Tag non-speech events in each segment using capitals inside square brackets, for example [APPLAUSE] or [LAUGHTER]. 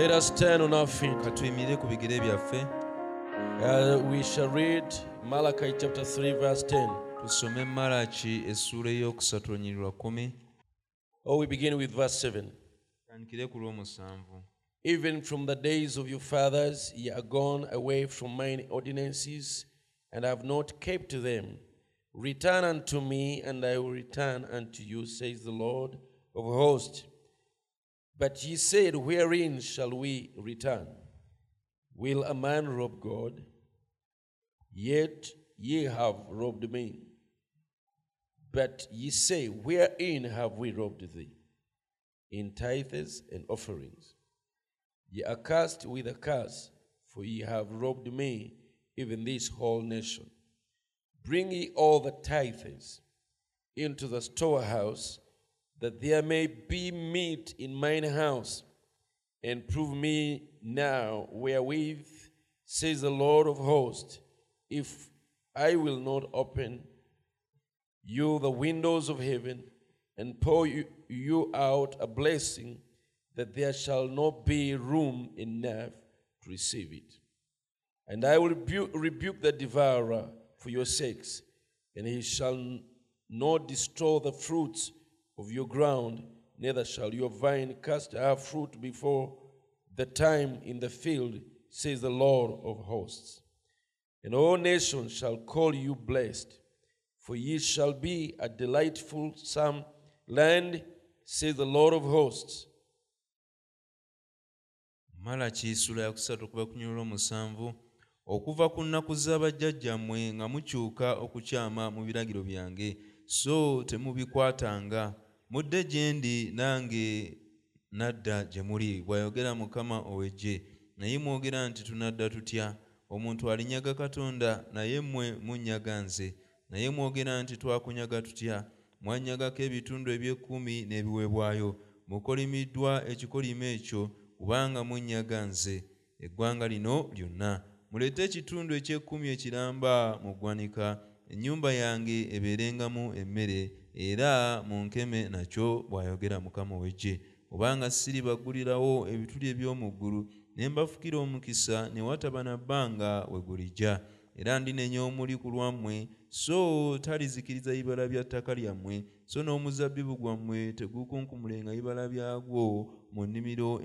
Let us stand on our feet. ka ku bigere byaffe Uh, we shall read Malachi chapter 3, verse 10. tusome malaki essuula ey'okusatu olunyiriri kumi Or we begin with verse 7. tandikire ku lw'omusanvu Even from the days of your fathers, ye are gone away from mine ordinances, and have not kept them. Return unto me, and I will return unto you, says the Lord of hosts. But ye said, Wherein shall we return? Will a man rob God? Yet ye have robbed me. But ye say, Wherein have we robbed thee? In tithes and offerings. Ye are cursed with a curse, for ye have robbed me, even this whole nation. Bring ye all the tithes into the storehouse, that there may be meat in mine house, and prove me now wherewith, says the Lord of hosts, if I will not open you the windows of heaven and pour you, you out a blessing that there shall not be room enough to receive it. And I will rebuke, rebuke the devourer for your sakes, and he shall not destroy the fruits of your ground, neither shall your vine cast her fruit before the time in the field, says the Lord of hosts. And all nations shall call you blessed, for ye shall be a delightful some land, says the Lord of hosts. malaki sula ya kusatu okuva ku nyulo lw'omusanvu okuva ku nnaku z'abajjajjammwe nga mukyuka okukyama mu biragiro byange so temubikwatanga mudde gye ndi nange nadda gye muli. Bw'ayogera mukama ow'eggye naye mwogera nti tunadda tutya? Omuntu alinyaga katonda naye mmwe munnyaga nze. Naye mwogera nti twakunyaga tutya? Mwanyagako ebitundu eby'ekkumi n'ebiweebwayo. Mukolimiddwa ekikolimo ekyo kubanga munnyaga nze. Eggwanga lino lyonna. Muleete ekitundu eky'ekkumi ekiramba mu ggwanika ennyumba yange ebeerengamu emmere era munkeme nakyo bw'ayogera mukama ow'eggye. Obanga siribaggulirawo ebituli eby'omu ggulu ne mbafukira omukisa ne wataba na bbanga we gulijja. Era ndinenya omuli ku lwammwe so talizikiriza ibala bya ttaka lyammwe so n'omuzabbibu gwammwe tegukunkumulenga ibala byagwo mu nnimiro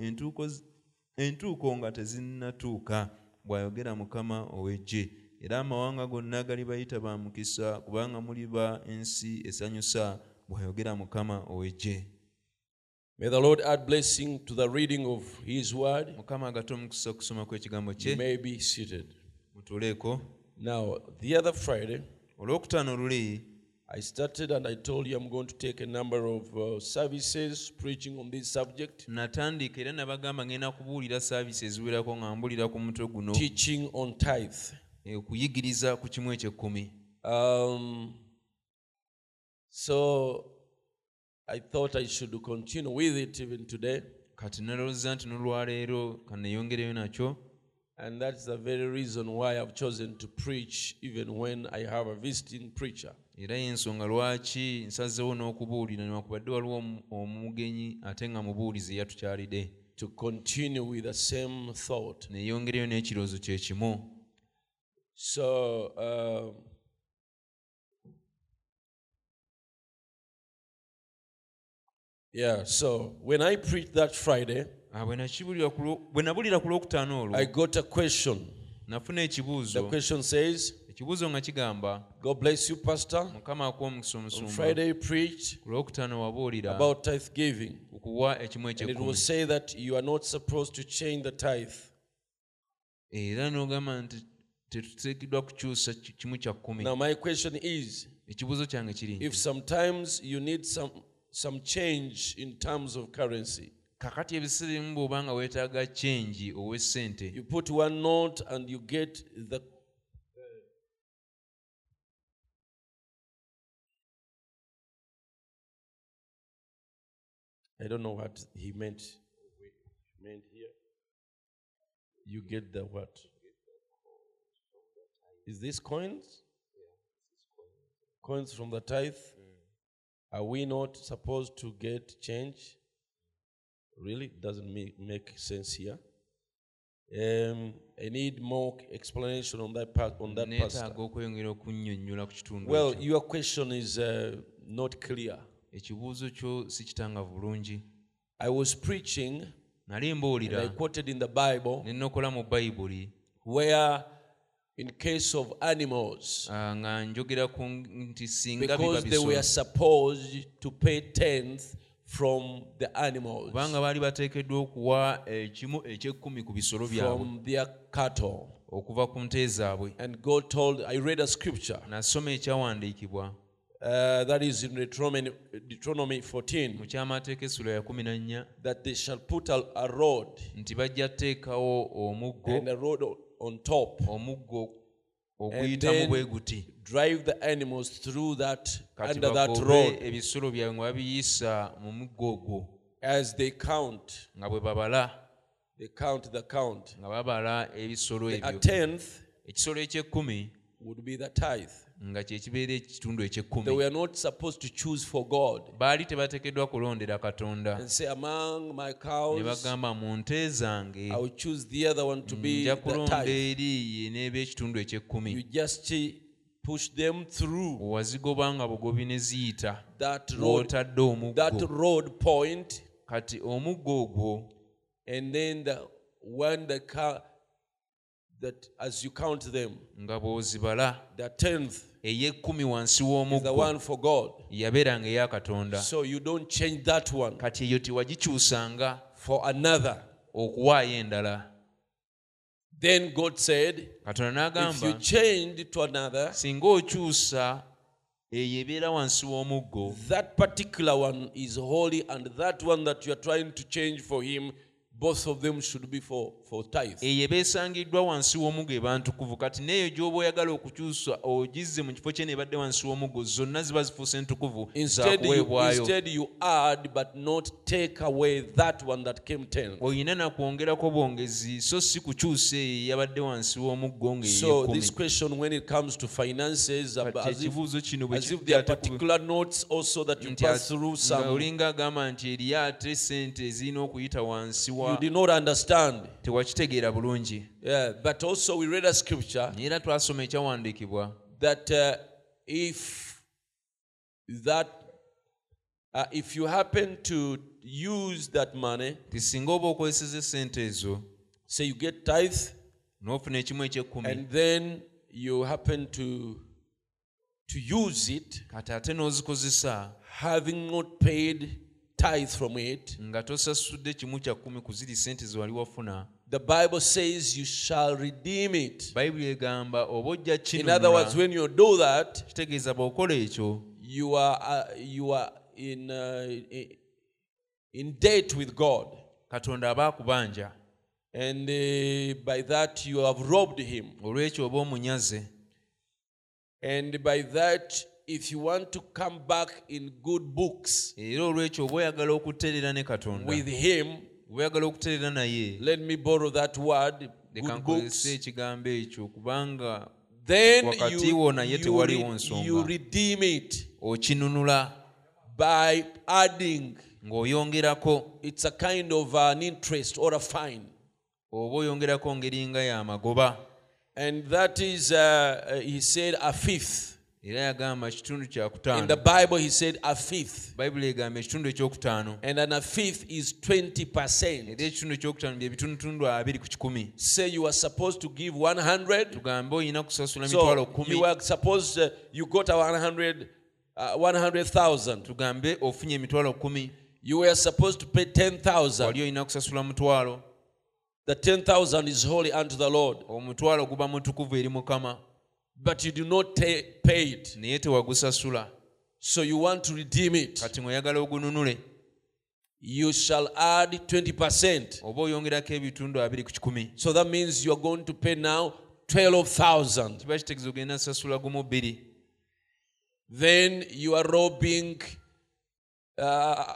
entuuko nga tezinnatuuka bw'ayogera mukama ow'eggye era amawanga gonna galibayita ba mukisa kubanga muliba ensi esanyusa bw'ayogera mukama ow'eggye May the Lord add blessing to the reading of His word. mukama agate omukisa okusoma kw'ekigambo You may be seated. Now, the other Friday, I started and I told you I'm going to take a number of uh, services preaching on this subject, natandika era nabagamba ngenda kubuulira saaviisi eziwerako nga mbulira ku mutwe guno teaching on tithe. Eh, okuyigiriza ku kimu ekyekkumi Um, so I thought I should continue with it even today. kati nti n'olwaleero kanneeyongereyo nakyo And that's the very reason why I've chosen to preach even when I have a visiting preacher. era y'ensonga lwaki nsazeewo n'okubuulira newankubadde waliwo omugenyi ate nga mubuulizi To continue with the same thought. neeyongereyo n'ekirowoozo kye kimu So, um, yeah, so when I preached that Friday, Ah, bwe nakibulira ku lwo- bwe nabulira ku lwokutaano olwo I got a question. nafuna The ekibuuzo question says, ekibuuzo nga kigamba God bless you, Pastor. mukama akuwa omukisa On Friday, you preached ku lwokutaano wabuulira about tithe giving. okuwa ekimu And it will say that you are not supposed to change the tithe. era n'ogamba nti tetuteekeddwa kukyusa ki- kimu kya kkumi Now, my question is ekibuuzo kyange kiri if sometimes you need some, some change in terms of currency, kakati ebiseera ebimu bw'oba nga weetaaga kyengi ow'essente you put one note and you get the I don't know what he meant. Meant here. You get the what? Is this coins? Coins from the tithe? Are we not supposed to get change? Really? Doesn't make, make sense here. Um, I need more explanation on that part. On that pastor. neetaaga okweyongera okunnyonnyola ku kitundu Well, your question is uh, not clear. ekibuuzo kyo si kitangavu bulungi I was preaching, nali mbuulira quoted in the Bible, ne nnokola mu bayibuli where in case of animals, ah, nga njogera nti singa because they were supposed to pay tenth from the animals, kubanga baali bateekeddwa okuwa ekimu ekyekkumi ku bisolo byabwe from their cattle. okuva ku nte zaabwe. And God told, I read a scripture. Nasoma ekyawandiikibwa. Uh, that is in Deuteronomy, Deuteronomy 14 kyamateeka essula ya kumi na nnya. That they shall put a, a rod nti bajja teekawo omuggo and a rod o- on top, omuggo oguyitamu then bwe guti drive the animals through that kati under that road ebisolo byabwe nga babiyisa mu muggo ogwo as they count. nga bwe babala They count the count. nga babala ebisolo A ebyo tenth ekisolo ekyekkumi would be the tithe. Nga kye kibeera ekitundu They ekyekkumi were not supposed to choose for God. Tebateekeddwa kulondera katonda. And say, Among my ne cows, bagamba mu nte zange I will choose the other one to be nja the kulonda tithe. eri ye n'eba ekitundu You ekyekkumi just push them through wazigoba nga bugobi ne ziyita. that road, w'otadde that omuggo road point, kati omuggo ogwo and then the when the car that as you count them, nga bw'ozibala the tenth ey'ekkumi wansi w'omuggo one for God. yabeeranga eya katonda So you don't change that one kati eyo tewagikyusanga for another. okuwaayo endala Then God said, if you change to another, singa okyusa eyo ebeera wansi w'omuggo that particular one is holy, and that one that you are trying to change for him, both of them should be for, eyo ebeesangiddwa wansi w'omuggo eba ntukuvu kati n'eyo gy'oba oyagala okukyusa ogizze mu kifo kye neebadde wansi w'omuggo zonna ziba zifuuse ntukuvu Instead you, zakuweebwayo add but not take away that one that came tenth. olina nakwongerako bwongezi so si kukyusa eyo eyabadde wansi w'omuggo So this question, when it comes to finances, as if, kino bwe there are particular notes also that you nti pass through nga some, olinga agamba nti eriyo ate sente ezirina okuyita wansi wa not bulungi. Yeah, but also we read a scripture era twasoma ekyawandiikibwa. that uh, if that uh, if you happen to use that money, nti singa oba okozeseza sente ezo say you get tithe, n'ofuna ekimu ekyekkumi and then you happen to to use it, kati ate n'ozikozesa having not paid tithe from it, nga tosasudde kimu kya kkumi ku ziri sente ze wali wafuna the Bible says you shall redeem it. bayibuli egamba oba ojja In other words, when you do that, kitegeeza bw'okola ekyo you are uh, you are in uh, in debt with God. katonda aba akubanja And uh, by that you have robbed him. olw'ekyo oba omunyaze And by that, if you want to come back in good books era olw'ekyo oba oyagala okutereera ne katonda with him, oyagala okutereera naye let me borrow that word, leka ekigambo ekyo kubanga then wakati you, wo naye you, tewaliwo nsonga. you redeem it okinunula by adding. ng'oyongerako It's a kind of an interest or a fine. oba oyongerako ngeri nga y'amagoba And that is, uh, uh, he said, a fifth. Era yagamba kitundu In the Bible, he said a fifth. bayibuli egamba ekitundu ekyokutaano And then a fifth is 20%. era ekitundu ekyokutaano bye bitundutundu abiri ku kikumi Say you are supposed to give 100. tugambe olina kusasula mitwalo So kumi you are supposed, uh, you got a 100, uh, 100,000. tugambe ofunye emitwalo kumi You were supposed to pay 10,000. wali olina kusasula mutwalo The 10,000 is holy unto the Lord. omutwalo guba mutukuvu eri mukama But you do not pay it. naye tewagusasula So you want to redeem it. kati ogununule You shall add 20%. oba oyongerako ebitundu abiri ku kikumi So that means you are going to pay now 12,000. kiba kitegeeza ogenda sasula gumu bbiri Then your robbing uh,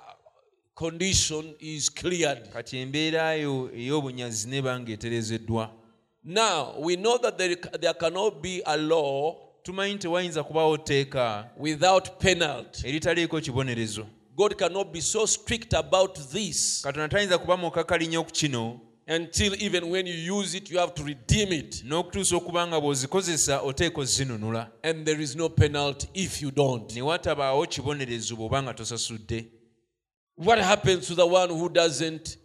condition is cleared. kati embeera yo ey'obunyazi neba ng'etereezeddwa Now, we know that there, there cannot be a law tumanyi tewayinza kubaawo tteeka without penalty. eritaliiko kibonerezo God cannot be so strict about this katonda tayinza kuba mukakalinya ku kino until even when you use it, you have to redeem it. n'okutuusa okuba nga bw'ozikozesa oteeka ozinunula And there is no penalty if you don't. ne watabaawo kibonerezo bw'oba nga tosasudde What happens to the one who doesn't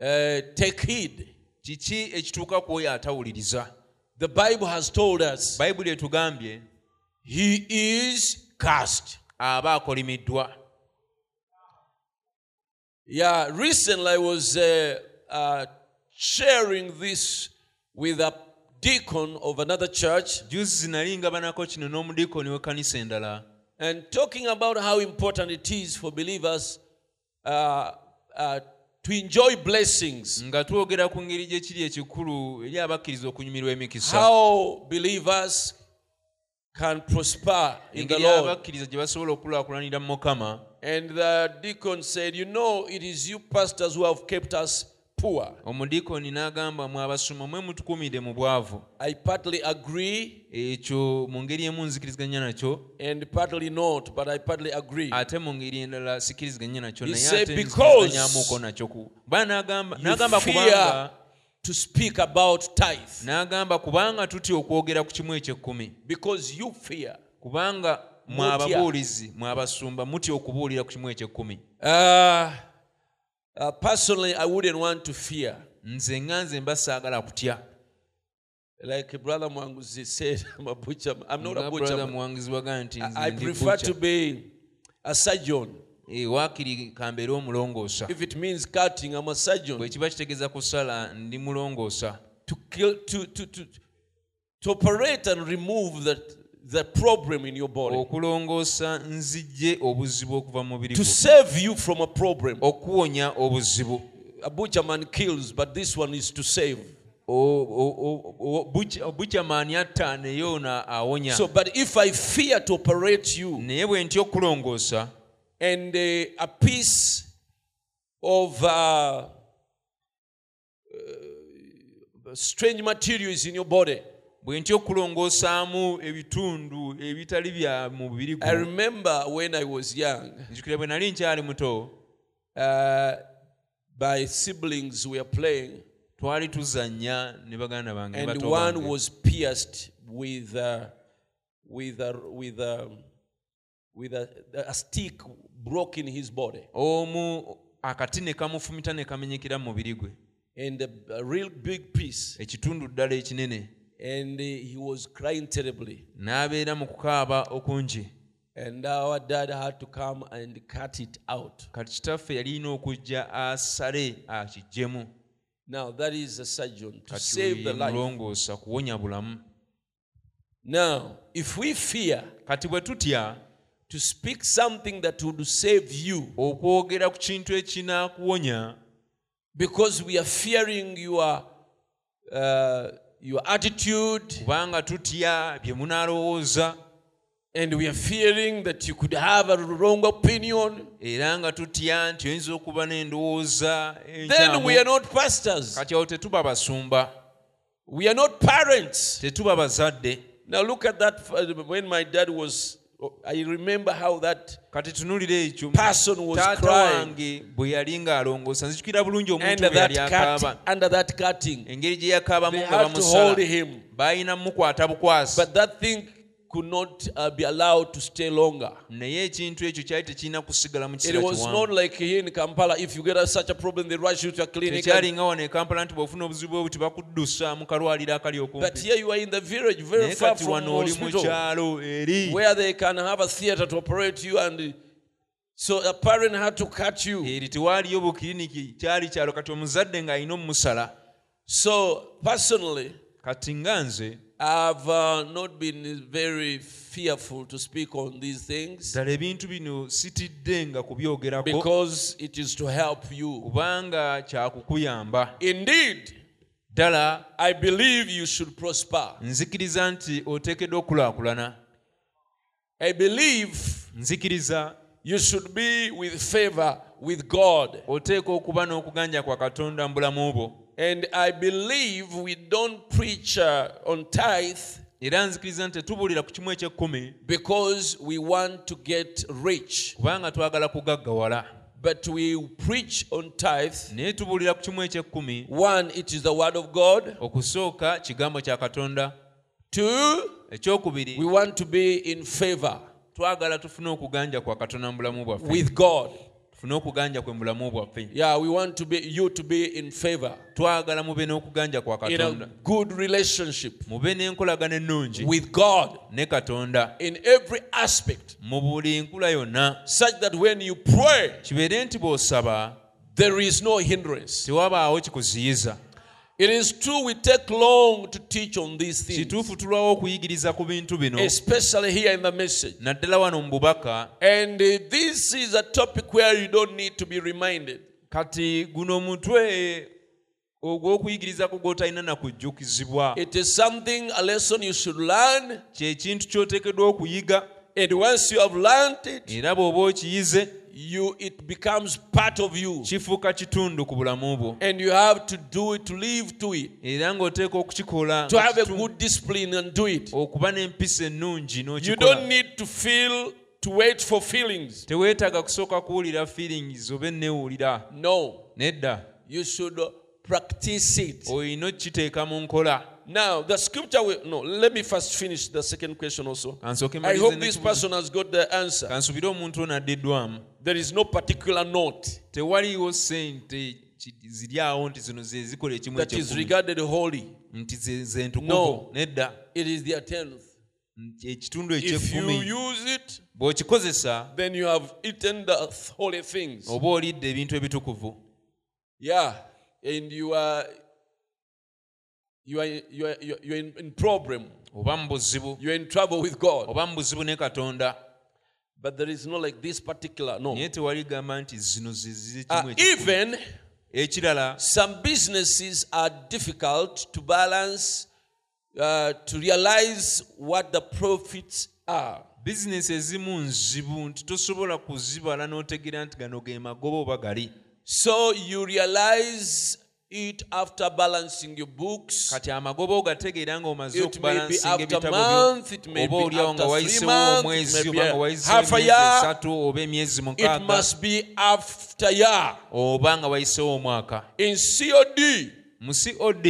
uh, take heed? Kiki ekituuka ku oyo atawuliriza? The Bible has told us bayibuli etugambye he is cursed. aba akolimiddwa. Yeah, recently I was uh, uh, sharing this with a deacon of another church. Juzi nali ngabanako kino n'omudiikoni w'ekkanisa endala. And talking about how important it is for believers uh, uh, to enjoy blessings. nga twogera ku ngeri gye kiri ekikulu eri abakkiriza okunyumirwa emikisa How believers can prosper in the Lord. abakkiriza gye basobola okukulaakulanira mu mukama And the deacon said, You know, it is you pastors who have kept us poor. omudiikoni n'agamba mwe abasuma mwe mu bwavu I partly agree ekyo mu ngeri emu nzikiriziganya nakyo and partly not, but I partly agree. ate mu ngeri endala sikiriziganya nakyo naye ate nakyo ku n'agamba kubanga to speak about tithe n'agamba kubanga tutya okwogera ku kimu ekyekkumi because you fear. kubanga mwe mwabasumba ababuulizi mwe abasumba mutya okubuulira ku kimu ekyekkumi Uh, uh, personally, I wouldn't want to fear. nze nga nze mba saagala kutya Like Brother Mwanguzi said, [LAUGHS] I'm a butcher. I'm not a butcher. brother muwangizi wagaa nti nze I prefer to be a surgeon. Waakiri kambeere omulongoosa If it means cutting, I'm a surgeon. bwe kiba kitegeeza kusala ndi mulongoosa To kill, to, to, to, to operate and remove that, the problem in your body. okulongoosa obuzibu okuva mu mubiri To save you from a problem. okuwonya obuzibu A butcher man kills, but this one is to save. Atta naye ono awonya So, but if I fear to operate you naye bwe ntya okulongoosa and uh, a piece of uh, uh, strange material is in your body, bwe ntya okulongoosaamu ebitundu ebitali bya mu mubiri I remember when I was young, nzikira bwe nali nkyali muto uh, my siblings we were playing, twali tuzannya ne baganda bange and one was pierced with uh, with a, with a, with a, a stick broke in his body, omu akati ne kamufumita ne kamenyekera mu mubiri gwe. And a, a real big piece, ekitundu ddala ekinene and he was crying terribly. n'abeera mu kukaaba okungi And our dad had to come and cut it out. kati kitaffe yalina okujja asale akiggyemu Now that is a surgeon to kati save the life. mulongoosa kuwonya bulamu Now, if we fear kati bwe tutya to speak something that would save you okwogera ku kintu ekinaakuwonya because we are fearing your uh, your attitude. kubanga tutya bye munaalowooza and we are fearing that you could have a wrong opinion, era nga tutya nti oyinza okuba n'endowooza then we are not pastors. kati awo tetuba basumba. We are not parents. tetuba bazadde. Now look at that uh, when my dad was I remember how that kati tunulira ekyo person was taata crying wange bwe yali ng'alongoosa nzijukira bulungi omuntu under bwe that yali akaaba cut, under that cutting. engeri gye yakaabamu nga had to hold bamusala him. baalina mukwata bukwasi But that thing could not uh, be allowed to stay longer. naye ekintu ekyo kyali tekirina kusigala mu It was not like here in Kampala, if you get a, such a problem, they rush you to a clinic. tekyalinga wano kampala nti bw'ofuna obuzibu bwe buti bakuddusa mu kalwaliro akali But here you are in the village, very naye far kati from wano oli mu hospital, kyalo eri where they can have a theater to operate you. And so a parent had to cut you. eri tewaaliyo bukiriniki kyali kyalo kati omuzadde ng'alina omumusala So personally, kati nga nze I've uh, not been very fearful to speak on these things ddala ebintu bino sitidde nga kubyogerako because it is to help you. kubanga kyakukuyamba Indeed, ddala I believe you should prosper. nzikiriza nti oteekeddwa okulaakulana I believe nzikiriza you should be with favor with God. oteeka okuba n'okuganja kwa katonda mu bulamu bwo And I believe we don't preach uh, on tithe era nzikiriza nti tetubuulira ku kimu eky'ekkumi because we want to get rich, kubanga twagala kugaggawala but we preach on tithe. naye tubuulira ku kimu ekyekkumi One, it is the word of God. okusooka kigambo kya katonda Two, ekyokubiri we want to be in favor twagala tufune okuganja kwa katonda mu bulamu bwaffe with God. Tufune okuganja kwe mu bulamu bwaffe Yeah, we want to be you to be in favor. Twagala mube n'okuganja kwa katonda. good relationship mube n'enkolagana ennungi. with God ne katonda. in every aspect, mu buli nkula yonna. Such that when you pray, kibeere nti bw'osaba there is no hindrance. tewabaawo kikuziyiza It is true we take long to teach on these things, kituufu tulwawo okuyigiriza ku bintu bino especially here in the message. naddala wano mu bubaka And uh, this is a topic where you don't need to be reminded. kati guno mutwe ogw'okuyigiriza ku gw'otalina na kujjukizibwa It is something, a lesson you should learn. kyekintu ky'oteekeddwa okuyiga And once you have learned it, era bw'oba okiyize you it becomes part of you. kifuuka kitundu ku bulamu bwo And you have to do it, to live to it, era ng'oteeka okukikola to have a good discipline and do it. okuba n'empisa ennungi You don't need to feel, to wait for feelings. teweetaaga kusooka kuwulira feelings oba enneewulira No, nedda you should practice it. olina okukiteeka mu nkola Now, the scripture will, no, let me first finish the second question also. I hope this person has got the answer. kansubire omuntu ono addiddwamu There is no particular note tewaliwo sente ki- ziri awo nti zino ze zikola ekimu that is regarded holy. nti ze- ze ntukuvu No. nedda It is their tenth. Ekitundu If you ekyekumi use it, bw'okikozesa then you have eaten the holy things. oba olidde ebintu ebitukuvu Yeah, and you are you are you are, you are in, in problem. oba mu buzibu You're in trouble with God. oba mu buzibu ne katonda But there is no like this particular no. naye tewali gamba nti zino ze Uh, even ekirala some businesses are difficult to balance uh, to realize what the profits are. bizinesi ezimu nzibu nti tosobola kuzibala n'otegeera nti gano ge magoba oba gali So you realize it after balancing your books. kati amagoba ogategeera ng'omaze It may be okubalansinga after ebitabo month, it may oba be nga wayisewo it omwezi be oba nga wayisewo half a year. esatu oba emyezi mukaaga must be after year. oba nga wayisewo omwaka In COD, mu cod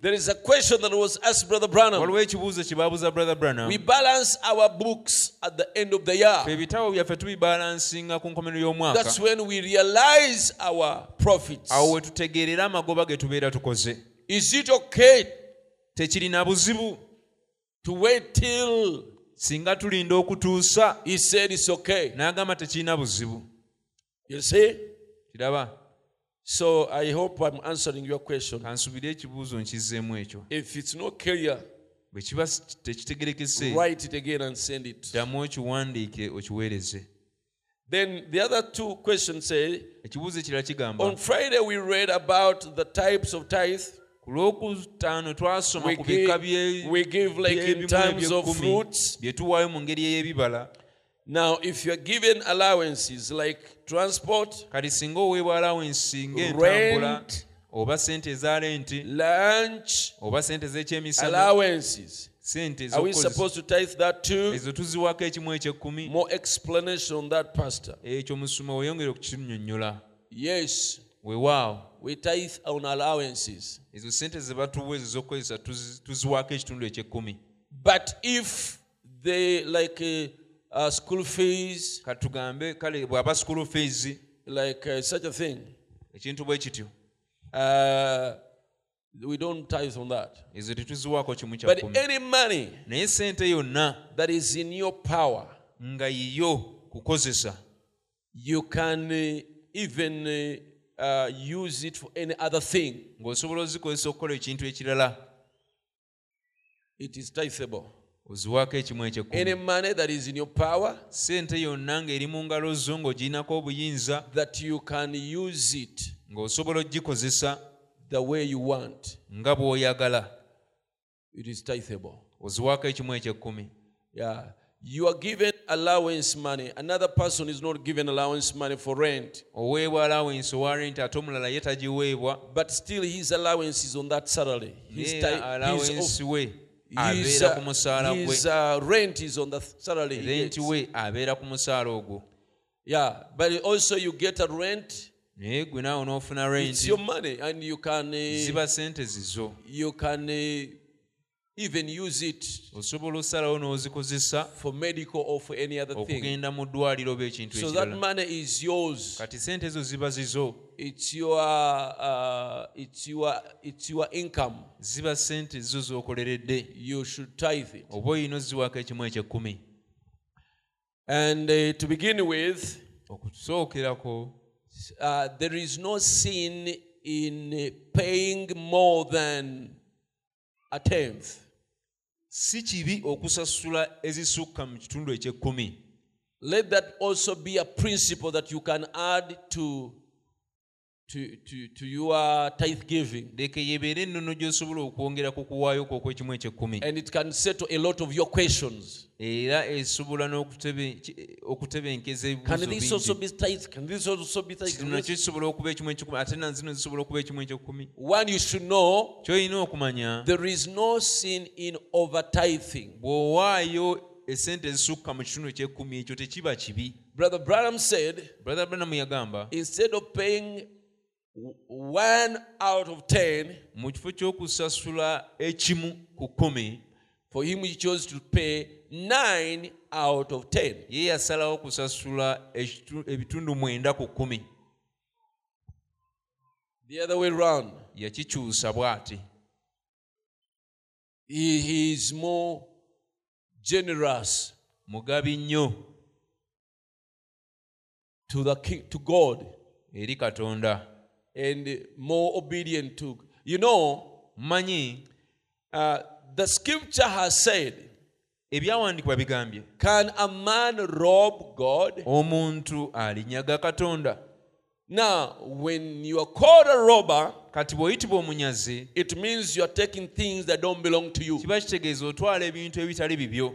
there is a question that was asked Brother Branham. waliwo ekibuuzo kye brother branham We balance our books at the end of the year. Ffe ebitabo byaffe tubibalansinga ku nkomero y'omwaka That's when we realize our profits. awo we tutegeerera amagoba ge tubeera tukoze Is it okay tekirina buzibu to wait till singa tulinda okutuusa he said it's okay? n'agamba tekirina buzibu You see? kiraba So I hope I'm answering your question. kansubire ekibuuzo nkizzeemu ekyo If it's not clear, bwe kiba tekitegerekese write it again and send it. ddamu okiwandiike okiweereze Then the other two questions say ekibuuzo ekirala kigamba on Friday we read about the types of tithe. ku lwokutaano twasoma We ku bika give, we give like in by'ebimu terms of eby'ekkumi fruits. bye tuwaayo mu ngeri ey'ebibala Now, if you're given allowances like transport, kati singa oweebwa alawensi ng'entambula Rent. oba sente eza lenti lunch, oba sente allowances, sente are we supposed to tithe that too? ezo tuziwaako ekimu ekyekkumi More explanation on that, Pastor. ekyo musuma weyongere Yes, weewaawo we tithe on allowances. ezo sente ze batuwa ezo z'okukozesa tuzi- tuziwaako ekitundu ekyekkumi But if they like uh, uh, school fees, kati tugambe kale bw'aba school fees. Like uh, such a thing, ekintu bwe kityo. Uh, we don't tithe on that. ezo tetuziwaako kimu But any money naye sente yonna that is in your power, nga yiyo kukozesa. you can uh, even uh, uh, use it for any other thing. ng'osobola ozikozesa okukola ekintu ekirala. It is tithable. Oziwaako ekimu Any ekyekkumi money that is in your power, sente yonna ng'eri mu ngalo zo ng'ogirinako obuyinza that you can use it ng'osobola ogikozesa the way you want, nga bw'oyagala it is tithable. oziwaako ekimu ekyekkumi Yeah. You are given allowance money. Another person is not given allowance money for rent, oweebwa alawensi owa renti ate omulala ye tagiweebwa but still his allowance is on that salary. His, naye ti- his, alawensi we his, abeera ku uh, musaala gwe his uh, rent is on the salary. he renti gets. we abeera ku musaala ogwo Yeah, but also you get a rent. naye gwe naawe n'ofuna It's your money, and you can uh, ziba sente zizo you can uh, even use it osobola osalawo n'ozikozesa for medical or for any other thing. okugenda mu ddwaliro oba ekintu So that money is yours. kati sente ezo ziba zizo It's your uh, it's your it's your income. ziba sente zo z'okoleredde You should tithe it. oba oziwaako ekimu ekyekkumi And uh, to begin with, uh, there is no sin in paying more than a tenth. Si kibi okusasula ezisukka mu kitundu ekyekkumi. Let that also be a principle that you can add to, to, to, to your tithe giving. leka yebeere ennono gy'osobola okwongera ku kuwaayo kwo okw'ekimu ekyekkumi And it can settle a lot of your questions. era esobola Can this also bingi be tithe? Can this also be tithe? Can nakyo this- kisobola okuba ekimu ate na zino zisobola okuba ekimu ekyekkumi One, you should know kyolina okumanya there is no sin in over tithing. bw'owaayo esente ezisukka mu kitundu ekyekkumi ekyo tekiba kibi Brother Branham said, brother branham yagamba instead of paying one out of ten, mu kifo ky'okusasula ekimu ku kkumi for him he chose to pay nine out of ten. ye yasalawo kusasula ekitu- ebitundu mwenda ku kkumi The other way around. yakikyusa bw'ati He, he is more generous mugabi nnyo to the king, to God, eri katonda and more obedient to. You know, mmanyi uh, the scripture has said, ebyawandiikibwa bigambye "Can a man rob God?" omuntu alinyaga katonda Now, when you are called a robber, kati bw'oyitibwa omunyazi it means you are taking things that don't belong to you. kiba kitegeeza otwala ebintu ebitali bibyo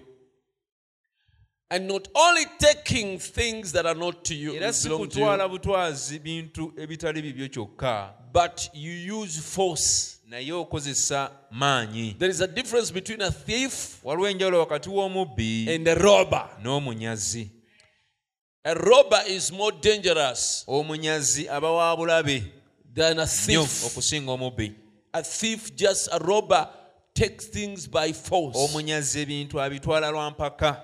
And not only taking things that are not to you, era si to kutwala you butwazi bintu ebitali bibyo kyokka but you use force. naye okozesa maanyi There is a difference between a thief waliwo enjawulo wakati w'omubbi and a robber. n'omunyazi A robber is more dangerous omunyazi aba wa bulabe than a thief. okusinga omubbi A thief, just a robber, takes things by force. omunyazi ebintu abitwala lwa mpaka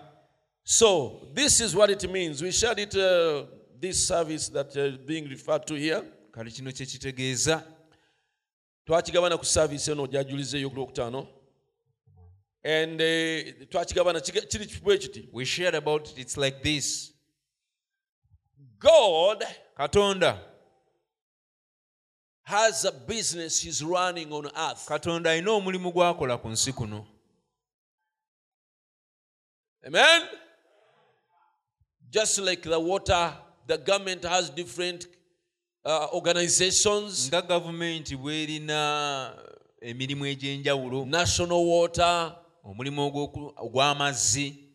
So, this is what it means. We shared it, uh, this service that is uh, being referred to here. kale kino kye twakigabana ku saavisi eno gyajulizeeyo and eh, twakigabana kiri bwe kiti? We shared about it it's like this. God katonda. has a business he's running on earth. Katonda alina omulimu gw'akola ku nsi kuno. Amen just like the water the government has different uh, organizations. Nga gavumenti bw'erina emirimu egy'enjawulo. National water. Omulimu ogw'amazzi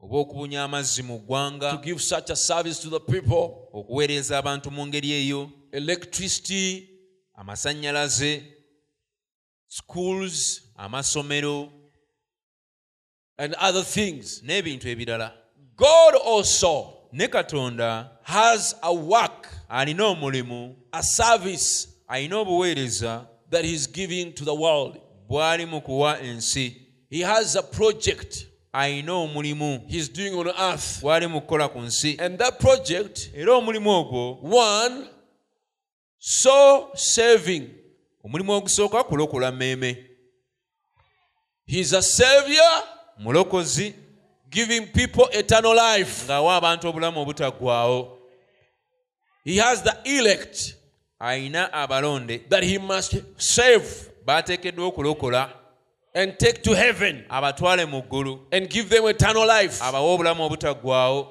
oba okubunya amazzi mu to ggwanga give such a service to the people. Okuweereza abantu mu ngeri eyo. Electricity. Amasannyalaze schools amasomero. And other things. N'ebintu ebirala god also ne katonda has a work alina omulimu a service alina obuweereza that he's giving to the world. bw'ali mu kuwa ensi He has a project alina omulimu he's doing on earth. bw'ali mu kukola ku nsi And that project, era omulimu ogwo one, soul saving. omulimu ogusooka kulokola mmeeme He's a savior mulokozi giving people eternal life. ng'awa abantu obulamu obutaggwaawo He has the elect alina abalonde that he must save baateekeddwa okulokola and take to heaven abatwale mu ggulu and give them eternal life. abawe obulamu obutaggwaawo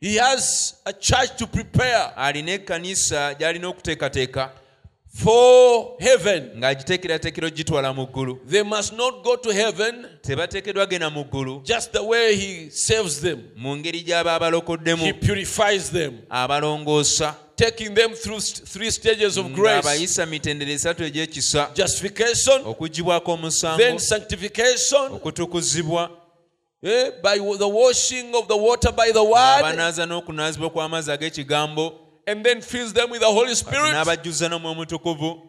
He has a church to prepare alina ekkanisa gy'alina okuteekateeka for heaven. ng'agiteekerateekera ogitwala mu ggulu. They must not go to heaven tebateekeddwa genda mu ggulu. just the way he saves them. mu ngeri gy'aba He purifies them, abalongoosa. Taking them through three stages of grace. ng'abayisa mitendera esatu egy'ekisa. Justification, okugibwako omusango. Then sanctification, okutukuzibwa. Eh, by the washing of the water by the word, abanaaza n'okunaazibwa kw'amazzi ag'ekigambo and then fills them with the Holy Spirit. n'abajjuza n'omwoyo mutukuvu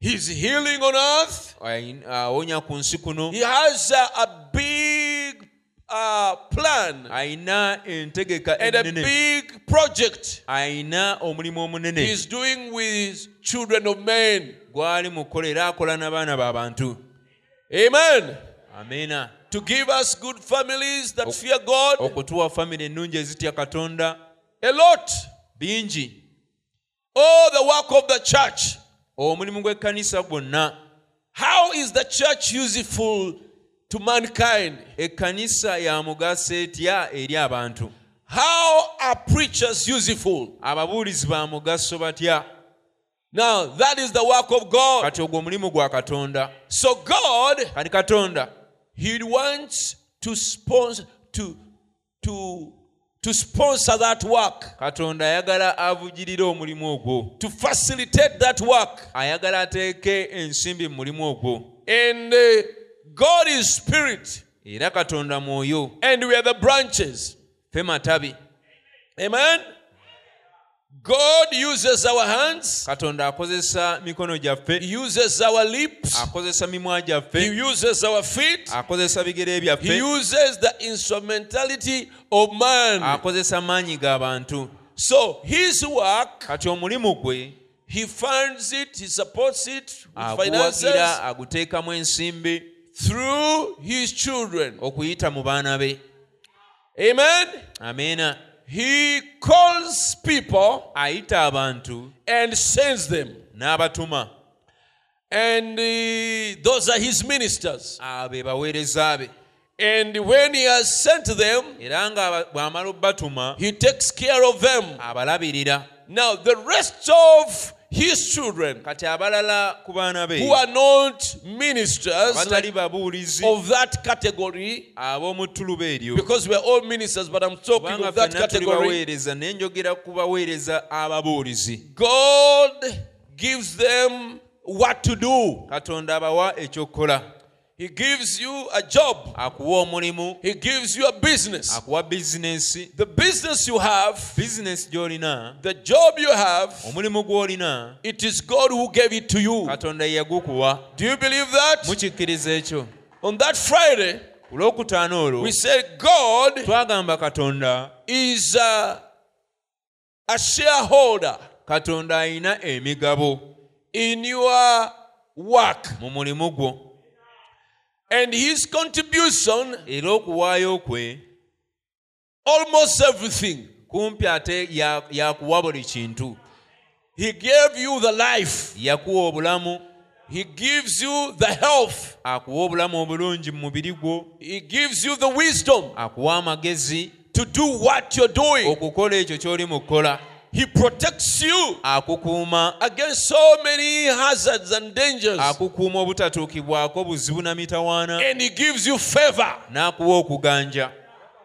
He's healing on earth. ayi- awonya ku nsi kuno He has a, a big uh, plan and a big project ayina omulimu omunene he's doing with children of men. gwali mu kukola era akola n'abaana b'abantu Amen. To give us good families that fear God. okutuwa famire ennungi A lot. Bingi Oh, the work of the church. Oh, omulimu gw'ekkanisa gwonna How is the church useful to mankind? ekkanisa ya mugaso etya eri abantu How are preachers useful? ababuulizi ba mugaso batya Now, that is the work of God. kati ogwo omulimu gwa katonda So, God, kati katonda He wants to sponsor to to to sponsor that work, katonda ayagala avugirire omulimu ogwo to facilitate that work. ayagala ateeke ensimbi mu mulimu ogwo And uh, God is spirit, era katonda mwoyo and we are the branches. ffe matabi Amen. God uses our hands, katonda akozesa mikono gyaffe He uses our lips, akozesa mimwa He uses our feet, akozesa bigere He uses the instrumentality of man. akozesa maanyi g'abantu So His work, kati omulimu gwe He funds it, He supports it with finances aguteekamu ensimbi through His children. okuyita mu baana be Amen. He calls people ayita abantu and sends them. n'abatuma And uh, those are His ministers. abo be baweereza be And when He has sent them, era nga bw'amala obbatuma He takes care of them. abalabirira Now, the rest of His children kati abalala ku baana be who are not ministers babuulizi of that category, ab'omu ttuluba eryo. because we're all ministers, but I'm talking of that category, baweereza naye njogera ku God gives them what to do. Katonda abawa ekyokukola He gives you a job, akuwa omulimu. He gives you a business. akuwa bizinensi The business you have, bizinensi gy'olina the job you have, omulimu gw'olina it is God who gave it to you. katonda ye yagukuwa. Do you believe that? mukikkiriza ekyo. On that Friday, ku lwokutaano olwo we said God twagamba katonda is a, a shareholder katonda emigabo in your work, mu mulimu gwo and his contribution, era okuwaayo kwe almost everything. kumpi ate yakuwa buli kintu. He gave you the life, yakuwa obulamu. He gives you the health, akuwa obulamu obulungi mu mubiri gwo. He gives you the wisdom akuwa amagezi to do what you're doing. okukola ekyo ky'oli mu kukola He protects you akukuuma. against so many hazards and dangers, akukuuma obutatuukibwako buzibu na mitawaana. And He gives you favor n'akuwa okuganja.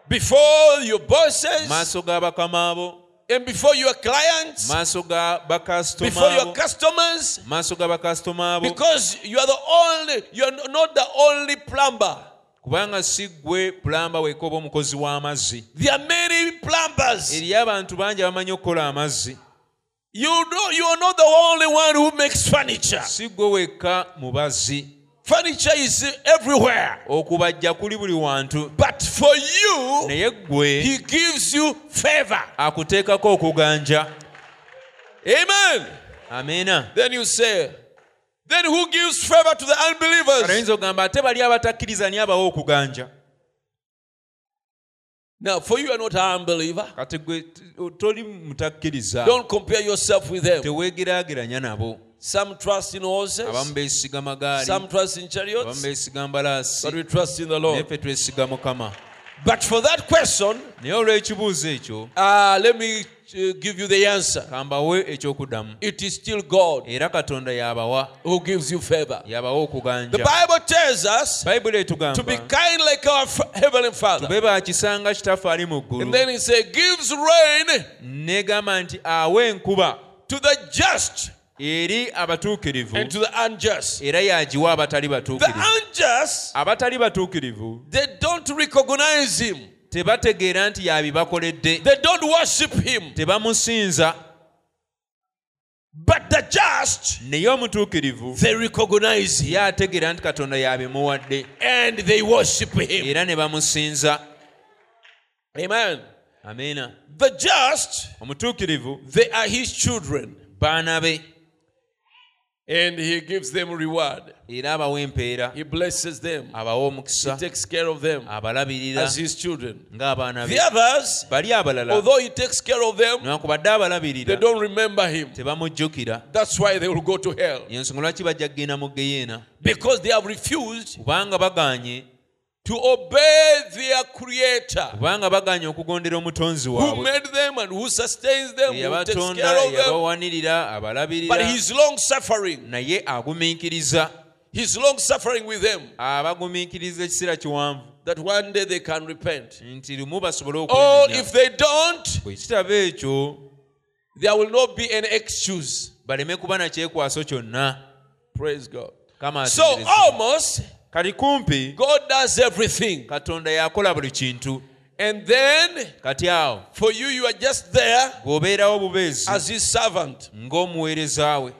before your bosses, maaso ga bakama and before your clients, maaso ga bakasitoma before your customers, maaso ga bakasitoma because you are the only, you are not the only plumber. Kubanga si ggwe pulamba weka oba omukozi w'amazzi There are many plumbers. eriyo abantu bangi abamanyi okukola amazzi You know, you are not the only one who makes furniture. si ggwe wekka mubazzi Furniture is everywhere. okubajja kuli buli wantu But for you, naye ggwe He gives you favor. akuteekako okuganja Amen. amiina Then you say, then who gives favor to the unbelievers? ayinza okugamba ate bali abatakkiriza niye abawa okuganja Now, for you, you are not an unbeliever. kati gwe t- toli mutakkiriza Don't compare yourself with them. teweegeraageranya Some trust in horses, abamu beesiga magaali some trust in abamu chariots, but we trust in the naye Lord. ffe twesiga mukama But for that question, naye uh, let me give you the answer. kambawe ekyokuddamu. It is still God era katonda yabawa who gives you favor. yabawa The Bible tells us bayibuli to be kind like our Heavenly Father. tube bakisanga kitaffe ali mu And then he said, gives rain negamba nti awa enkuba. to the just eri abatuukirivu. and to the unjust. era yagiwa abatali batuukirivu. abatali batuukirivu. they don't recognize him, tebategeera nti yabibakoledde they don't worship him. tebamusinza. But the just, naye omutuukirivu they recognize ye ategeera nti katonda yabimuwadde. and they worship him. era ne bamusinza. Amen. amiina The just, omutuukirivu they are his children, baana be and he gives them reward. era abawa empeera He blesses them, abawa he takes care of them. Abalabirira. As his children. ng'abaana be. The others, bali abalala. although he takes care of them, newankubadde they don't remember him. tebamujjukira That's why they will go to hell. yensonga lwaki bajja kgenda mu geyeena Because they have refused kubanga bagaanye to obey their creator kubanga bagaanye okugondera omutonzi who waabwe made them and who sustains them, eyabatonda care of them. eyabawanirira But abalabirira he's long suffering. naye agumiikiriza He's long suffering with them abagumiikiriza ekiseera kiwanvu that one day they can repent. nti lumu basobole oh, Or if they don't, bwe kitaba ekyo there will not be any excuse. baleme kuba na kyonna Praise God. kama So almost kumpi God does everything. katonda yakola buli kintu And then kati awo for you, you are just there bubeezi as his servant. ng'omuweereza we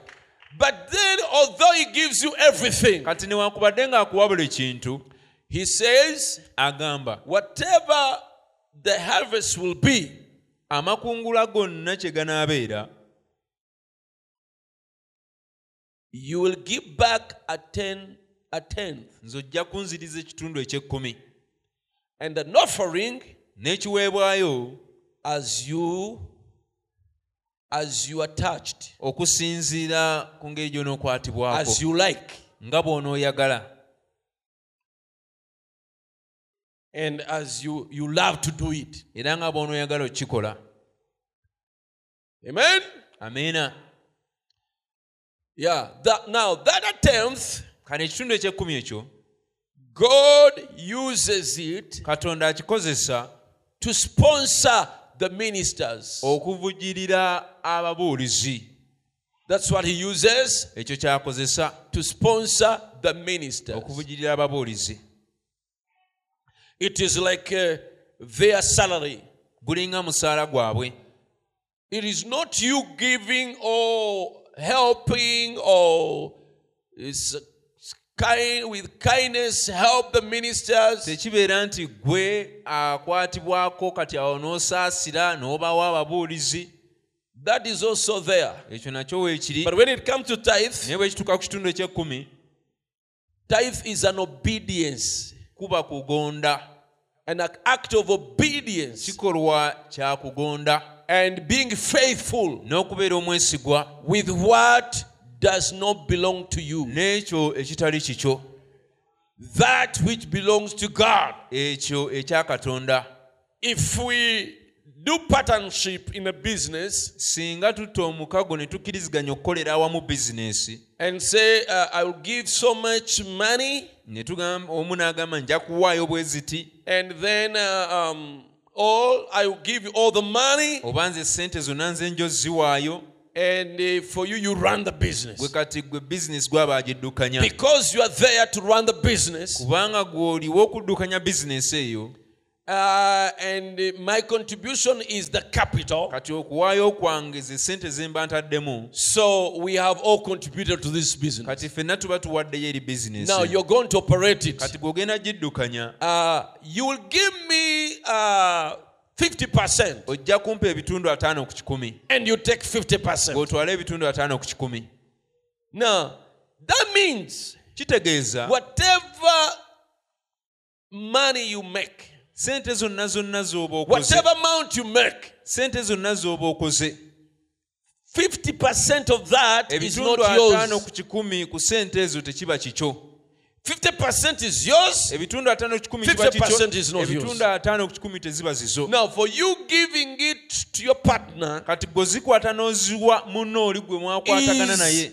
But then, although he gives you everything, kati newankubadde ng'akuwa buli kintu he says, agamba whatever the harvest will be, amakungula gonna kye ganaabeera you will give back a ten, a tenth, nze ojja kunziriza ekitundu eky'ekkumi and an offering n'ekiweebwayo as you as you are touched, okusinziira ku ngeri gy'onookwatibwako as you like, nga bw'onooyagala and as you you love to do it. era nga bw'onooyagala okukikola Amen. amiina Yeah. That now that a tenth, kale ekitundu ekyekkumi ekyo God uses it katonda akikozesa to sponsor the ministers. okuvujjirira ababuulizi That's what He uses ekyo kyakozesa to sponsor the ministers. okuvujjirira ababuulizi It is like uh, their salary. gulinga musaala gwabwe It is not you giving or helping or kind with kindness help the ministers. tekibeera nti gwe akwatibwako kati awo n'osaasira n'obawa ababuulizi. That is also there. ekyo nakyo weekiri But when it comes to tithe, naye bwe kituuka ku kitundu ekyekkumi tithe is an obedience, kuba kugonda. an act of obedience. Kikolwa kya kugonda. And being faithful n'okubeera omwesigwa. with what does not belong to you. n'ekyo ekitali kikyo That which belongs to God. ekyo ekya katonda If we do partnership in a business singa tutta omukago ne tukkiriziganya okukolera awamu bizinesi and say, uh, I will give so much money, ne tugamba omu n'agamba nja kuwaayo bwe ziti and then uh, um, all I will give you all the money, oba nze sente zonna nze njo ziwaayo and uh, for you, you run the business. gwe kati gwe bizinesi gwaba agiddukanya Because you are there to run the business, kubanga gw'oliwo okuddukanya bizinesi eyo uh, and uh, my contribution is the capital. kati okuwaayo kwange ze sente ze mba ntaddemu So we have all contributed to this business. kati ffenna tuba tuwaddeyo eri bizinesi Now you're going to operate it. kati gw'ogenda giddukanya Uh, you will give me uh, 50%, ojja kumpa ebitundu ataano ku kikumi. And you take 50%. ng'otwala ebitundu ataano ku kikumi. Now, that means kitegeeza whatever money you make, sente zonna zonna z'oba okoze whatever amount you make, sente zonna z'oba okoze. 50% of that is not ebitundu ataano yours. ku kikumi ku sente ezo tekiba kikyo 50% is yours. ebitundu ataano ku kikumi kiba 50% is not yours. teziba zizo Now, for you giving it to your partner, kati gwezikwata n'oziwa munno oli gwe mwakwatagana naye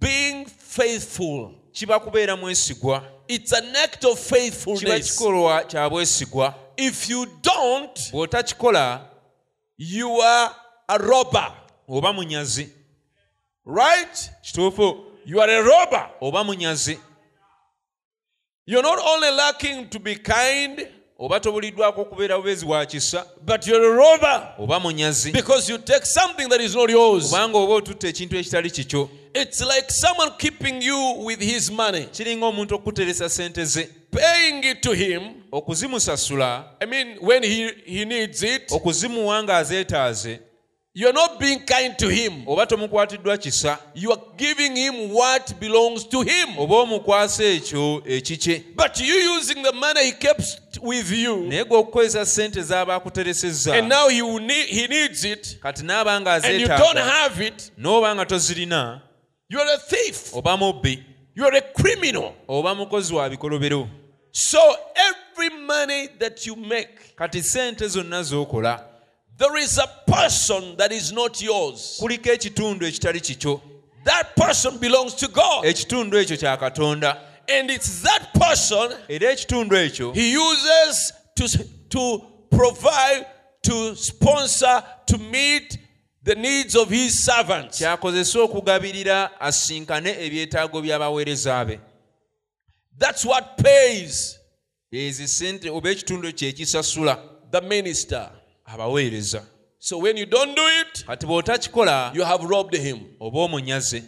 being faithful, kiba kubeera mwesigwa it's an act of kiba faithfulness. kikolwa kya bwesigwa If you don't, bw'otakikola you are a robber. oba munyazi Right? kituufu You are a robber. oba munyazi You're not only lacking to be kind, oba tobuliddwako okubeera bubeezi bwa kisa but you're a robber. oba munyazi. Because you take something that is not yours. kubanga oba otutta ekintu ekitali kikyo. It's like someone keeping you with his money, kiringa omuntu okukuteresa sente ze. Paying it to him. okuzimusasula. I mean, when he, he needs it, okuzimuwa ng'azeetaaze you're not being kind to him. oba tomukwatiddwa kisa. You are giving him what belongs to him. oba omukwasa ekyo ekikye. But you using the money he kept with you, naye gwe okukozesa z'aba akuteresezza and now he, need, he needs it, kati n'aba and you don't have it, n'oba nga tozirina you're a thief. oba mubbi. You're a criminal. oba mukozi wa bikolobero. So every money that you make, kati sente zonna z'okola there is a person that is not yours. kuliko ekitundu ekitali kikyo That person belongs to God. ekitundu ekyo kya katonda And it's that person era ekitundu ekyo he uses to, to provide, to sponsor, to meet the needs of his servants. kyakozesa okugabirira asinkane ebyetaago by'abaweereza be That's what pays ezi sente oba ekitundu kye ekisasula the minister. Abaweereza. So when you don't do it, kati bw'otakikola you have robbed him. oba omunyaze.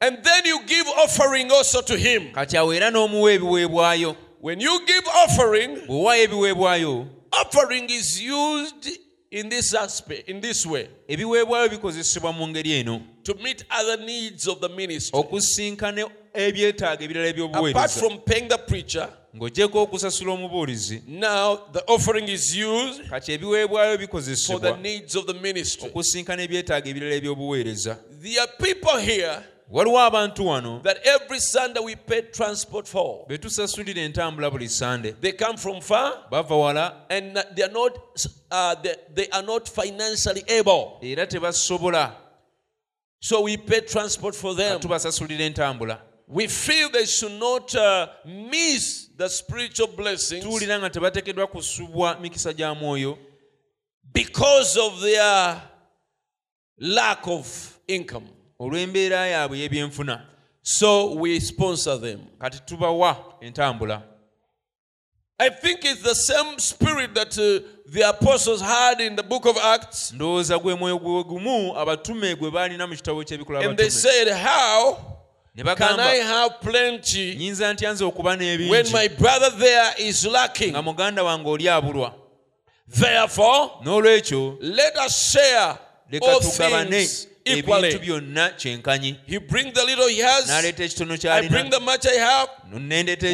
And then you give offering also to him. kati awo era n'omuwa ebiweebwayo. When you give offering, bw'owaayo ebiweebwayo. offering is used in this aspect, in this way, ebiweebwayo bikozesebwa mu ngeri eno to meet other needs of the ministry. okusinkana ebyetaago ebirala Apart eby'obuweereza from paying the preacher, ng'ogyeko okusasula omubuulizi now the offering is used kati ebiweebwayo for the bikozesebwa needs of the ministry. okusinkana ebyetaago ebirala eby'obuweereza There are people here waliwo abantu wano that every Sunday we pay transport for. be tusasulira entambula buli sande They come from far bava wala and they are not uh, they, they are not financially able. era tebasobola So we pay transport for them. tubasasulira entambula We feel they should not uh, miss the spiritual blessings tuwulira nga tebateekeddwa kusubwa mikisa gya mwoyo because of their lack of income. olw'embeera yaabwe y'ebyenfuna So we sponsor them. kati tubawa entambula I think it's the same spirit that uh, the apostles had in the book of Acts. ndowooza gwe mwoyo gwe gumu abatume gwe baalina mu kitabo ky'ebikola And they said, How ne can bagamba I have plenty nyinza ntya nze okuba when n'ebingi my brother there is lacking? nga muganda wange oli abulwa Therefore, n'olwekyo let us share leka all tugabane. things ebintu equally. byonna kyenkanyi He brings the little he has, n'aleeta ekitono I bring the much I have.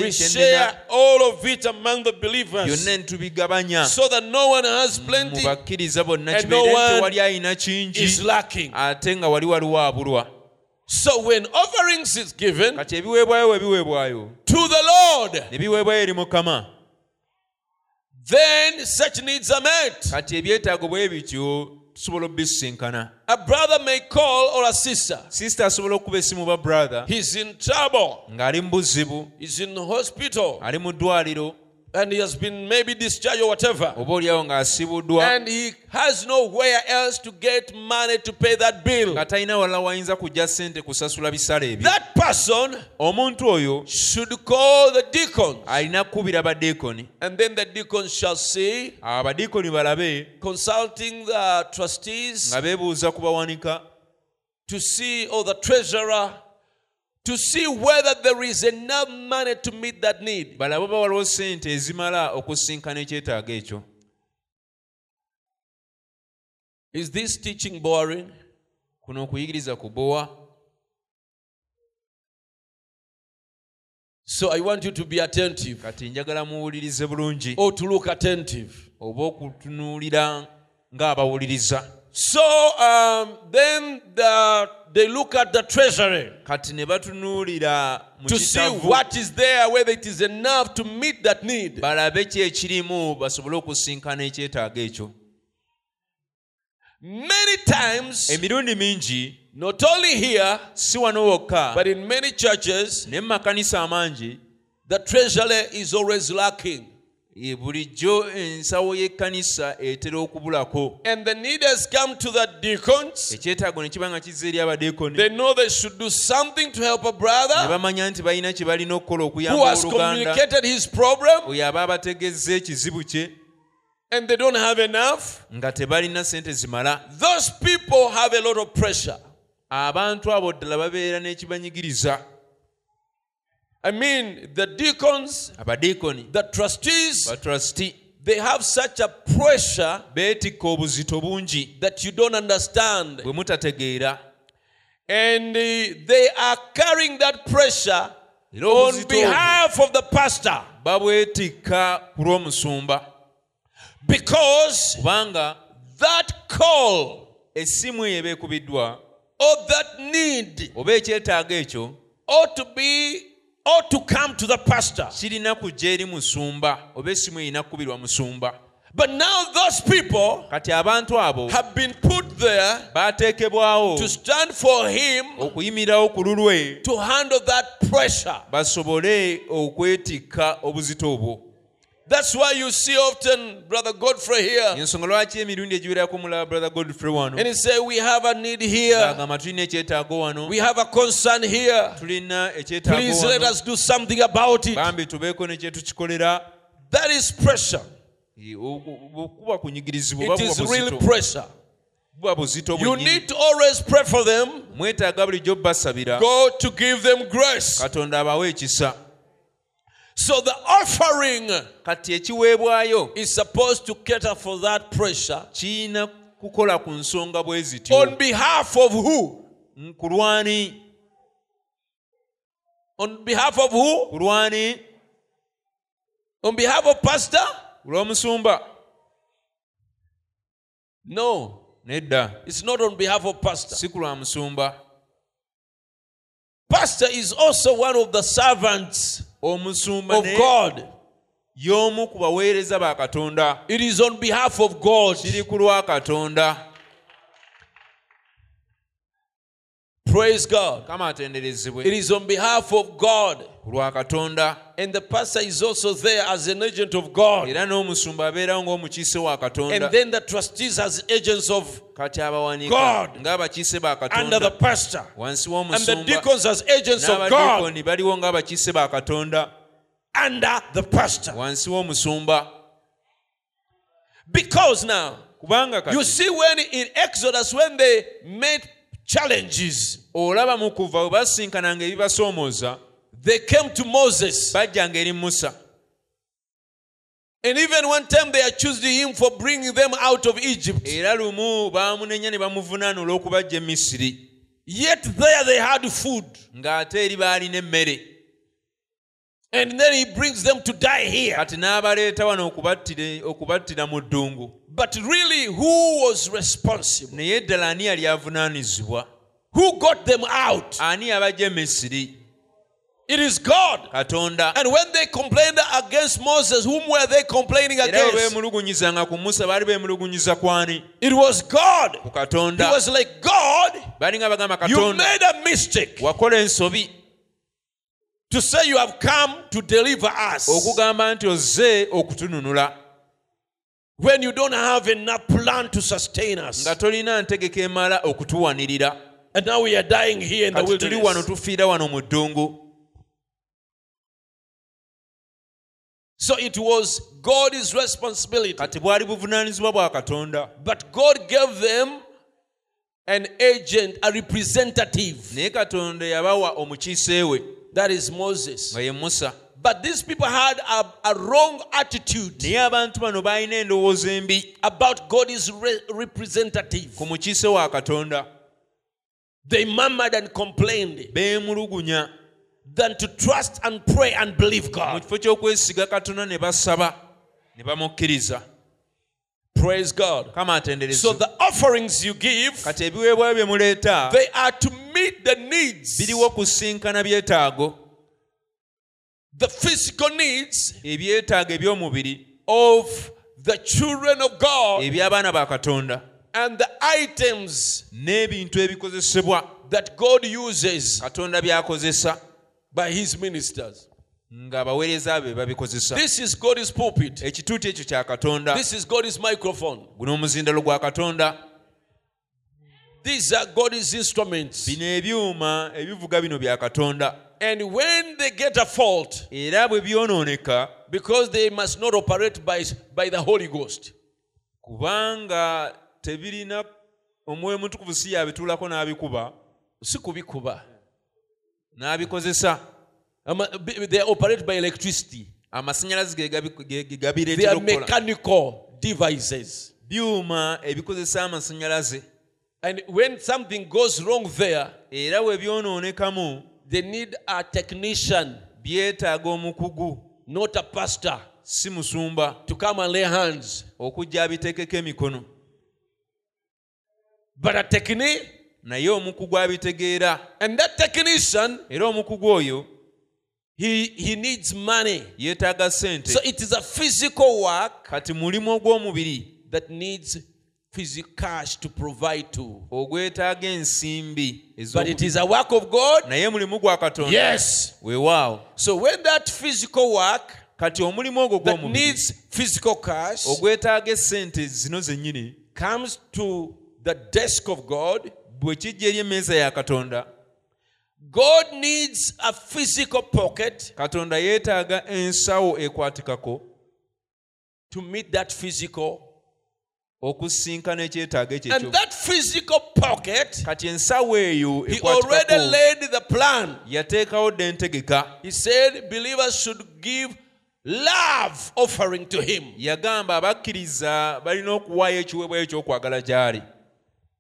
We share all of it among the believers. So that no one has mu plenty bakkiriza bonna and no kibeere one tewali alina kingi is lacking. ate nga wali waliwo abulwa So when offerings is given kati ebiweebwayo we biweebwayo to the Lord, ne biweebwayo eri mukama. then such needs are met. Kati ebyetaago bwe tusobola obisinkana A brother may call or a sister. sisita asobola okuba essimu ba brother. He's in trouble. ng'ali mu buzibu. He's in the hospital. Ali mu ddwaliro and he has been maybe discharged or whatever. oba oliawo ng'asibuddwa And he has nowhere else to get money to pay that bill. nga talina walala wayinza kujja ssente kusasula bisale ebyo That person omuntu oyo should call the deacons. alina And then the deacons shall see, balabe consulting the trustees nga beebuuza ku bawanika to see, or the treasurer, to see whether there is enough money to meet that need. balabe oba waliwo ssente ezimala okusinkana ekyetaago ekyo Is this teaching boring? kuno okuyigiriza kubowa So I want you to be attentive kati njagala muwulirize bulungi or to look attentive. oba okutunuulira ng'abawuliriza So um, then the, they look at the treasury kati ne batunuulira mu to see what is there, whether it is enough to meet that need. balabe ki ekirimu basobole okusinkana ekyetaago ekyo Many times, emirundi mingi not only here, si wano wokka but in many churches, naye mu makanisa amangi the treasury is always lacking. Bulijjo ensawo y'ekkanisa etera okubulako. And the need has come to the deacons. ekyetaago ne kiba nga kizza eri abadeekoni They know they should do something to help a ne brother bamanya nti balina kye balina okukola who has communicated his problem. Oyo aba abategezza ekizibu kye. And they don't have enough. nga tebalina sente zimala. Those people have a lot of pressure. abantu abo ddala babeera n'ekibanyigiriza I mean, the deacons, the trustees, they have such a pressure beetikka obuzito bungi that you don't understand. bwe mutategeera. And uh, they are carrying that pressure on behalf of the pastor. Babwetikka ku lw'omusumba because kubanga that call essimu eyo eba ekubiddwa or that need oba ekyetaago ekyo ought to be ought to come to the pastor. kirina kujja eri musumba oba essimu erina musumba But now those people kati abantu abo have been put there baateekebwawo to stand for him okuyimirirawo ku lulwe to handle that pressure. basobole okwetikka obuzito obwo That's why you see often Brother Godfrey here ensonga lwaki emirundi egiwerako mulaba brother godfrey wano and he said, we have a need here, agamba tulina ekyetaago wano we have a concern here. Please let us do something about it. bambi tubeeko ne kyetukikolera That is pressure. Ogu- kuba kunyigirizibwa It is real pressure. You need to always pray for them. mwetaaga bulijjo basabira God to give them grace. Katonda abawe ekisa So the offering kati ekiweebwayo is supposed to cater for that pressure kiyina kukola ku nsonga bwe zityo on behalf of who? Ku lwani On behalf of who? ku lwani On behalf of pastor? ku lw'omusumba No, nedda it's not on behalf of pastor. si ku lwa musumba Pastor is also one of the servants omusumba of God. y'omu ku baweereza ba katonda It is on behalf of God. kiri ku lwa katonda Praise God. It is on behalf of God. And the pastor is also there as an agent of God. era n'omusumba abeerawo ng'omukiise wa katonda And then the trustees as agents of kati abawanika God. ng'abakiise ba under the katonda pastor. wansi And the deacons as agents of God baliwo ng'abakiise ba katonda under the pastor. wansi w'omusumba Because now, you see, when in Exodus, when they made challenges, olaba mu kuva bwe basinkananga ebibasoomooza they came to Moses. bajjanga eri musa And even one time they accused him for bringing them out of Egypt. era lumu baamunenya ne bamuvunaana olw'okubajja misiri Yet there they had food. ng'ate eri baalina emmere And then he brings them to die here. kati n'abaleeta wano okubattira okubattira mu ddungu But really, who was responsible? naye ddala ani yali avunaanizibwa Who got them out? ani yabajja e misiri It is God. katonda And when they complained against Moses, whom were they complaining against? beemulugunyizanga ku musa baali beemulugunyiza ku ani It was God. It was like, God, you made a mistake to say you have come to deliver us okugamba nti ozze okutununula when you don't have enough plan to sustain us. nga tolina ntegeka emala okutuwanirira And now we are dying here in the kati tuli wano wilderness. tufiira wano mu ddungu So it was God's responsibility. kati bwali buvunaanyizibwa bwa katonda But God gave them an agent, a representative. naye katonda yabawa omukiise we That is Moses. musa But these people had a, a wrong attitude naye abantu bano baalina endowooza embi about God is re- representative. ku mukiise wa katonda They murmured and complained beemulugunya than to trust and pray and believe mu God. kifo ky'okwesiga katonda ne basaba ne bamukkiriza Praise God. kama So the offerings you give, kati ebiweebwayo bye muleeta they are to meet the needs, biriwo kusinkana byetaago. The physical needs ebyetaago eby'omubiri. of the children of God eby'abaana ba katonda. and the items n'ebintu ebikozesebwa. that God uses katonda by'akozesa. by his ministers. ng'abaweereza be babikozesa. This is God's pulpit. ekituuti ekyo kya katonda. This is God's microphone. guno omuzindalo gwa katonda These are God's instruments. bino ebyuma ebivuga bino bya katonda And when they get a fault, era bwe byonooneka because they must not operate by, by the Holy Ghost, kubanga tebirina omwoyo mutukuvu si yabituulako n'abikuba sikubikuba. n'abikozesa Um, They operate by electricity. amasannyalaze ge gabi- ge- ge They gabireetera are okukola mechanical devices. byuma ebikozesa amasannyalaze And when something goes wrong there, era bwe byonoonekamu they need a technician, byetaaga omukugu not a pastor, si musumba to come and lay hands. okujja abitekeko emikono But a technician, naye omukugu abitegeera and that technician, era omukugu oyo he, he needs money. yeetaaga ssente So it is a physical work kati mulimu ogw'omubiri that needs physical cash to provide to. ogwetaaga ensimbi But it is a work of God. naye mulimu gwa katonda Yes. weewaawo So when that physical work kati omulimu ogwo that needs physical cash ogwetaaga essente zino zennyini comes to the desk of God, bwe kijja eri emmeeza ya katonda God needs a physical pocket katonda yeetaaga ensawo ekwatikako to meet that physical. Okusinkana ekyetaago ekyo And that physical pocket, ensawo eyo He already laid the plan. yateekawo dde entegeka He said believers should give love offering to Him. yagamba abakkiriza balina okuwaayo ekiweebwayo ekyokwagala gy'ali.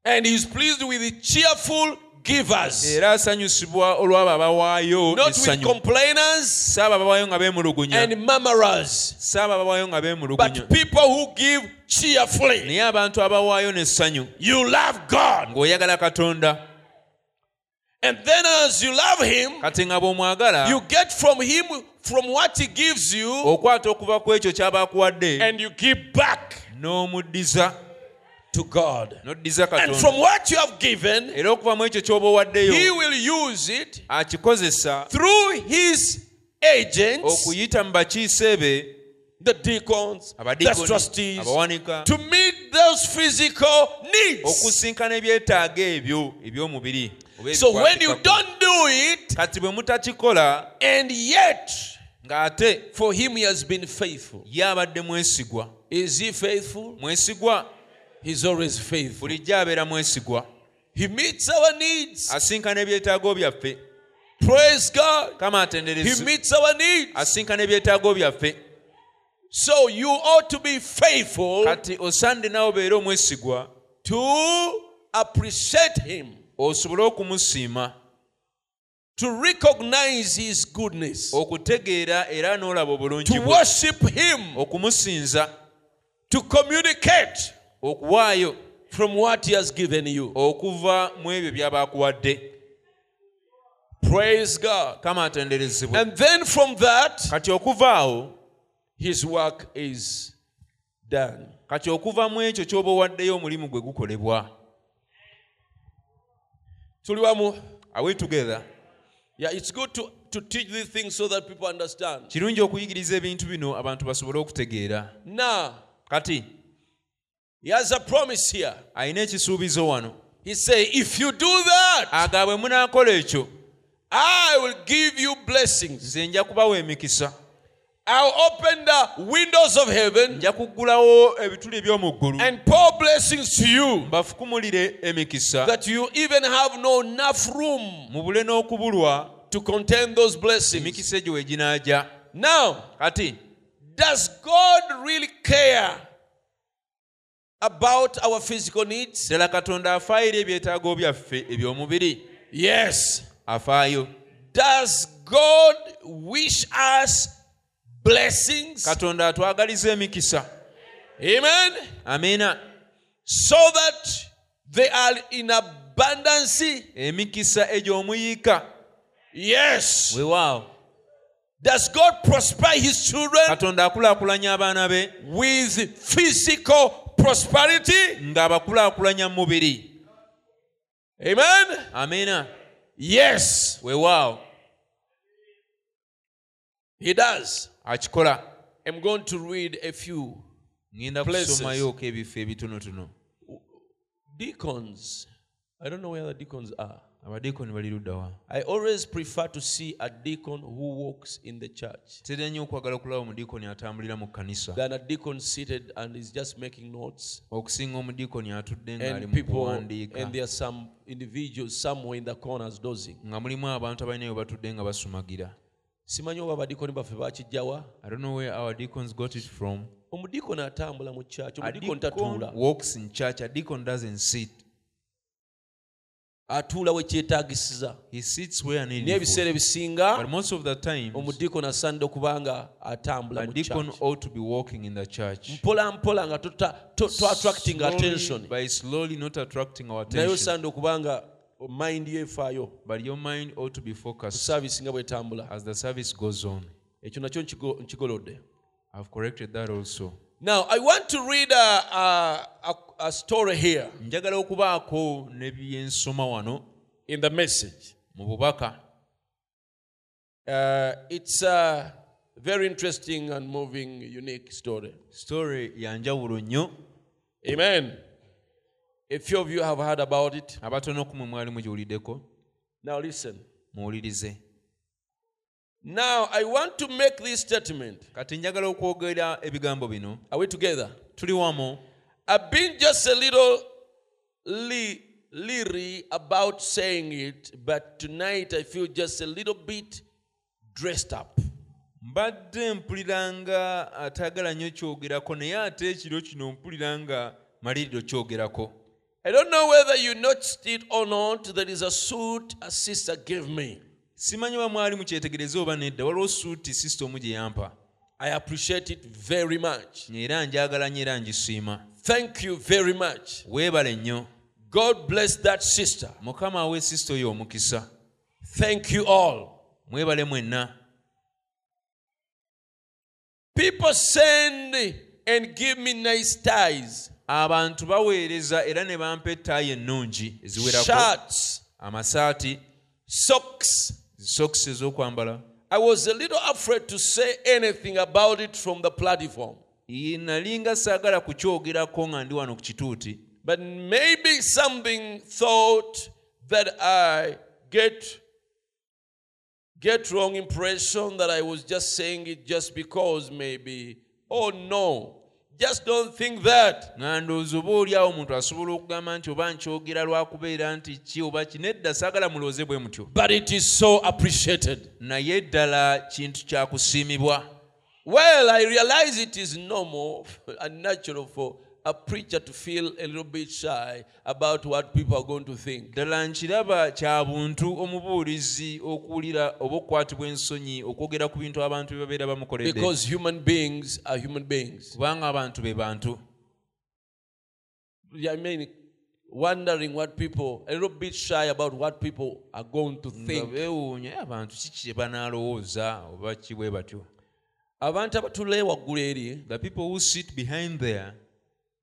And He's pleased with the cheerful givers, era asanyusibwa olw'abo abawaayo not with essanyu. complainers saaba abawaayo nga beemulugunya. and murmurers, abawaayo nga beemulugunya. But people who give cheerfully. naye abantu abawaayo n'essanyu You love God. ng'oyagala katonda And then as you love Him, kati nga bw'omwagala you get from Him, from what He gives you, okwata okuva ku ekyo ky'aba and you give back n'omuddiza to God. And from what you have given, era okuva mu ekyo ky'oba He will use it through His agents, the deacons, the trustees, to meet those physical needs. okusinkana ebyetaago ebyo eby'omubiri So when you don't do it, kati bwe mutakikola and yet ng'ate for Him He has been faithful. ye abadde mwesigwa Is He faithful? mwesigwa He's always faithful. bulijjo abeera mwesigwa He meets our needs. asinkana ebyetaago byaffe Praise God. kama He meets our needs. asinkana ebyetaago byaffe So you ought to be faithful kati osande nawe obeere omwesigwa. to appreciate Him, osobole okumusiima. to recognize His goodness, okutegeera era n'olaba obulungi to worship Him, okumusinza. to communicate okuwaayo. from what He has given you. okuva mu ebyo by'aba akuwadde Praise God. kama atenderezebwe. And then from that, kati okuva awo His work is done. kati okuva mu ekyo ky'oba owaddeyo omulimu gwe gukolebwa Tuli wamu? are we together Yeah, it's good to, to teach these things so that people understand. kirungi okuyigiriza ebintu bino abantu basobole okutegeera Now, kati He has a promise here. alina ekisuubizo wano He say, if you do that, aga bwe munaakola ekyo I will give you blessings. nze nja kubawa emikisa I'll open the windows of heaven nja kuggulawo ebituli eby'omu ggulu and pour blessings to you bafukumulire emikisa that you even have no enough room mubule n'okubulwa to contain those blessings. emikisa egyo we Now, kati does God really care about our physical needs? ddala katonda afaayira ebyetaago byaffe eby'omubiri Yes. afaayo Does God wish us blessings? katonda atwagaliza emikisa Amen. amiina So that they are in abundance. emikisa egy'omuyiika Yes. weewaawo Does God prosper his children katonda akulaakulanya abaana be with physical prosperity? ng'abakulaakulanya mu mubiri Amen. amiina Yes. weewaawo He does. Akikola I'm going to read a few. ŋŋenda Places. kusomayoko ebifo ebitonotono Deacons. I don't know where the deacons are. abadiikoni bali luddawa I always prefer to see a deacon who walks in the church tera nnyo okwagala okulaba omudiikoni atambulira mu kkanisa than a deacon seated and is just making notes. okusinga omudiikoni atudde ng'ali And mu people, kuwandiika and there are some individuals somewhere in the corners dozing. nga mulimu abantu abalina we batudde nga basumagira simanyi oba abadiikoni baffe bakijjawa i don't know where our deacons got it from. Omudiikoni atambula mu kyaki omudiikoni deacon tatuula walks in church a deacon doesn't sit. Atuula we kyetaagisiza he sits where naye needed but ebisinga most of the time omudiikoni asaanidde okuba nga atambula deacon ought to be walking in the church. Mpola mpola nga tota- to to attracting Slowly, attention. by slowly not attracting our attention. osaanidde okuba nga mind yefaayo but your mind ought to be focused saavisi nga bwetambula. as the service goes on. Ekyo nakyo nkigo- nkigolodde i've corrected that also. Now i want to read a, a, a, a story here njagala okubaako ne byensoma wano in the message. mu bubaka. Uh, it's a very interesting and moving unique story. Story ya njawulo nnyo. Amen a few of you have heard about it. Abatono ku mwali mugiwuliddeko now listen. muwulirize. Now i want to make this statement. Kati njagala okwogera ebigambo bino. Are we together? Tuli wamu. I've been just a little le- leery about saying it, but tonight I feel just a little bit dressed up. mbadde mpulira nga ataagala nnyo kyogerako naye ate ekiro kino mpulira nga malirido kyogerako I don't know whether you noticed it or not. There is a suit a sister gave me. simanyi ba mwali mukyetegereza oba nedda waliwo suuti sisita omu gye yampa I appreciate it very much. era njagala nnyo era ngisiima Thank you very much. weebale nnyo God bless that sister. mukama awe sisita oyo omukisa Thank you all. mwebale mwenna People send and give me nice ties, abantu baweereza era ne bampa ettaayi ennungi eziwerako shirts, amasaati socks, sokisi ez'okwambala I was a little afraid to say anything about it from the platform. Nalinga saagala kukyogerako nga ndi wano ku kituuti But maybe something thought that I get get wrong impression that I was just saying it just because maybe. Oh no. Just don't think that. nga ndowooza oba oli awo omuntu asobola okugamba nti oba nkyogera lwakubeera nti ki oba ki nedda saagala mulooze bwe mutyo But it is so appreciated. naye ddala kintu kya kusiimibwa Well, I realize it is normal [LAUGHS] and natural for a preacher to feel a little bit shy about what people are going to think. ddala nkiraba kya buntu omubuulizi okuwulira oba okukwatibwa ensonyi okwogera ku bintu abantu bye babeera bamukoledde Because human beings are human beings. kubanga abantu be bantu I mean, wondering what people, a little bit shy about what people are going to think. beewuunya "Eh, abantu ki kye banaalowooza oba kibwe batyo abantu abatulee waggulu eri the people who sit behind there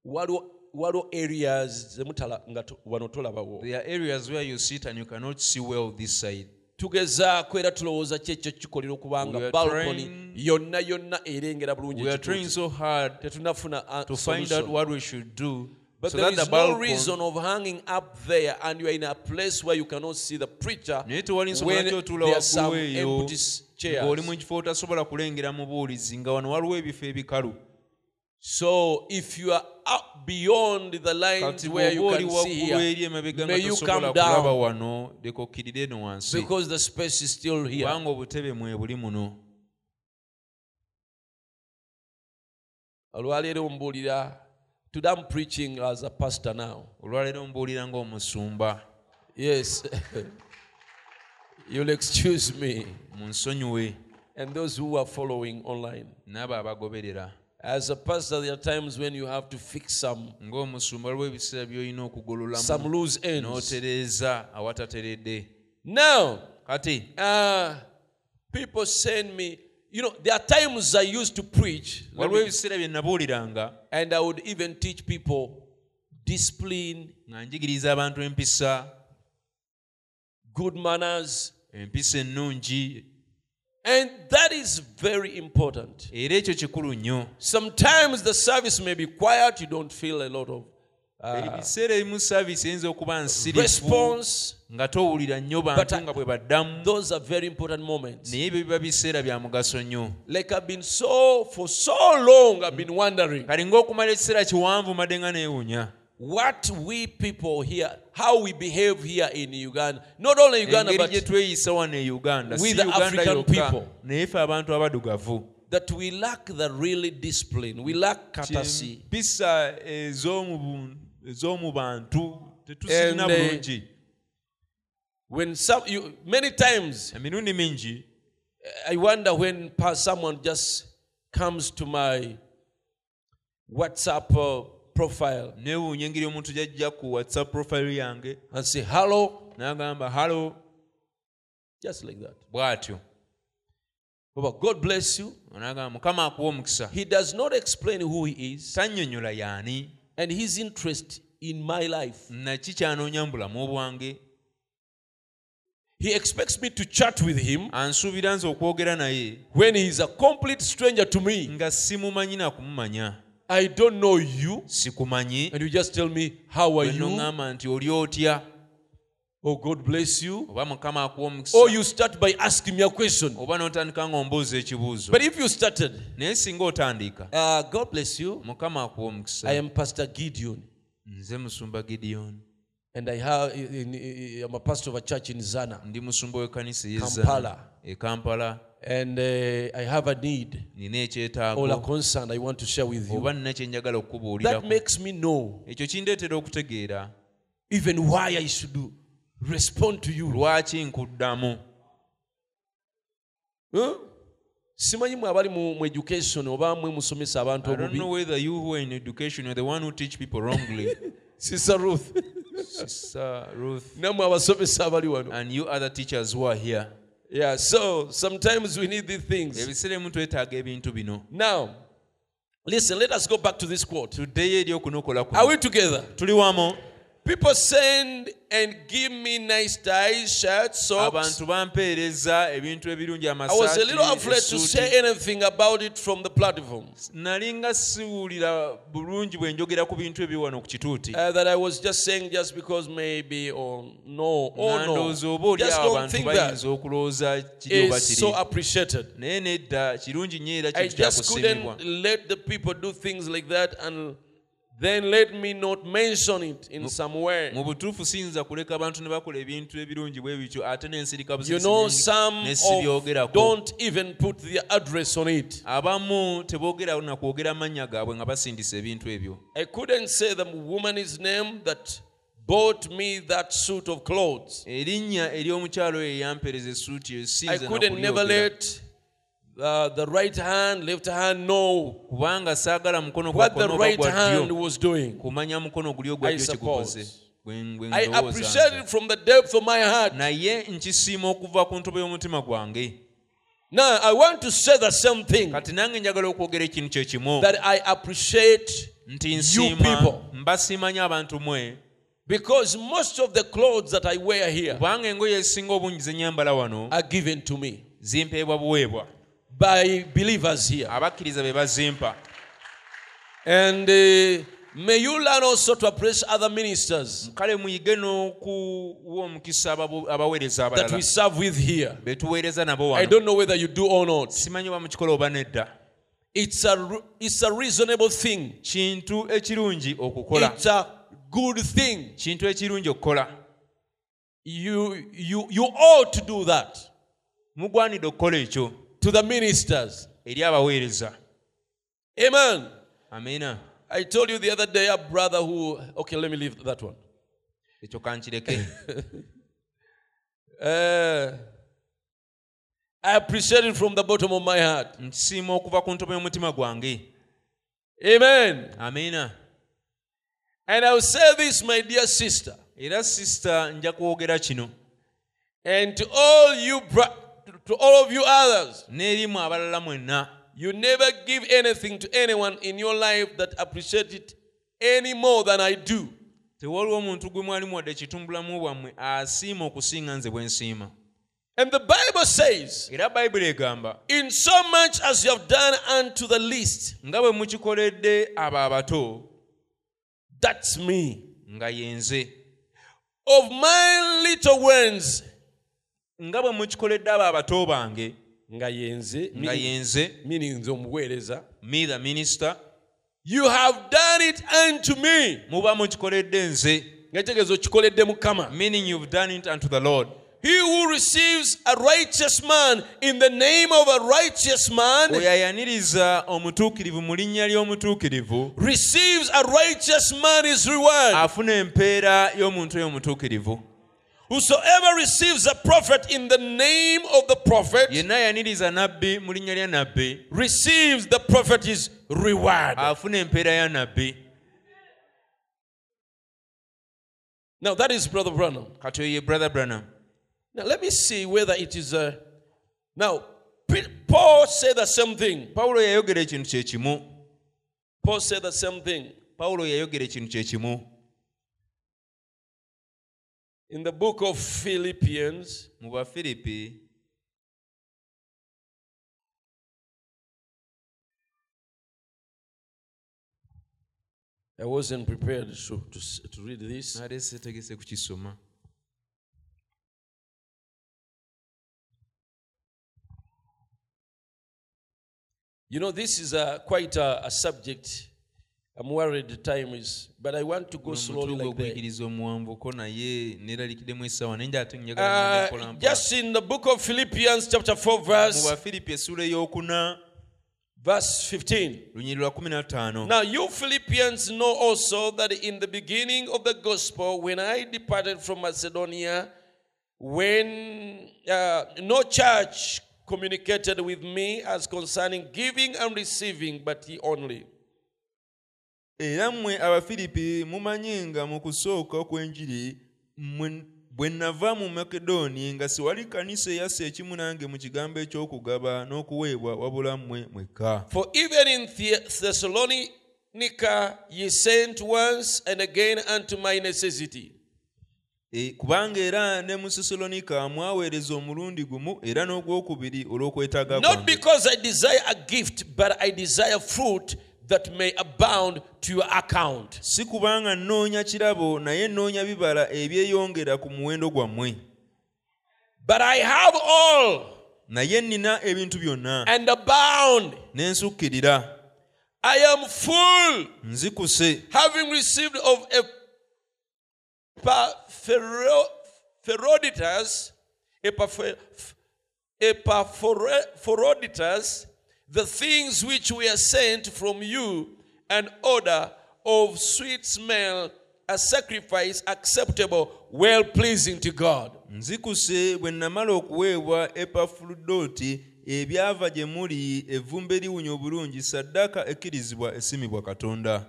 waliwo areas zemutala nga wano tolabawo. There are areas where you sit and you cannot see well this side. Tugezaako era tulowooza ki ekyo kikolera We okubanga trying- yonna yonna erengera bulungi we are ekituuti. trying so hard tetunafuna a- to find out what we should do But so there is no reason of hanging up there and you are in a place where you cannot see the preacher naye tewali nsonga when there are some empty chairs. So if you are up beyond the lines where you can see here, may you come down wano leka okkirire eno wansi because the space is still here. kubanga obutebe mwe buli muno olwaleero mbuulira today I'm preaching as a pastor now. olwaleero mbuulira ng'omusumba Yes. [LAUGHS] You'll excuse me. munsonyiwe And those who are following online. n'abo abagoberera As a pastor, there are times when you have to fix some ng'omusumba waliwo ebiseera by'olina some loose ends. Now, uh, people send me, you know, there are times I used to preach, let waliwo me- ebiseera bye nabuuliranga. And I would even teach people discipline, nga njigiriza abantu empisa. good manners, And that is very important. era ekyo kikulu nnyo Sometimes the service may be quiet, you don't feel a lot of uh, ebiseera ebimu saaviisi eyinza okuba nsirifu response. nga towulira nnyo But bantu I- nga bwe baddamu Those are very important moments. naye ebyo biba biseera bya mugaso nnyo Like I've been so, for so long, I've been wondering kali ng'okumala ekiseera kiwanvu madde nga neewunya what we people here, how we behave here in Uganda. Not only Uganda, but tweyisa wano uganda with the African people. naye ffe abantu abadugavu that we lack the really discipline. We lack courtesy. empisa ez'omu bu- ez'omu bantu tetusirina And, bulungi When some, you, many times I wonder when someone just comes to my WhatsApp uh, profile. Neewuunya engeri omuntu gyajja ku whatsapp profile yange and say hello, n'agamba hallo just like that. bw'atyo. Baba, God bless you. n'agamba mukama akuwa omukisa. He does not explain who he is. Tannyonnyola y'ani and his interest in my life. naki kyanoonya mu bulamu bwange? He expects me to chat with him ansuubira nze okwogera naye? when he is a complete stranger to me. nga simumanyi na kumumanya I don't know you, sikumanyi and you just tell me, How are you? noŋŋamba nti oli otya Oh, God bless you. oba mukama akuwa omukisa Or you start by asking me a question. oba n'otandika ng'ombuuza ekibuuzo But if you started, naye singa otandika uh, God bless you. mukama akuwa omukisa I am Pastor Gideon, nze musumba gidiyoni and I have I'm a pastor of a church in Zana, ndi musumba w'ekkanisa ey'e Kampala. E kampala and uh, I have a need. Or a concern I want to share with you. oba nina kye njagala That makes me know ekyo kindeetera okutegeera. even why I should do, respond to you. lwaki nkuddamu? Simanyi mwe abali mu education oba mwe musomesa abantu I don't know obubi whether you who are in education are the one who teach people wrongly. [LAUGHS] sister ruth. Nammwe abasomesa abali wano. And you other teachers who are here. Yeah so sometimes we need these things. Ebiseera ebimu twetaaga ebintu bino. Now listen let us go back to this quote. Tuddeyo eri okunokola are we together? Tuli people send and give me nice ties shirts socks. Abantu bampeereza ebintu ebirungi i was a little afraid to say anything about it from the platform. Nali nga siwulira bulungi bwe njogera ku bintu ebyo wano ku kituuti. Uh, that i was just saying just because maybe or no or Nga no. ndowooza oba oli just don't abantu think bayinza that okulowooza kiri oba is so appreciated. Naye nedda kirungi nnyo era I just couldn't let the people do things like that and then let me not mention it in some way. mu butuufu siyinza kuleka abantu ne bakola ebintu ebirungi bwe bityo ate n'ensirika You know, some ne of sibyogerako don't even put their address on it. abamu teboogera na kwogera mannya gaabwe nga basindisa ebintu ebyo I couldn't say the woman's name that bought me that suit of clothes. erinnya ery'omukyalo oyo eyampeereza essuuti eyo I siyinza na couldn't never let uh, the right hand, left hand know kubanga saagala mukono gwa what the right hand was doing. kumanya mukono guli ogwa I kigukoze suppose. I appreciate it from the depth of my heart. naye nkisiima okuva ku ntobo y'omutima gwange Now, I want to say the same thing kati nange njagala okwogera ekintu kye kimu that I appreciate nti you nsiima people. mbasiima nnyo abantu mwe because most of the clothes that I wear here kubanga engoye ezisinga obungi ze nyambala wano are given to me zimpeebwa buweebwa by believers here. abakkiriza be bazimpa And uh, may you learn also to appreciate other ministers kale muyige n'okuwa omukisa ababo- abaweereza that we abalala serve with here. be tuweereza nabo I wano don't know whether you do or not. simanyi oba mukikola oba nedda It's a, re- it's a reasonable thing. kintu ekirungi okukola It's a good thing. kintu ekirungi okukola You, you, you ought to do that mugwanidde okukola ekyo to the ministers. eri abaweereza Amen. amiina I told you the other day a brother who, okay, let me leave that one. ekyo kankireke [LAUGHS] Uh, I appreciate it from the bottom of my heart. nkisiima okuva ku ntobo y'omutima gwange Amen. amiina And I will say this, my dear sister, era sisita nja kwogera kino and to all you, bro- to all of you others, n'erimu abalala mwenna you never give anything to anyone in your life that appreciate it any more than I do. tewaliwo omuntu gwe mwali muwadde ekitumbulamu bwammwe asiima okusinga nze bwe nsiima And the Bible says, era bayibuli egamba In so much as you have done unto the least, nga bwe mukikoledde abo abato that's me. nga yenze Of my little ones, nga bwe mukikoledde abo abato bange nga yenze, nga yenze omuweereza, me the minister you have done it unto me. muba mukikoledde nze. Nga kitegeeza okikoledde mukama. Meaning you've done it unto the lord. He who receives a righteous man in the name of a righteous man oyo ayaniriza omutuukirivu mu linnya ly'omutuukirivu receives a righteous man his reward afuna empeera y'omuntu oyo omutuukirivu whosoever receives a prophet in the name of the prophet yenna ayaniriza nabbi mu linnya lya nabbi receives the prophet's reward afuna empeera ya nabbi now that is brother branham. Kati oyo ye brother branham. Now let me see whether it is a now paul said the same thing. Pawulo yayogera ekintu kye kimu. Paul said the same thing. Pawulo yayogera ekintu kye kimu in the book of philippians mu i wasn't prepared to, to, to read this nali seetegese kukisoma You know, this is a, quite a, a subject. I'm worried the time is, but I want to go slowly like that. gw'okuyigiriza omuwanvuko naye neeralikiddemu essaawa naye nti ate njagala Uh, ngende mpola mpola. just in the book of Philippians, chapter 4, verse, bafiripi essula ey'okuna verse 15. 15 Now, you Philippians know also that in the beginning of the gospel, when I departed from Macedonia, when uh, no church communicated with me as concerning giving and receiving, but he only. Era mmwe abafiripi mumanyi nga mu kusooka okw'enjiri mmwe- bwe nava mu makedoni nga siwali kanisa eyassa ekimu nange mu kigambo eky'okugaba n'okuweebwa wabula mmwe mwekka For even in The- Thessalonica ye sent once and again unto my necessity. E, kubanga era ne mu sesalonika mwaweereza omulundi gumu era n'ogwokubiri olw'okwetaaga Not because I desire a gift, but I desire fruit that may abound to your account. si kubanga nnoonya kirabo naye nnoonya bibala ebyeyongera ku muwendo gwammwe But I have all naye nnina ebintu byonna and abound. ne nsukkirira I am full, nzikuse having received of Epaphr- Epaphroditus, the things which were sent from you, an odor of sweet smell, a sacrifice acceptable, well pleasing to God. nzikuse bwe namala okuweebwa ebyava gye muli evvumbe eriwunya obulungi saddaaka ekkirizibwa esimibwa katonda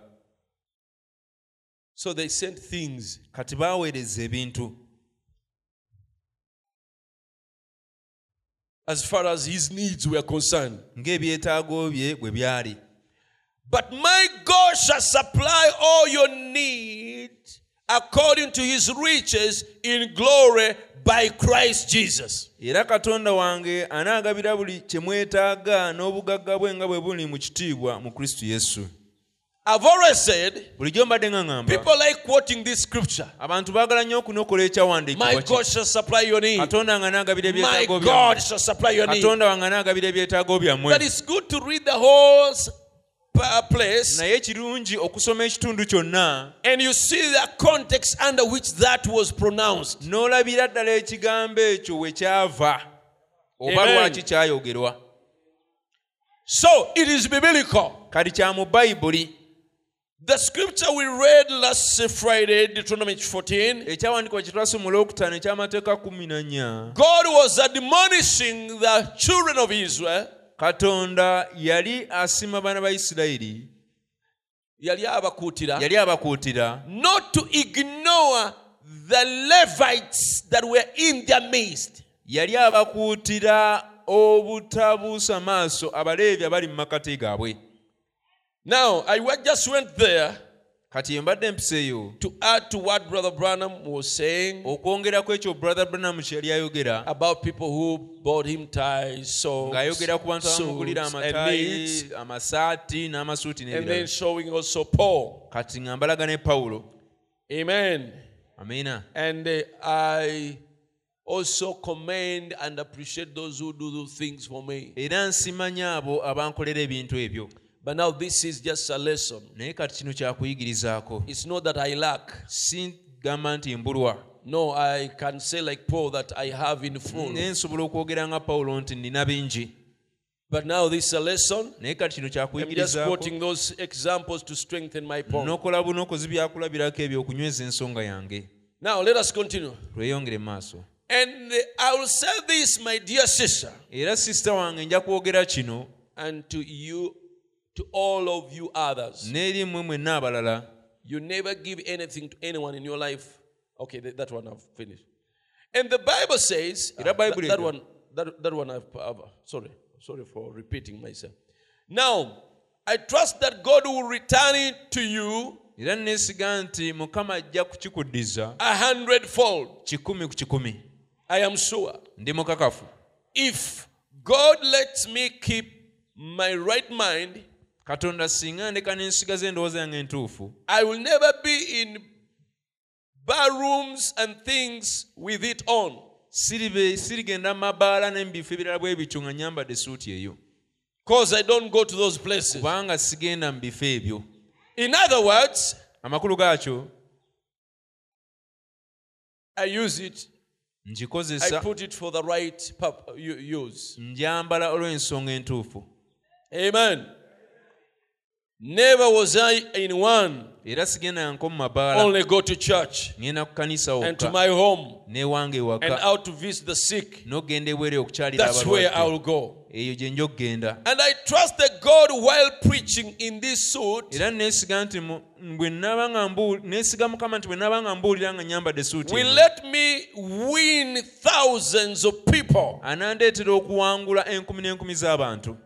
So they sent things. kati baaweereza ebintu as far as his needs were concerned. ng'ebyetaago bye bwe byali But my God shall supply all your need according to his riches in glory by Christ Jesus. era katonda wange anaagabira buli kye mwetaaga n'obugagga bwe nga bwe buli mu kitiibwa mu kristo yesu I've always said, bulijjo mbadde nga ŋŋamba people like quoting this scripture. abantu baagala nnyo okunokola ekyawandiikibwa My God shall supply your need. katonda wange anaagabira My ebyetaago God byammwe shall supply your need. katonda wange anaagabira ebyetaago it's good to read the whole place naye kirungi okusoma ekitundu kyonna and you see the context under which that was pronounced. n'olabira ddala ekigambo ekyo we kyava oba Amen. lwaki kyayogerwa So it is biblical. kati kya mu bayibuli The scripture we read last Friday, Deuteronomy 14, ekyawandiikibwa kye twasoma olwokutaano ekyamateeka kumi na nnya. God was admonishing the children of Israel. katonda yali asima baana ba isirayiri. Yali abakuutira. Yali abakuutira. Not to ignore the Levites that were in their midst. yali abakuutira obutabuusa maaso abaleevi abali mu makati gaabwe Now, I just went there kati mbadde mpiseeyo to add to what Brother Branham was saying okwongerako ekyo brother branham kye yali ayogera about people who bought him ties, so ng'ayogera ku bantu abamugulira suits, and amataayi needs, amasaati n'amasuuti and then showing also Paul. kati nga mbalaga ne pawulo Amen. amiina And uh, I also commend and appreciate those who do those things for me. era nsimanya abo abankolera ebintu ebyo But now this is just a lesson. naye kati kino kyakuyigirizaako It's not that I lack. sigamba nti mbulwa No, I can say like Paul that I have in full. naye nsobola okwogera nga pawulo nti nina bingi But now this is a lesson. naye kati kino I'm just kyakuyigirizaako quoting those examples to strengthen my point. n'okola bunokozi byakulabirako ebyo okunyweza ensonga yange Now let us continue. tweyongere mu maaso And I will say this, my dear sister, era sisita wange nja kwogera kino and to you, to all of you others. n'eri mmwe mwenna abalala You never give anything to anyone in your life. Okay, that, that one I've finished. And the Bible says uh, that, one. That, that one I've, I've sorry sorry for repeating myself. Now I trust that God will return it to you era neesiga nti mukama ajja kukikuddiza kikumi ku kikumi I am sure. ndi mukakafu If God lets me keep my right mind, katonda singa ndeka n'ensigaza endowooza yange entuufu I will never be in bar rooms and things with it on. sirigenda mabaala ne mu bifo ebirala bwe bityo nga nyambadde suuti eyo Because I don't go to those places. kubanga sigenda mu bifo ebyo In other words, amakulu gaakyo I use it, because I put it for the right use. njambala olw'ensonga entuufu Amen. Never was I in one, era sigenda nko mu mabaala. Only go to church. Ngenda ku kanisa and to my home. N'ewange and ewaka out to visit the sick. n'ogenda ebwere okukyalira That's where I will go. eyo gye nja okgenda And I trust that God, while preaching in this suit, era neesiga nti mu- bwe nnaaba mbu- neesiga mukama nti bwe nnaaba nga mbuulira nga nyambadde suuti will let me win thousands of people. anandeetera okuwangula enkumi n'enkumi z'abantu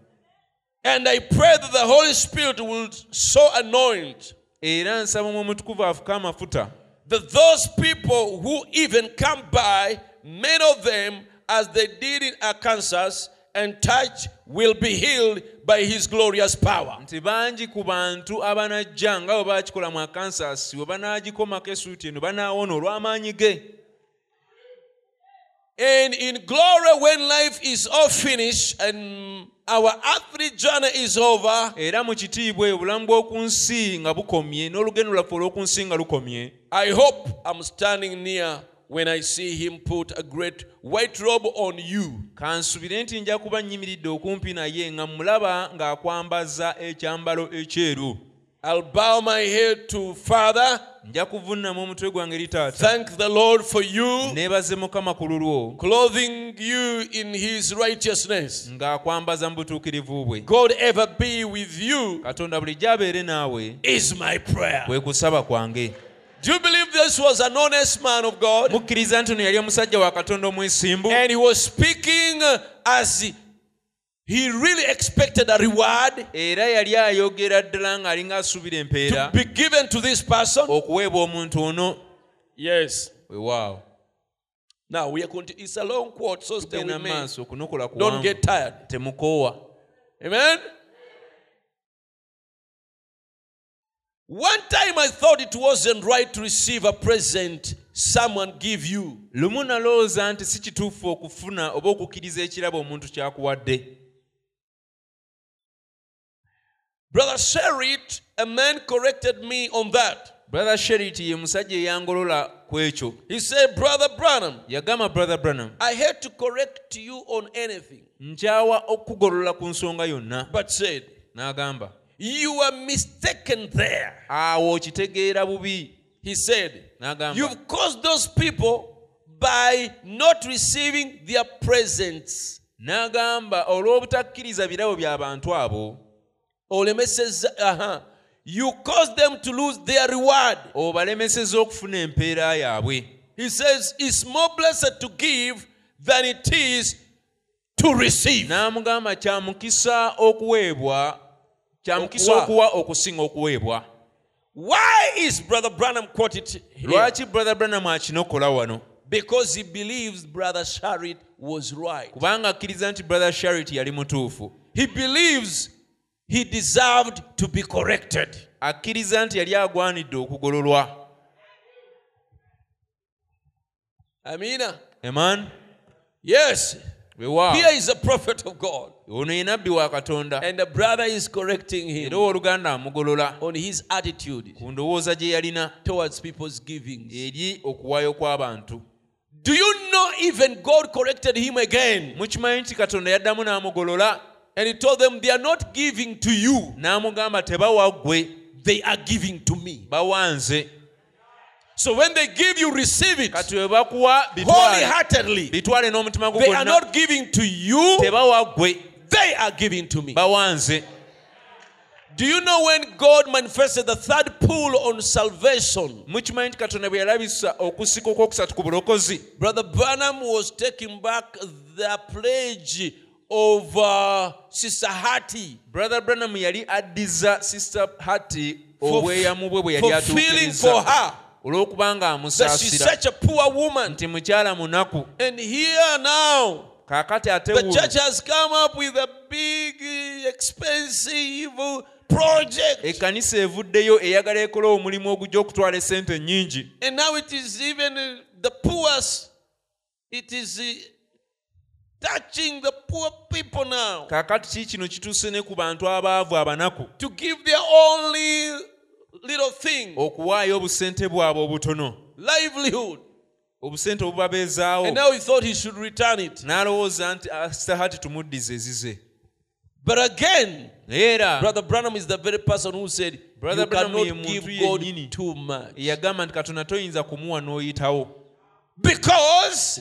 And I pray that the Holy Spirit will so anoint era nsaba mu omutukuvu afuke amafuta that those people who even come by, many of them, as they did in Arkansas, and touch will be healed by his glorious power. nti bangi ku bantu abanajja nga bwe baakikola mu akansas bwe banaagikomako esuuti eno banaawona olw'amaanyi ge And in glory, when life is all finished and our earthly journey is over, era mu kitiibwa obulamu bw'oku nsi nga bukomye n'olugendo lwaffe olw'oku nsi nga lukomye I hope I'm standing near when I see him put a great white robe on you. kansubire nti nja kuba nnyimiridde okumpi naye nga mmulaba ng'akwambaza ekyambalo ekyeru I'll bow my head to Father, nja kuvunnamu omutwe gwange eri taata thank the Lord for you, neebaze mukama ku lulwo clothing you in his righteousness. ng'akwambaza mu butuukirivu bwe God ever be with you katonda bulijjo abeere naawe is my prayer. kwe kusaba kwange Do you believe this was an honest man of God? mukkiriza nti ono yali omusajja wa And he was speaking as he- really expected a reward era yali ayogera ddala ng'alinga asuubira to empeera be given to this person. okuweebwa omuntu ono Yes. weewaawo Now we are it's a long quote, so stay with me. Don't get tired. Amen. One time I thought it wasn't right to receive a present someone give you. lumu nalowooza nti si kituufu okufuna oba okukkiriza ekirabo omuntu kyakuwadde Brother Sherit, a man corrected me on that. brother sherit ye musajja eyangolola ku ekyo He said, Brother Branham, yagamba brother branham I had to correct you on anything, nkyawa okukugolola ku nsonga yonna but said, n'agamba You are mistaken there. awo okitegeera bubi He said, n'agamba You've caused those people by not receiving their presents. n'agamba olw'obutakkiriza birabo by'abantu abo Olemeseza, uh-huh. You cause them to lose their reward. obalemeseza okufuna empeera yaabwe He says, It's more blessed to give than it is to receive. n'amugamba kya mukisa okuweebwa kya mukisa okuwa okusinga okuweebwa Why is Brother Branham quoted here? lwaki brother branham akinokola wano Because he believes Brother Sharit was right. kubanga akkiriza nti brother sharit yali mutuufu He believes he deserved to be corrected. akkiriza nti yali agwanidde okugololwa Amina. eman Yes. weewaawo Here is a prophet of God. ono ye nabbi And the brother is correcting him era owooluganda amugolola on his attitude ku ndowooza gye yalina towards people's givings. eri okuwaayo kw'abantu Do you know even God corrected him again? Mukimanyi nti katonda yaddamu n'amugolola And he told them, They are not giving to you, n'amugamba tebawa ggwe they are giving to me. bawanze. So when they give you, receive it. Wholeheartedly. bitwale n'omutima gwo They are not giving to you, they are giving to me. Do you know when God manifested the third pull on salvation? mukimanyi nti katonda bwe yalabisa okusika okwokusatu ku bulokozi. Brother Branham was taking back the pledge over sister hati brother branham yali addiza sister hati obweyamu bwe bwe yali atuukiriza. olw'okubanga amusaasira. nti mukyala munaku. Kaakati ate ekkanisa evuddeyo eyagala ekola omulimu ogujja okutwala esente ennyingi and now it is even the poorest it is touching the poor people now. Kaakati kii kino kituuse ne ku bantu abaavu abanaku. To give their only little thing, okuwaayo obusente bwabwe obutono. Livelihood. obusente obubabeezaawo. And now he thought he should return it. n'alowooza nti "Ah, sister hati tumuddize ezize. But again, era Brother Branham is the very person who said, Brother You Branham cannot give God too much. yagamba nti katonda toyinza kumuwa n'oyitawo Because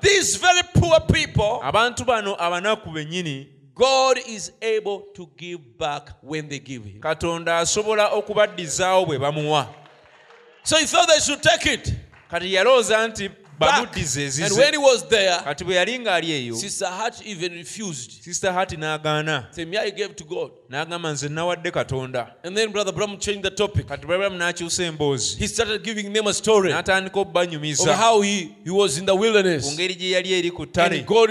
these very poor people, abantu bano abanaku bennyini God is able to give back when they give Him. katonda asobola okubaddizaawo bwe bamuwa. So he thought they should take it kati yalowooza nti bamuddize And when he ezize was there, kati bwe yali ng'ali eyo Sister Hart even refused. sister hati n'agaana Say, Me, I gave to God. n'agamba nze nawadde katonda And then Brother Branham changed the topic. kati balamu n'akyusa emboozi He started giving them a story of n'atandika obbanyumiza how he, he was in the ku wilderness. ngeri gye yali eri ku ttale And God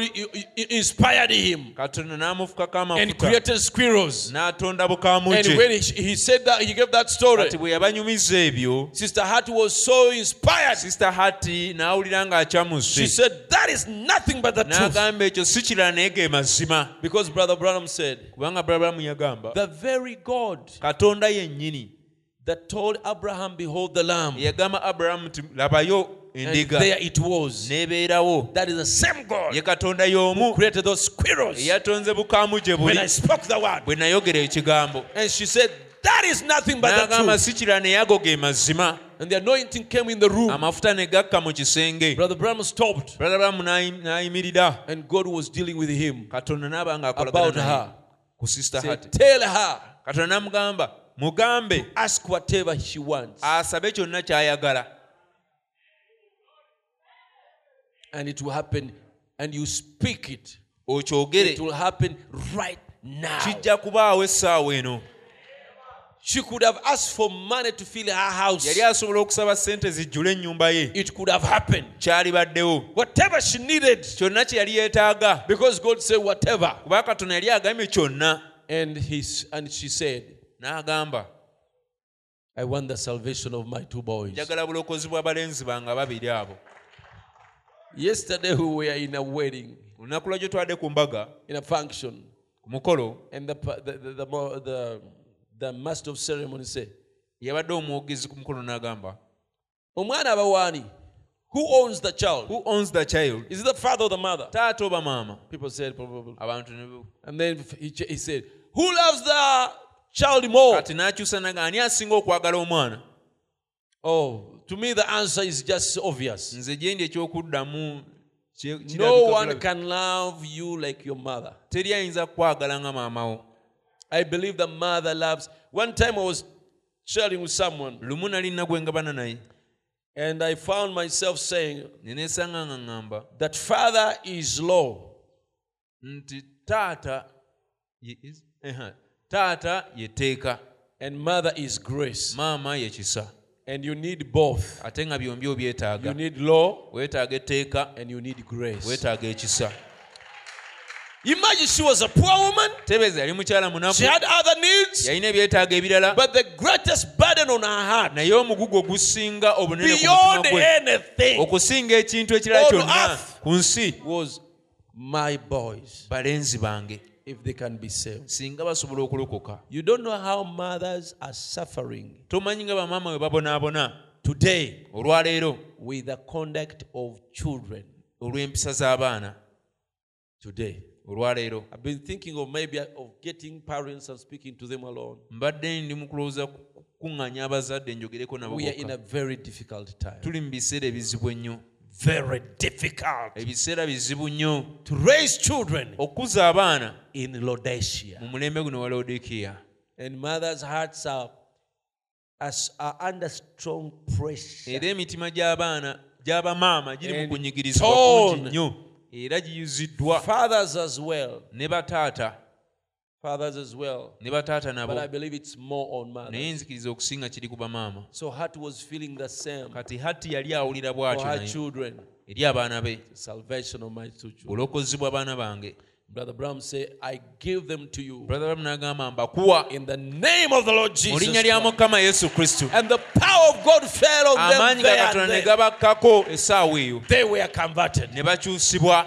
inspired him katonda n'amufukako and created squirrels. n'atonda And when he, he said that, he gave that story. kati bwe yabanyumiza ebyo Sister Hart was so inspired. sister hati n'awulira ng'akyamuse She said, That is nothing but the truth. n'agamba ekyo si kirala naye ge mazima Because Brother Branham said, kubanga bulabramu yagamba The very God katonda yennyini. that told Abraham, Behold the Lamb, yagamba abulamu nti labayo endiga. there it was. n'ebeerawo. That is the same God ye katonda y'omu. created those squirrels. Eyatonze bukaamu gye when I buli spoke the word. bwe nayogera ekigambo. And she said, That is nothing but the truth. si kirala naye ge mazima And the anointing came in the room. amafuta ne gakka mu kisenge. Brother Branham stopped, bulabramu n'ayimirira and God was dealing with him about her. Ku sister hati Tell her, katonda n'amugamba mugambe ask whatever she wants, asabe kyonna ky'ayagala and it will happen. And you speak it. okyogere It will happen right now. kijja kubaawo essaawa eno She could have asked for money to fill her house. yali asobola okusaba sente zijjule ennyumba ye. It could have happened. Whatever she needed, kyonna kye yali yeetaaga. Because God said whatever. kuba katonda yali agambye kyonna. And he's and she said, n'agamba I want the salvation of my two boys. njagala bulokozi bw'abalenzi bange babiri abo. Yesterday we were in a wedding, olunaku lwagyo twadde ku mbaga in a function, ku mukolo. And the pa- the the, the, mo- the, the master of ceremony said, yabadde omwogezi ku mukolo n'agamba Omwana abawani, who owns the child? who owns the child Is it the father or the mother? taata oba maama People said probably. abantu And then he, he said, Who loves the child more? kati n'akyusa naga ani asinga okwagala omwana Oh, to me the answer is just obvious. nze gye ndi ekyokuddamu No one can love you like your mother. teri ayinza kukwagala nga maamawo I believe the mother loves. One time I was sharing with someone, lumu nali nna gwe naye and I found myself saying ne neesanga nga ŋŋamba that father is law, nti taata ye- is- eha, taata ye tteeka and mother is grace. maama ye kisa And you need both. ate nga byombi You need law weetaaga etteeka and you need grace. weetaaga ekisa Imagine she was a poor woman. tebeeza yali mukyala She had other needs. yalina ebyetaago ebirala But the greatest burden on her heart, naye omugugu ogusinga obunene ku beyond mutima gwe anything, okusinga ekintu ekirala On kyonna earth. ku nsi was my boys, balenzi bange if they can be saved. singa basobola okulokoka You don't know how mothers are suffering tomanyi nga bamaama bwe babonaabona today olwaleero with the conduct of children. olw'empisa z'abaana Today. Olwaleero I've been thinking of maybe uh, of getting parents and speaking to them alone. mbadde ndi mu kulowooza ku- kuŋŋanya abazadde njogereko nabo We are in a very difficult time. tuli mu biseera ebizibu ennyo. Very difficult. Ebiseera bizibu nnyo. To raise children okukuza abaana. in Laodicea. mu mulembe guno wa lawodikiya And mothers' hearts are, as, are under strong pressure. era emitima gy'abaana gy'abamaama giri mu kunyigirizibwa kungi nnyo era giyuziddwa Fathers as well. ne bataata Fathers as well. ne bataata nabo But I believe it's more on mothers. naye nzikiriza okusinga kiri ku bamaama So Hart was feeling the same kati hatti yali awulira for bw'atyo her naye children. eri abaana be Salvation of my two children. bulokozi bw'abaana bange Brother Bram say, I give them to you brother baramu n'agamba mbakuwa in the name of the Lord Jesus. linnya lya Christ." mukama yesu kristo And the power of God fell on them amaanyi ga there katonda and ne then. gabakkako essaawa eyo They were converted. ne bakyusibwa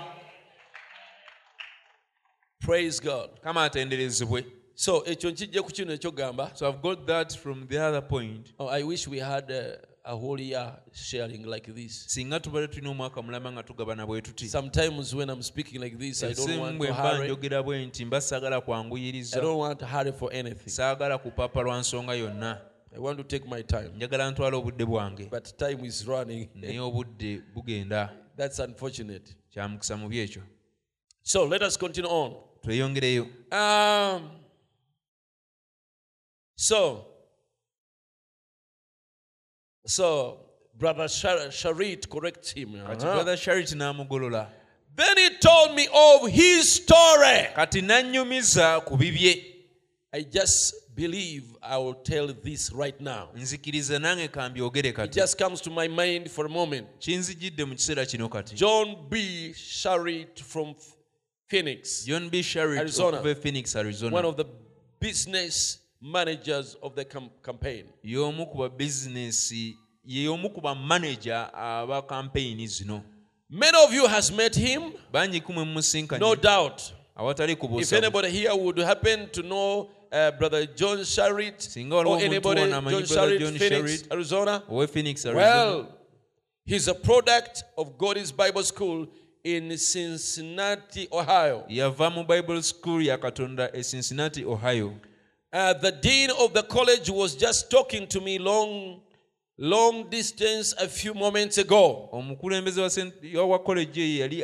Praise God. kama atenderezebwe So ekyo nkijja ku kino ekyogamba so i've got that from the other point oh, I wish we had a, a whole year sharing like this. singa tubadde tulina omwaka mulamba nga tugabana bwe tuti Sometimes when I'm speaking like this, I don't want to mba hurry. njogera bwe nti mba saagala I kwanguyiriza don't want to hurry for anything. saagala kupapa lwa nsonga yonna I want to take my time. njagala ntwala obudde bwange But time is running. naye obudde bugenda That's unfortunate. kya mukisa mubi ekyo So let us continue on. tweyongereyo Um, so, so brother Shar- Sharit corrects him. Uh-huh. brother sharit n'amugolola Then he told me of his story. kati nannyumiza ku bibye I just believe I will tell this right now. nzikiriza nange kambyogere It kati just comes to my mind for a moment. kinzijidde mu kiseera kino kati John B. Sharit from Phoenix, john b sharit Arizona. okuva e phoenix one arizona of the business managers of the cam- campaign. y'omu ku babizinesi yeomu ku bamaneja aba kampeyini zino. Many of you has met him, bangi kumwe mumusinkanye no doubt. awatali If anybody here would happen to know uh, Brother John Sharit Singa or anybody, John Sharit, John Phoenix, Arizona, phoenix arizona. well, he's a product of God's Bible School in Cincinnati, Ohio. yava mu bible school ya katonda e cincinnati ohio Uh, the dean of the college was just talking to me long, long distance a few moments ago. omukulembeze wa Saint- wa koleji eyo yali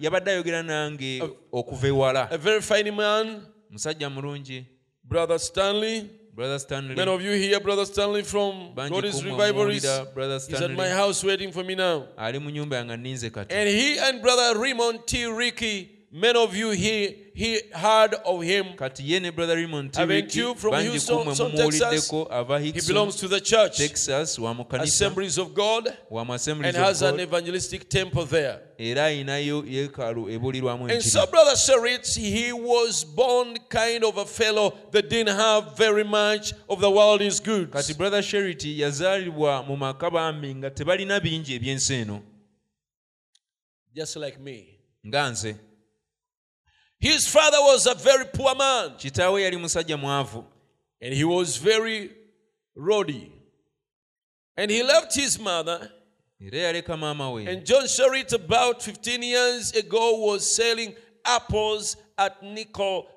yabadde ayogera nange okuva ewala A very fine man, musajja mulungi Brother Stanley. brother stanley Many of you here, Brother Stanley from Banji God is Revivalist. muwulira Brother He's at my house waiting for me now. ali mu nyumba yange ninze kati And he and Brother Raymond T. Ricky, many of you here, he heard of him. kati ye ne brother raymond Haven't Tiriki, you from bangi Houston, kumwe mumuwuliddeko ava He belongs to the church, texas wa mu kanisa Assemblies of God, wa mu and has an evangelistic temple there. era yeekaalu ebuulirwamu And so, Brother Sharitz, he was born kind of a fellow that didn't have very much of the world's goods. kati brother sherity yazaalibwa mu maka bambi nga tebalina bingi ebyensi eno Just like me. nga nze His father was a very poor man, yali musajja mwavu and he was very rowdy. And he left his mother era yaleka maama we And John Sharit, about 15 years ago, was selling apples at nickel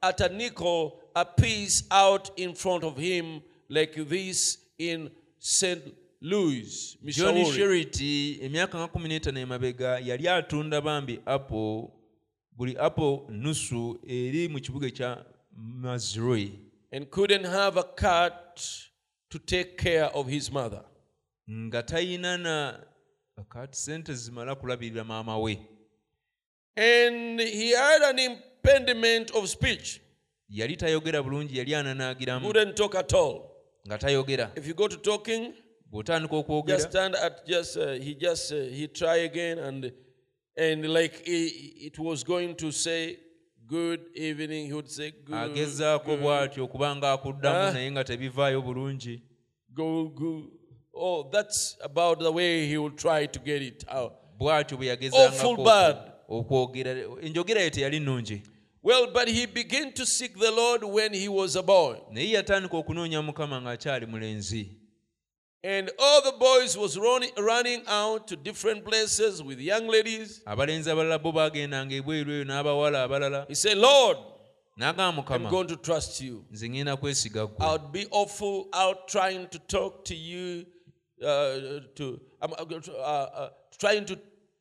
at a nickel a piece out in front of him, like this in St. Louis, john sherity emyaka nga kumi n'etaano emabega yali atunda bambi apple buli apple nusu eri mu kibuga ekya mazroi And couldn't have a cat to take care of his mother. nga tayina na akati sente zimala kulabirira maama we And he had an impediment of speech. yali tayogera bulungi yali ananaagiramu wouldn't talk at all. nga tayogera If you go to talking, bw'otandika just okwogera stand at just uh, he just uh, he try again and and like he, it was going to say good evening, he would say good, agezaako bw'atyo okuba nga akuddamu Ah. naye nga tebivaayo bulungi go good. Oh, that's about the way he will try to get it out. bw'atyo bwe bad. okwogera enjogera ye teyali nnungi Well, but he began to seek the Lord when he was a boy. naye yatandika okunoonya mukama ng'akyali mulenzi And all the boys was running, running out to different places with young ladies. abalenzi abalala bo baagendanga ebweru eyo n'abawala abalala He said, Lord, n'agamba I'm mukama going to trust you. nze ŋŋenda kwesiga ggwe I'll be awful out trying to talk to you, uh, to I'm uh, uh, trying to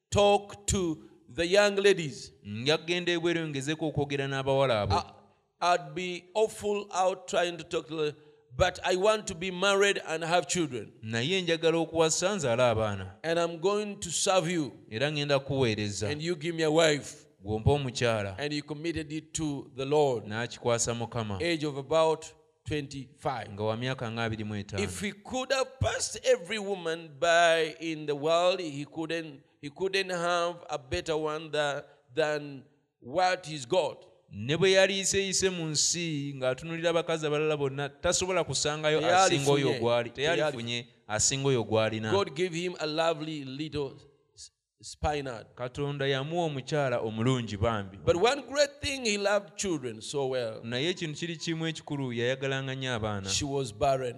talk to the young ladies. nja kgenda ebweru eyo ngezeeko okwogera n'abawala abo I, I'd be awful out trying to talk to the, but I want to be married and have children, naye njagala okuwasa nzaala abaana. And I'm going to serve you, era ŋŋenda kuweereza. And you give me a wife. gw'ompa omukyala. And he committed it to the Lord, n'akikwasa mukama. Age of about 25. nga wa myaka nga abiri mu etaano. If he could have passed every woman by in the world, he couldn't he couldn't have a better one than, than what he's got. Ne bwe yaliyiseeyise mu nsi ng'atunulira abakazi abalala bonna tasobola kusangayo asinga oyo gwali Teyalifunye. asinga oyo gwalina spinard. katonda yamuwa omukyala omulungi bambi But one great thing, he loved children so well. naye ekintu kiri kimu ekikulu yayagalanga nnyo abaana She was barren.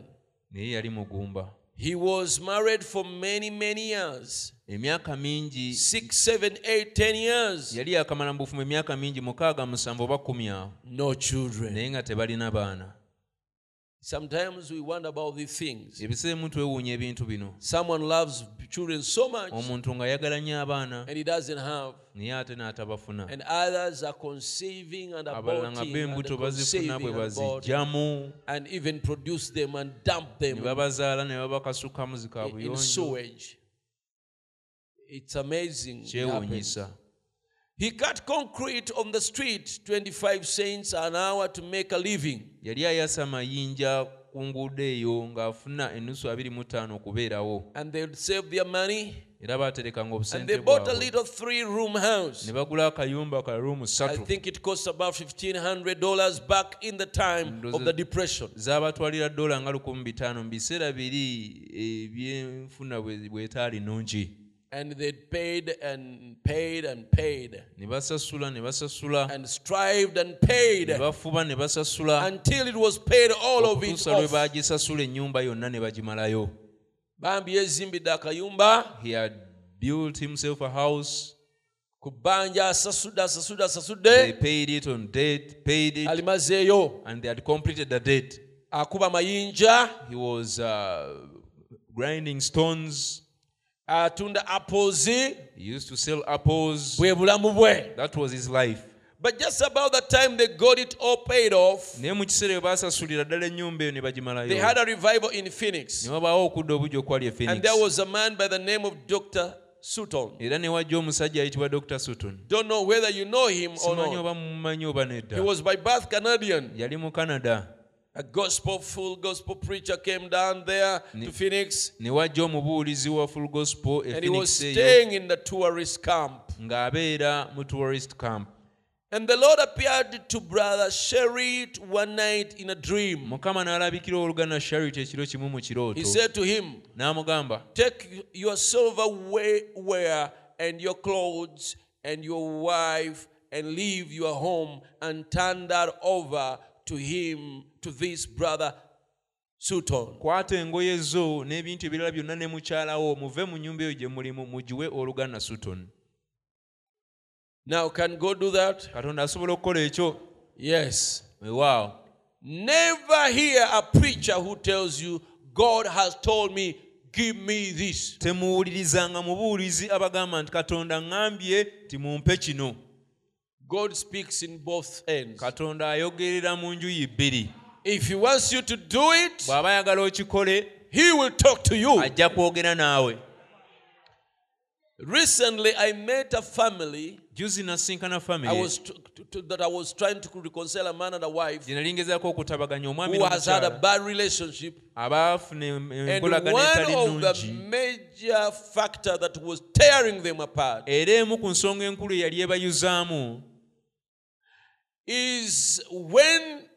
naye yali mugumba He was married for many, many years emyaka mingi six, seven, eight, ten years. yali yakamala mu bufumu emyaka mingi mukaaga musanvu oba kumi awo No children. naye nga tebalina baana Sometimes we wonder about these things. ebiseera emu twewuunya ebintu bino Someone loves children so much omuntu ng'ayagala nnyo abaana and he doesn't have. naye ate n'atabafuna And others are conceiving and abalala nga aborting and bazifuna conceiving bwe and aborting and even produce them and dump ne them babazaala ne babakasukamu in zikabuyonjo sewage. It's amazing. it happens. kyewuunyisa He cut concrete on the street 25 cents an hour to make a living. yali ayasa mayinja ku nguudo eyo ng'afuna ennusu abiri mu ttaano okubeerawo And they'd save their money. era baaterekanga And obusente they bought a bwabwe little three room house. ne bagula akayumba ka ruumu I ssatu think it cost about $1,500 back in the time of the depression. zaabatwalira dola nga lukumi bitaano mu biseera biri eh, ebyenfuna bwe bwetaali nnungi And they'd paid and paid and paid. Ne basasula ne basasula and strived and ne paid. Bafuba ne basasula until it was paid all of it okutuusa lwe baagisasula ennyumba yonna ne bagimalayo. Bambi yezimbidde akayumba he had built himself a house. Ku bbanja asasudde asasudde they asasudde paid it on debt paid it. Alimazeeyo. And they had completed the debt akuba mayinja. He was uh, grinding stones atunda apples he used to sell apples. Bwe bulamu bwe. That was his life. But just about the time they got it all paid off naye mu kiseera bwe baasasulira ddala ennyumba eyo ne they had a revival in phoenix. Ne wabaawo okudda obugi okwali and there was a man by the name of dr sutton. Era ne wajja omusajja ayitibwa dr sutton. Don't know whether you know him or not. oba mumanyi oba he was by birth canadian. Yali mu canada a gospel full gospel preacher came down there to phoenix. ne wajja omubuulizi wa full gospel e and he was staying in the tourist camp. Ng'abeera mu tourist camp. And the Lord appeared to brother Sherit one night in a dream. mukama n'alabikira oluganda charity ekiro kimu mu He said to him, n'amugamba Take your silverware and your clothes and your wife and leave your home and turn that over to him, to this brother Sutton. kwata engoye zo n'ebintu ebirala byonna ne mukyalawo muve mu nnyumba eyo gye mulimu mugiwe oluganda sutton Now, can God do that? katonda asobola okukola ekyo Yes. weewaawo Never hear a preacher who tells you, God has told me, give me this. temuwulirizanga mubuulizi abagamba nti katonda ŋŋambye timumpe kino God speaks in both ends. katonda ayogerera mu njuyi bbiri If He wants you to do it, bw'aba ayagala okikole He will talk to you. ajja kwogera naawe. Recently, I met a family. I was t- t- t- that I was trying to reconcile a man and a wife gye nali ngezaako who has had a bad relationship. And one of the major factor that was tearing them apart era emu ku nsonga enkulu eyali ebayuzaamu. is when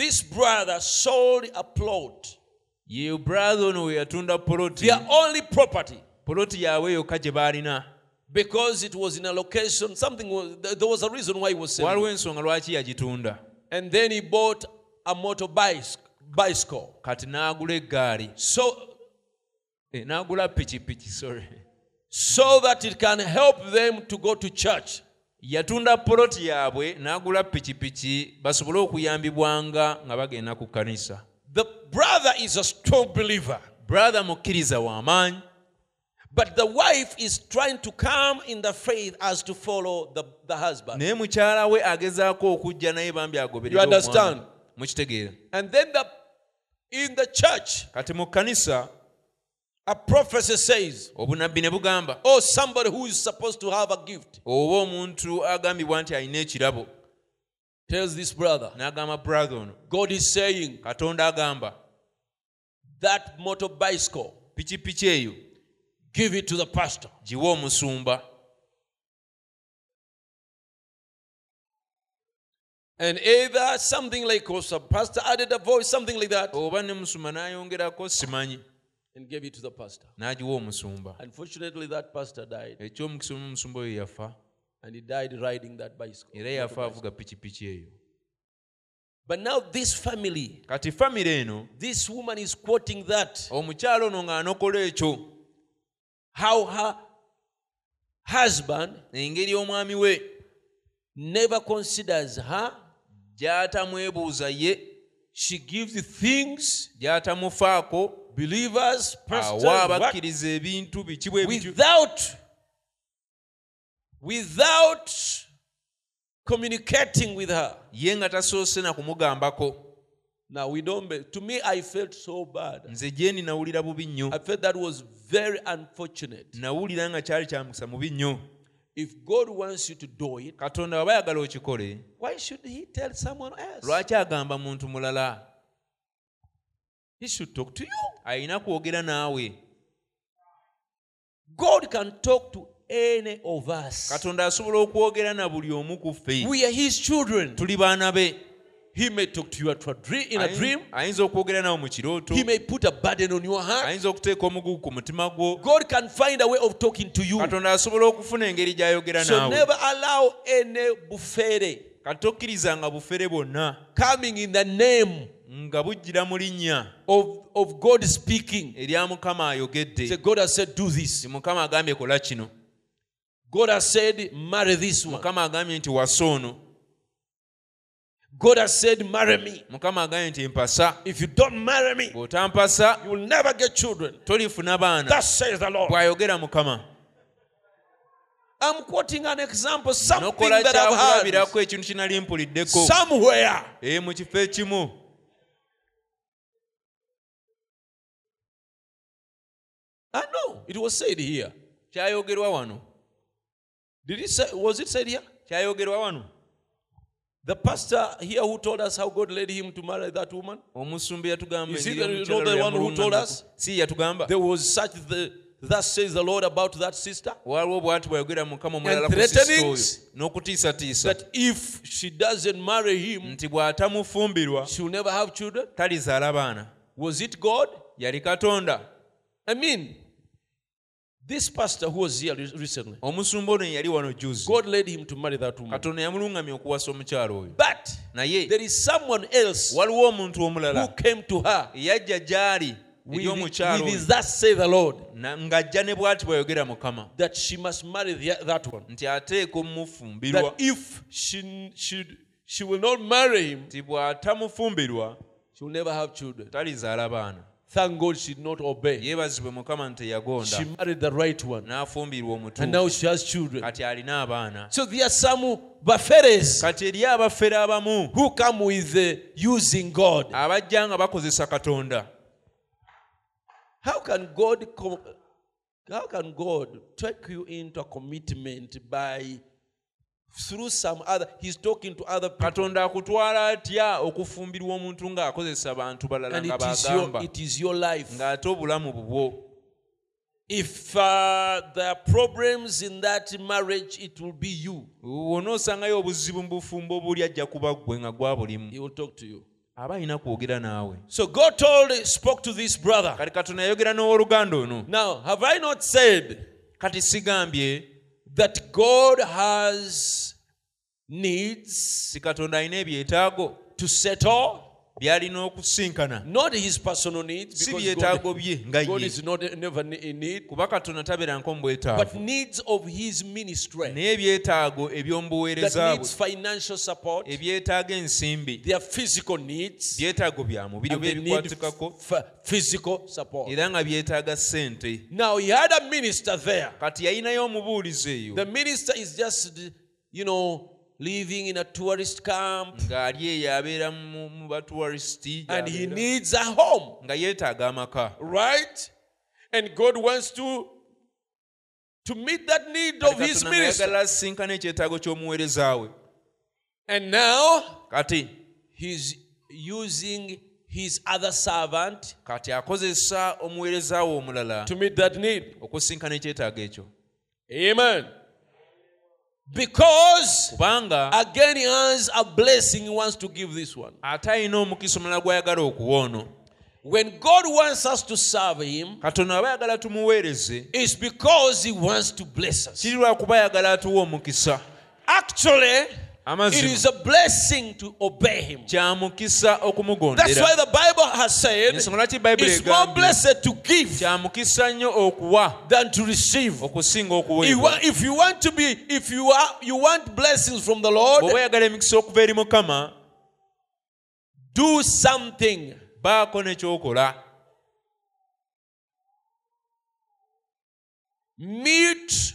this brother sold a plot, ye brother ono we yatunda poloti their only property, poloti yaabwe yokka gye baalina. Because it was in a location, something was, there was a reason why he was selling. waliwo ensonga lwaki yagitunda? And then he bought a motorbike bicycle. kati n'agula eggaali. So, Eh, n'agula pikipiki sorry. so that it can help them to go to church. Yatunda poloti yaabwe n'agula pikipiki basobole okuyambibwanga nga bagenda ku kkanisa. The brother is a strong believer, brother mukkiriza w'amaanyi but the wife is trying to come in the faith as to follow the, the husband. naye mukyala we agezaako okujja naye bambi agoberere You understand? And then the in the church, kati mu kkanisa a prophecy says, obunabbi ne bugamba Oh, somebody who is supposed to have a gift. oba omuntu agambibwa nti alina ekirabo. Tells this brother, n'agamba brother ono God is saying katonda agamba that motor bicycle, pikipiki eyo give it to the pastor. giwe omusumba. And either something like, or some pastor added a voice, something like that, oba ne musumba n'ayongerako simanyi and gave it to the pastor. n'agiwa omusumba. Unfortunately, that pastor died, ekyomukisa omusumba oyo yafa. And he died riding that bicycle. era yafa avuga pikipiki eyo. But now, this family, kati famire eno this woman is quoting that. omukyala ono ng'anokola ekyo. How her husband engeri omwami we. never considers her, gy'atamwebuuza ye. She gives the things, gy'atamufaako believers, awa abakkiriza ebintu biki bwe without without communicating with her. Ye nga tasoose na kumugambako. Now we don't to me i felt so bad. Nze bubi nnyo. I felt that was very unfortunate. Nawulira nga kyali kya mukisa mubi nnyo. If god wants you to do it katonda waba ayagala okikole why should he tell someone else? lwaki agamba muntu mulala he should talk to you. Alina kwogera naawe. God can talk to any of us. Katonda asobola okwogera na buli omu ku ffe. We are his children. Tuli baana be. He may talk to you at a dream, in a dream. ayinza okwogera nawe mu kirooto. He may put a burden on your heart. Ayinza okuteeka omugugu ku mutima gwo. God can find a way of talking to you. Katonda asobola okufuna engeri gy'ayogera So never allow any buffere kati tokkirizanga bufere bwonna coming in the name nga bujjira mu linnya of, God speaking. erya mukama ayogedde God has said, do this. mukama agambye kola kino God has said, marry this one. mukama agambye nti wasa ono God has said, marry me. mukama agambye nti mpasa If you don't marry me, bw'otampasa you will never get children. tolifuna baana Thus says the Lord. bw'ayogera mukama I'm quoting an example, something that I've heard ekintu kinali mpuliddeko somewhere. ee mu kifo ekimu I know it was said here. kyayogerwa wano Did it say? Was it said here? kyayogerwa wano The pastor here who told us how God led him to marry that woman. omusumba yatugamba Is he the- the one who told us? si yatugamba There was such the thus says the Lord about that sister waliwo bw'ati bwayogera mukama omulala And ku sisita threatenings. oyo n'okutiisatiisa that if she doesn't marry him, nti bw'atamufumbirwa she will never have children. talizaala baana Was it God? yali katonda I mean, this pastor who was here re- recently, omusumba ono yali wano juzi God led him to marry that woman. katonda yamulungamya okuwasa omukyalo oyo But naye there is someone else waliwo omuntu who came to her eyajja gy'ali with, with thus say the Lord na- ng'ajja ne bw'ati bwayogera mukama that she must marry the, that one. nti ateeka omumufumbirwa That if she, she, she will not marry him, nti bw'atamufumbirwa she will never have children. talizaala baana Thank God she did not obey. yeebazibwe mukama nti teyagonda She married the right one. n'afumbirwa And now she has children. kati alina abaana So there are some Baferes kati eri abafere abamu who come with the using God. abajja nga bakozesa katonda How can God com- How can God take you into a commitment by through some other? He's talking to other people, katonda akutwala atya okufumbirwa omuntu ng'akozesa balala and nga it is your bagamba it is your life. ng'ate obulamu bubwo If uh, there are problems in that marriage, it will be you. onoosangayo obuzibu mu bufumbo obuli ajja kuba ggwe nga gwa bulimu He will talk to you. Aba alina kwogera naawe So God told, spoke to this brother. kati katonda yayogera n'owooluganda ono Now, have I not said kati sigambye that God has needs si katonda alina ebyetaago to settle? By'alina okusinkana Not his personal needs, si byetaago God, bye nga ye. is not never in need, kuba katonda tabeeranko mu but bwetaavu needs of his ministry. naye ebyetaago eby'omu buweereza bwe. needs financial support, ebyetaaga ensimbi. Their physical needs, byetaago bya mubiri and oba they need ebikwatikako physical support. era nga byetaaga ssente. Now, he had a minister there. kati yayinayo omubuulizi eyo The minister is just, you know, living in a tourist camp ng'ali eyo abeera mu and he needs a home, nga yeetaaga amaka right? And God wants to to meet that need of his minister. ayagala asinkana ekyetaago ky'omuweereza we And now kati he's using his other servant kati akozesa omuweereza we omulala to meet that need. okusinkana ekyetaago ekyo Amen. Because kubanga again he has a blessing he wants to give this one. ate alina omukisa omulala gw'ayagala okuwa ono When God wants us to serve him, katonda aba ayagala tumuweereze it's because he wants to bless us. kiri lwakuba ayagala atuwa omukisa Actually, it is a blessing to obey him. That's why the Bible has said ensonga lwaki bayibuli it's more blessed to give than to receive. If you want- If you want to be, if you are, you want blessings from the Lord, emikisa okuva eri mukama do something. baako nekyokola Meet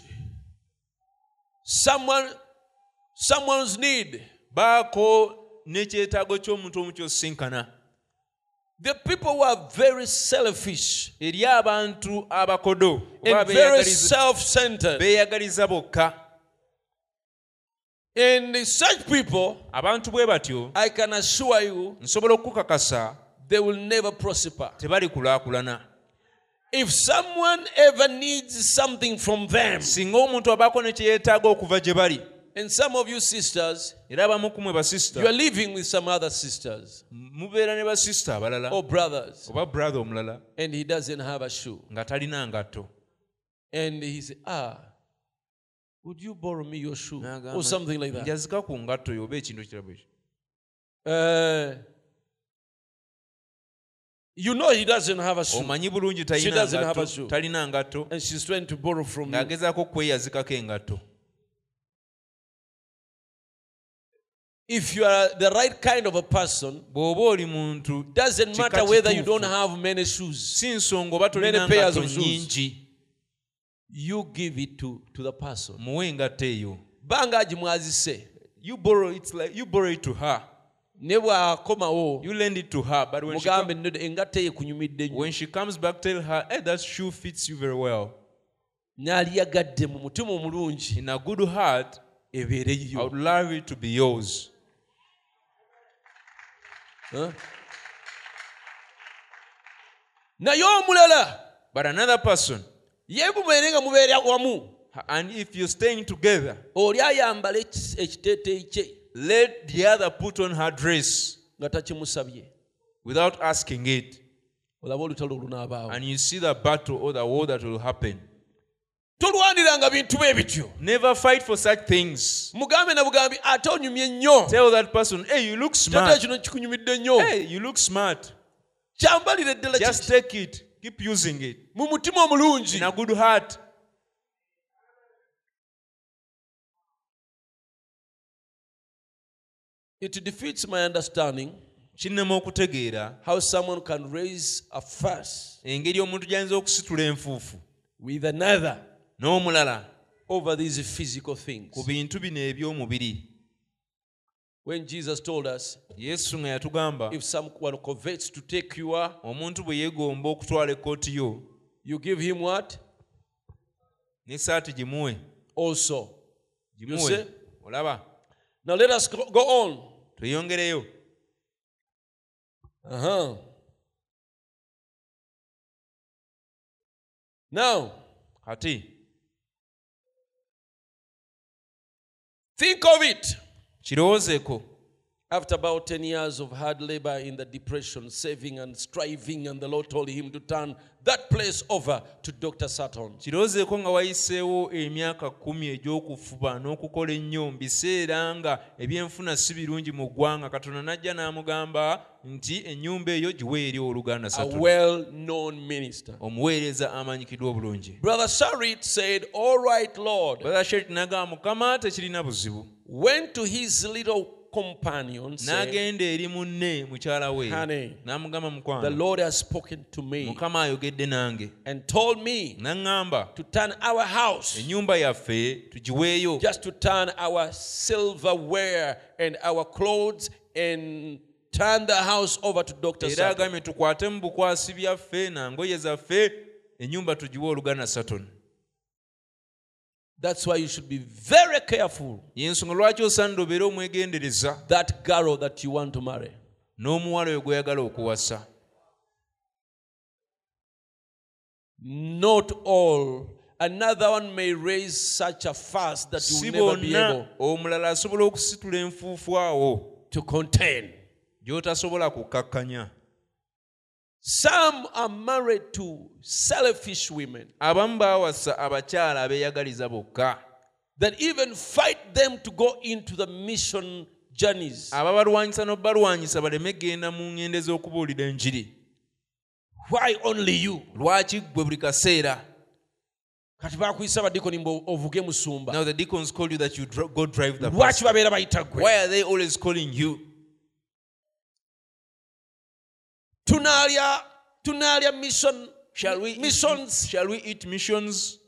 someone, someone's need. baako n'ekyetaago ky'omuntu omu kyosinkana The people who are very selfish. Eri abantu abakodo. And very self-centered, beeyagaliza bokka. And such people, abantu bwe batyo I can assure you, nsobola okukukakasa they will never prosper. tebali kulaakulana If someone ever needs something from them, singa omuntu abaako ne kye yeetaaga okuva gye bali and some of you sisters, era abamu kumwe you are living with some other sisters mubeera ne basisita abalala or brothers, oba brother omulala and he doesn't have a shoe. nga talina And he said, Ah, would you borrow me your shoe? Or something like that. njazika ku yo oba ekintu Uh, you know he doesn't have a shoe. omanyi bulungi She talina doesn't have a ngatto shoe. And she's trying to borrow from you. ng'agezaako kweyazikako engatto If you are the right kind of a person, bw'oba oli muntu doesn't matter whether you don't have many shoes, si nsonga oba Many pairs of shoes. you give it to, to the person. muwe engatto eyo Banga agimwazise. you borrow it's like you borrow it to her ne bw'akomawo you lend it to her but when she, come, nno ye kunyumidde when she comes back tell her hey that shoe fits you very well n'aliyagadde mu mutima omulungi in a good heart ebeere i would love it to be yours? Naye omulala but another person. Ye mubeere nga mubeera wamu. And if you're staying together oli ayambala ekiteeteeyi kye let the other put on her dress nga takimusabye. without asking it. Olaba olutalo olunaabaawo. And you see the battle or the war that will happen tolwaniranga bintu bwe bityo. Never fight for such things. Mugambe na bugambi ate onyumye nnyo. Tell that person hey you look smart. kino kikunyumidde nnyo. Hey you look smart. Kyambalire ddala just take it. Keep using it. Mu mutima omulungi. In a good heart. It defeats my understanding kinnema okutegeera. how someone can raise a fuss engeri omuntu gy'ayinza okusitula enfuufu. with another n'omulala over these physical things. ku bintu bino eby'omubiri When Jesus told us, yesu nga yatugamba if someone covets to take your, omuntu bwe yeegomba okutwala ekkooti yo you give him what? n'essaati gimuwe also. You gimuwe see? olaba Now let us go, go on. tweyongereyo Uh-huh. Now, kati think of it. kirowoozeeko After about 10 years of hard labor in the depression, saving and striving, and the Lord told him to turn that place over to Dr. Saturn. kirowoozeeko nga wayiseewo emyaka kumi egy'okufuba n'okukola ennyo mu biseera nga ebyenfuna si birungi mu ggwanga katonda n'ajja n'amugamba nti ennyumba eyo giwe eri oluganda A well known minister. omuweereza amanyikiddwa obulungi Brother Sarit said, All right, Lord. brother shet n'agamba mukama tekirina buzibu Went to his little Eh? n'agenda eri munne mukyala we. N'amugamba The Lord has spoken to me mukama ayogedde nange and told me n'aŋŋamba to turn our house, ennyumba yaffe tugiweeyo. just to turn our silverware and our clothes and turn the house over to Dr. era agambye tukwate mu bukwasi byaffe na ngoye zaffe ennyumba tugiwe oluganda saturn That's why you should be very careful yensonga lwaki osaanidde obeere omwegendereza that girl that you want to marry. n'omuwala oyo gweyagala okuwasa Not all. Another one may raise such a fuss that you will never be bonna able omulala asobola okusitula enfuufu awo to contain. gy'otasobola Some are married to selfish women. Abamu baawasa abakyala abeeyagaliza bokka. That even fight them to go into the mission journeys. ababalwanyisa n'obalwanyisa baleme genda mu ngende z'okubuulira enjiri. Why only you? lwaki ggwe buli kaseera? Kati bakuyisa badikoni mbu ovuge musumba. Now the deacons call you that you go drive the bus. lwaki babeera bayita why are they always calling you tunaalya tunaalya mission. Shall we missions. shall we eat missions?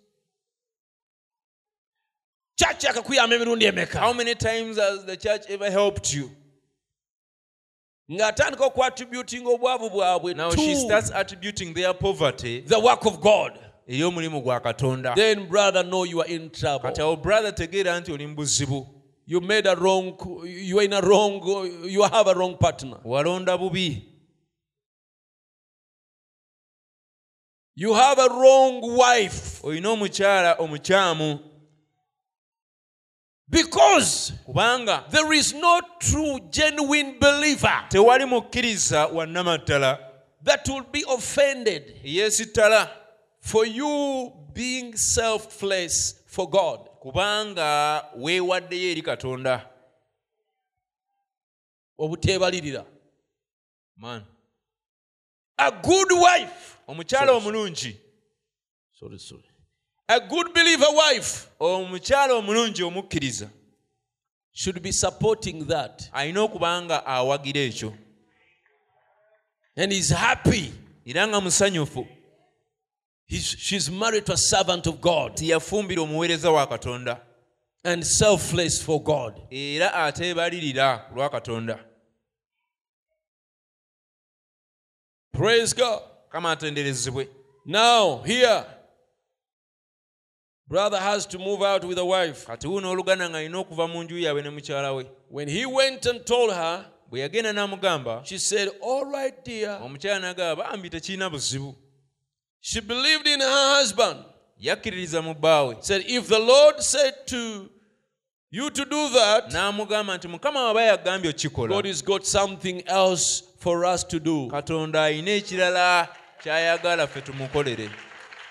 Kyaki akakuyamba emirundi how emeka many times has the church ever helped you? Ng'atandika okuattributinga obwavu bwabwe now she starts attributing their poverty the work of god. eri omulimu gwa katonda. Then brother know you are in trouble. Kati awo brother tegeera nti oli mu buzibu you made a wrong you are in a wrong you have a wrong partner. Walonda bubi you have a wrong wife. Olina omukyala omukyamu. Because kubanga there is no true genuine believer tewali mukkiriza wannamaddala that will be offended eyeesittala for you being selfless for God. kubanga weewaddeyo eri katonda. Obuteebalirira. Man. A good wife. Omukyala omulungi. Sorry sorry. A good believer wife. Omukyala omulungi omukkiriza should be supporting that. Alina okuba nga awagira ekyo. And is happy. Era nga musanyufu. He's, she's married to a servant of God. Tiyafumbira omuweereza wa katonda. And selfless for God. Era ateebalirira ku lwa katonda praise God. Kama atenderezebwe now here brother has to move out with a wife. Kati wuuno oluganda ng'alina okuva mu nju yaabwe ne mukyala we. When he went and told her bwe yagenda n'amugamba she said all right dear. omukyala n'agamba bambi tekirina buzibu. She believed in her husband. Yakkiririza mu bbaawe. Said if the lord said to you to do that n'amugamba nti mukama waba yagambye okikola. God has got something else for us to do. Katonda alina ekirala ky'ayagala ffe tumukolere.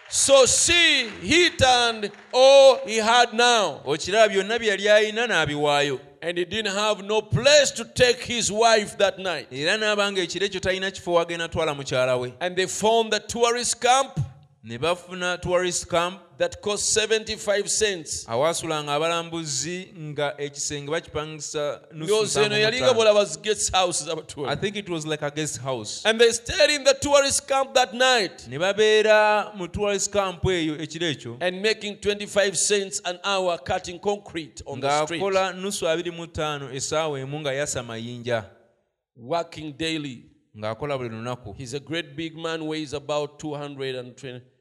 So see he turned all he had now. Okiraba byonna bye yali alina n'abiwaayo. And he didn't have no place to take his wife that night. Era n'abanga ekiro ekyo talina kifo wagenda twala mukyala we. And they found the tourist camp ne bafuna tourist camp that cost 75 cents. Awaasulanga abalambuzi nga ekisenge bakipangisa nusu ndowooza eno nsanvu mu yalinga bwolaba guest houses i think it was like a guest house. And they stayed in the tourist camp that night. Ne babeera mu tourist camp eyo ekiro ekyo. And making 25 cents an hour cutting concrete on the street. Ng'akola nusu abiri mu ttaano essaawa emu nga yasa mayinja. Working daily. Ng'akola buli lunaku. He's a great big man weighs about 220 25 fa- pounds.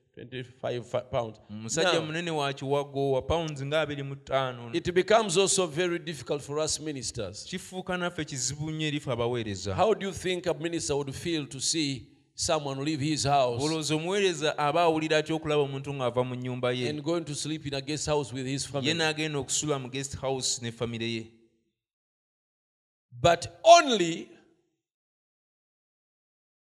Omusajja munene wa kiwago wa pounds nga 25 it becomes also very difficult for us ministers. kifuuka naffe kizibu nnyo erife abaweereza. How do you think a minister would feel to see someone leave his house olowooza omuweereza aba awulira okulaba omuntu ng'ava mu nnyumba ye? and going to sleep in a guest house with his ye family? n'agenda okusula mu guest house ne famire ye. But only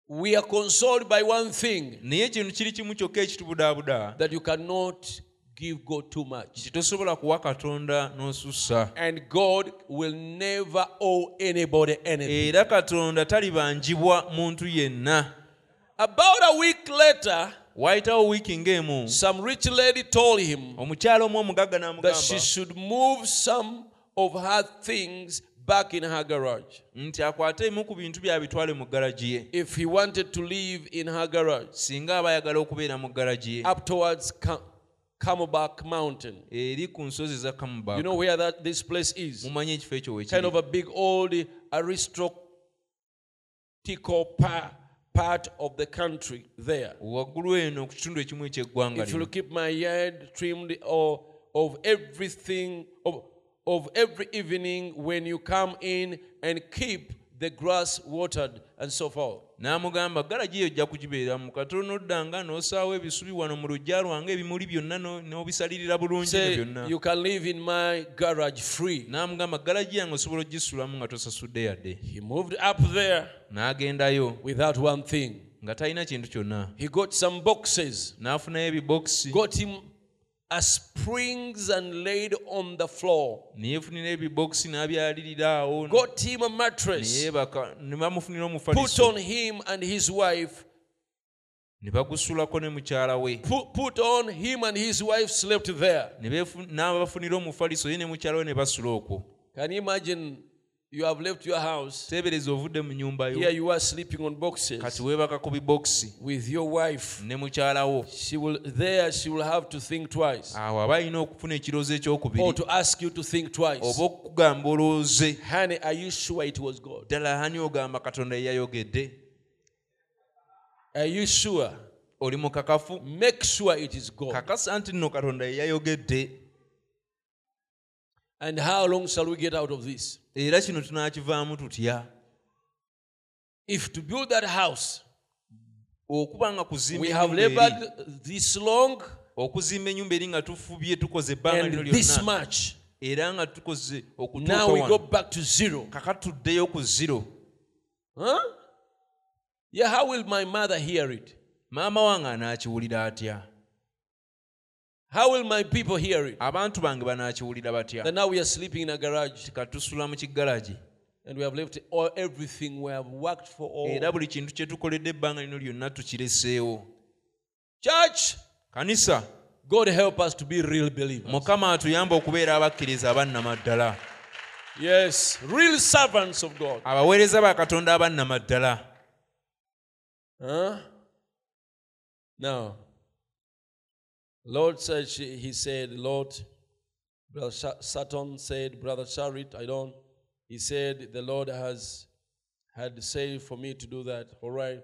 we are consoled by one thing naye ekintu kiri kimu kyokka ekitubudaabuda that you cannot give God too much. nti tosobola kuwa katonda n'osussa And God will never owe anybody anything. era katonda talibanjibwa muntu yenna About a week later, waayitawo wiiki ng'emu some rich lady told him omukyala omu omugagga that she should move some of her things back in her garage. nti akwate emu ku bintu byabitwale mu ye If he wanted to live in her garage, singa aba ayagala okubeera mu garagi ye up towards Ca- Camelback Mountain. eri ku nsozi za You kamuba know where that this place is? mumanyi ekifo ekyo Kind wekiri of a big old aristocratical pa- part of the country there. waggulu eno ku kitundu ekimu ekyeggwanga If you lino keep my yard trimmed or of everything of, of every evening when you come in and keep the grass watered and so forth. n'amugamba garagi eyo ojja kugibeeramu katono oddanga n'osaawo ebisubi wano mu luggya lwange ebimuli byonna no- n'obisalirira bulungi byonna you can live in my garage free. n'amugamba garagi yange osobola ogisulamu nga tosasudde yadde He moved up there n'agendayo without one thing. nga talina kintu kyonna He got some boxes, n'afunayo ebibokisi a springs and laid on the floor. ne ebibokisi n'abyalirira awo. Got him a mattress, yeebaka ne bamufunira put omufaliso. on him and his wife, ne bagusulako ne mukyala we. Put, put on him and his wife slept there. ne beefu- n'abafunira omufaliso ye ne mukyala we ne basula okwo. Can you imagine you have left your house? teebereza ovudde mu nyumba Here you are sleeping on boxes kati weebaka ku bibokisi with your wife. ne mukyala wo She will there she will have to think twice. awo aba alina okufuna ekiroozo Or to ask you to think twice. oba okukugamba olowooze Honey, are you sure it was God? ddala hani ogamba katonda yeyayogedde Are you sure? oli mukakafu Make sure it is God. kakasa nti nno katonda yeyayogedde And how long shall we get out of this? era kino tunaakivaamu tutya If to build that house, okuba nga we have labored this long okuzimba ennyumba eri nga tufubye tukoze ebbanga lino and this lyonna much, era nga tukoze now we go back to zero. kaka tuddeyo ku ziro Huh? Yeah, how will my mother hear it? maama wange anaakiwulira atya How will my people hear it? abantu bange banaakiwulira batya That now we are sleeping in a garage katusula mu kigalagi and we have left all everything we have worked for all. era buli kintu kye tukoledde ebbanga lino lyonna tukireseewo Church, kanisa God help us to be real believers. mukama atuyamba okubeera abakkiriza abannamaddala Yes, real servants of God. abaweereza ba katonda abannamaddala Huh? Now, Lord said, she, he said, Lord, Brother Sutton said, Brother Sharit, I don't. He said, the Lord has had said for me to do that. All right.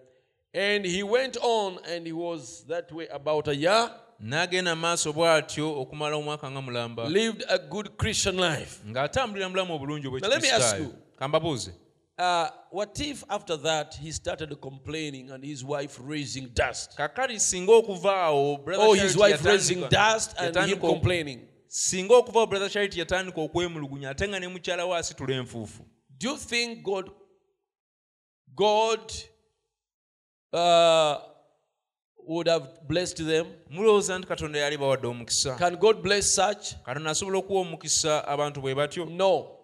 And he went on and he was that way about a year, n'agenda maaso bw'atyo okumala omwaka nga mulamba lived a good Christian life. ng'atambulira mulamu obulungi Now let me ask you. kambabuuze Uh, what if after that he started complaining and his wife raising dust? kakati singa okuva awo Brother Oh, his wife raising dust and him complaining. singa okuva awo brother charity yatandika okwemulugunya ate nga ne mukyala we asitula enfuufu Do you think God, God, uh, would have blessed them? mulowooza nti katonda yali bawadde omukisa Can God bless such? katonda asobola okuwa omukisa abantu bwe batyo No.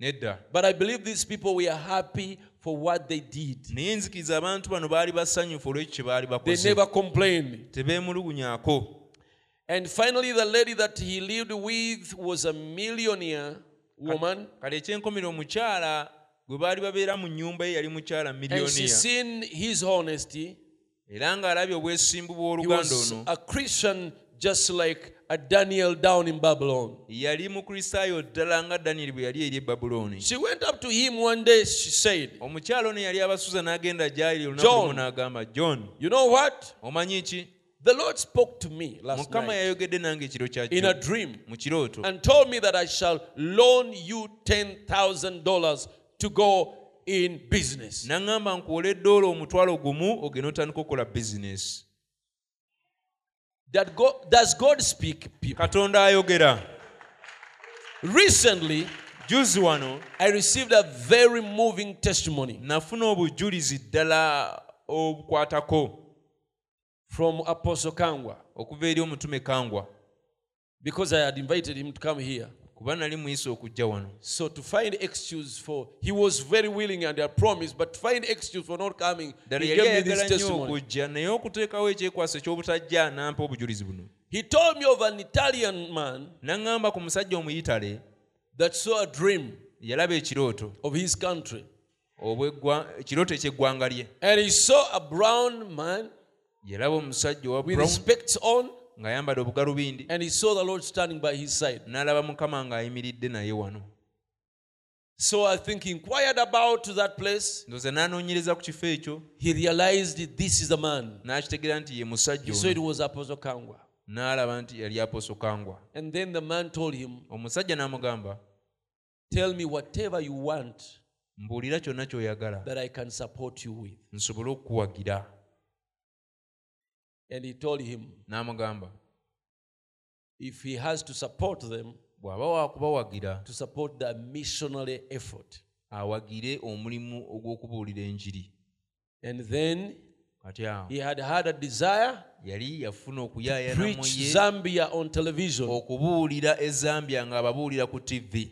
Nedda But I believe these people were happy for what they did. naye nzikiriza abantu bano baali basanyufu olw'ekyo kye baali They never complained. tebeemulugunyaako And finally, the lady that he lived with was a millionaire woman. kale ekyenkomera omukyala gwe baali babeera mu nnyumba ye yali mukyala And she seen his honesty. era ng'alabye obwesimbu bw'oluganda was ono a Christian just like a Daniel down in Babylon. yali mukristaayo ddala nga danyeri bwe yali eri e babulooni She went up to him one day, she said, omukyala ono yali abasuza n'agenda gyali olunaku John. lumu n'agamba john You know what? omanyi ki The Lord spoke to me last mukama night yayogedde nange ekiro in a dream mu kirooto and told me that I shall loan you $10,000 to go in business. naŋŋamba nkuwola eddoola omutwalo gumu ogenda otandika okukola bizinesi That God, does God speak, people? katonda ayogera Recently, juzi wano I received a very moving testimony nafuna obujulizi ddala obukwatako from Apostle Kangwa okuva eri omutume kangwa because I had invited him to come here. Kuba nali muyisa okujja wano. So to find excuse for he was very willing and had promised, but to find excuse for not coming, ddala he yali gave me this ayagala nnyo okujja naye okuteekawo ekyekwaso ekyobutajja nampa obujulizi buno. He told me of an Italian man naŋŋamba ku musajja omuyitale that saw a dream yalaba ekirooto. of his country. ekirooto eky'eggwanga lye. And he saw a brown man yalaba omusajja owa with specs on, ng'ayambadde obugalubindi and he saw the Lord standing by his side. n'alaba mukama ng'ayimiridde naye wano So I think he inquired about that place. ndowooza n'anoonyereza ku kifo ekyo He realized this is the man. n'akitegeera nti ye musajja He saw it was Apostle Kangwa. n'alaba nti yali aposo kangwa And then the man told him, omusajja n'amugamba Tell me whatever you want mbuulira kyonna ky'oyagala that I can support you with. nsobole okukuwagira And he told him, n'amugamba if he has to support them, bw'aba waakubawagira to support the missionary effort. awagire omulimu ogw'okubuulira enjiri And then kati awo he had had a desire yali yafuna okuyaayana Zambia on television. okubuulira ezambia ng'ababuulira ku tv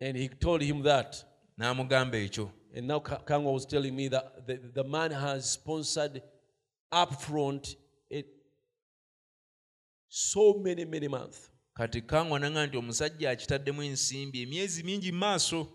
And he told him that. n'amugamba ekyo And now Ka- Kangwa was telling me that the, the man has sponsored upfront so many, many months. kati kangwa nanga nti omusajja akitaddemu ensimbi emyezi mingi mu maaso And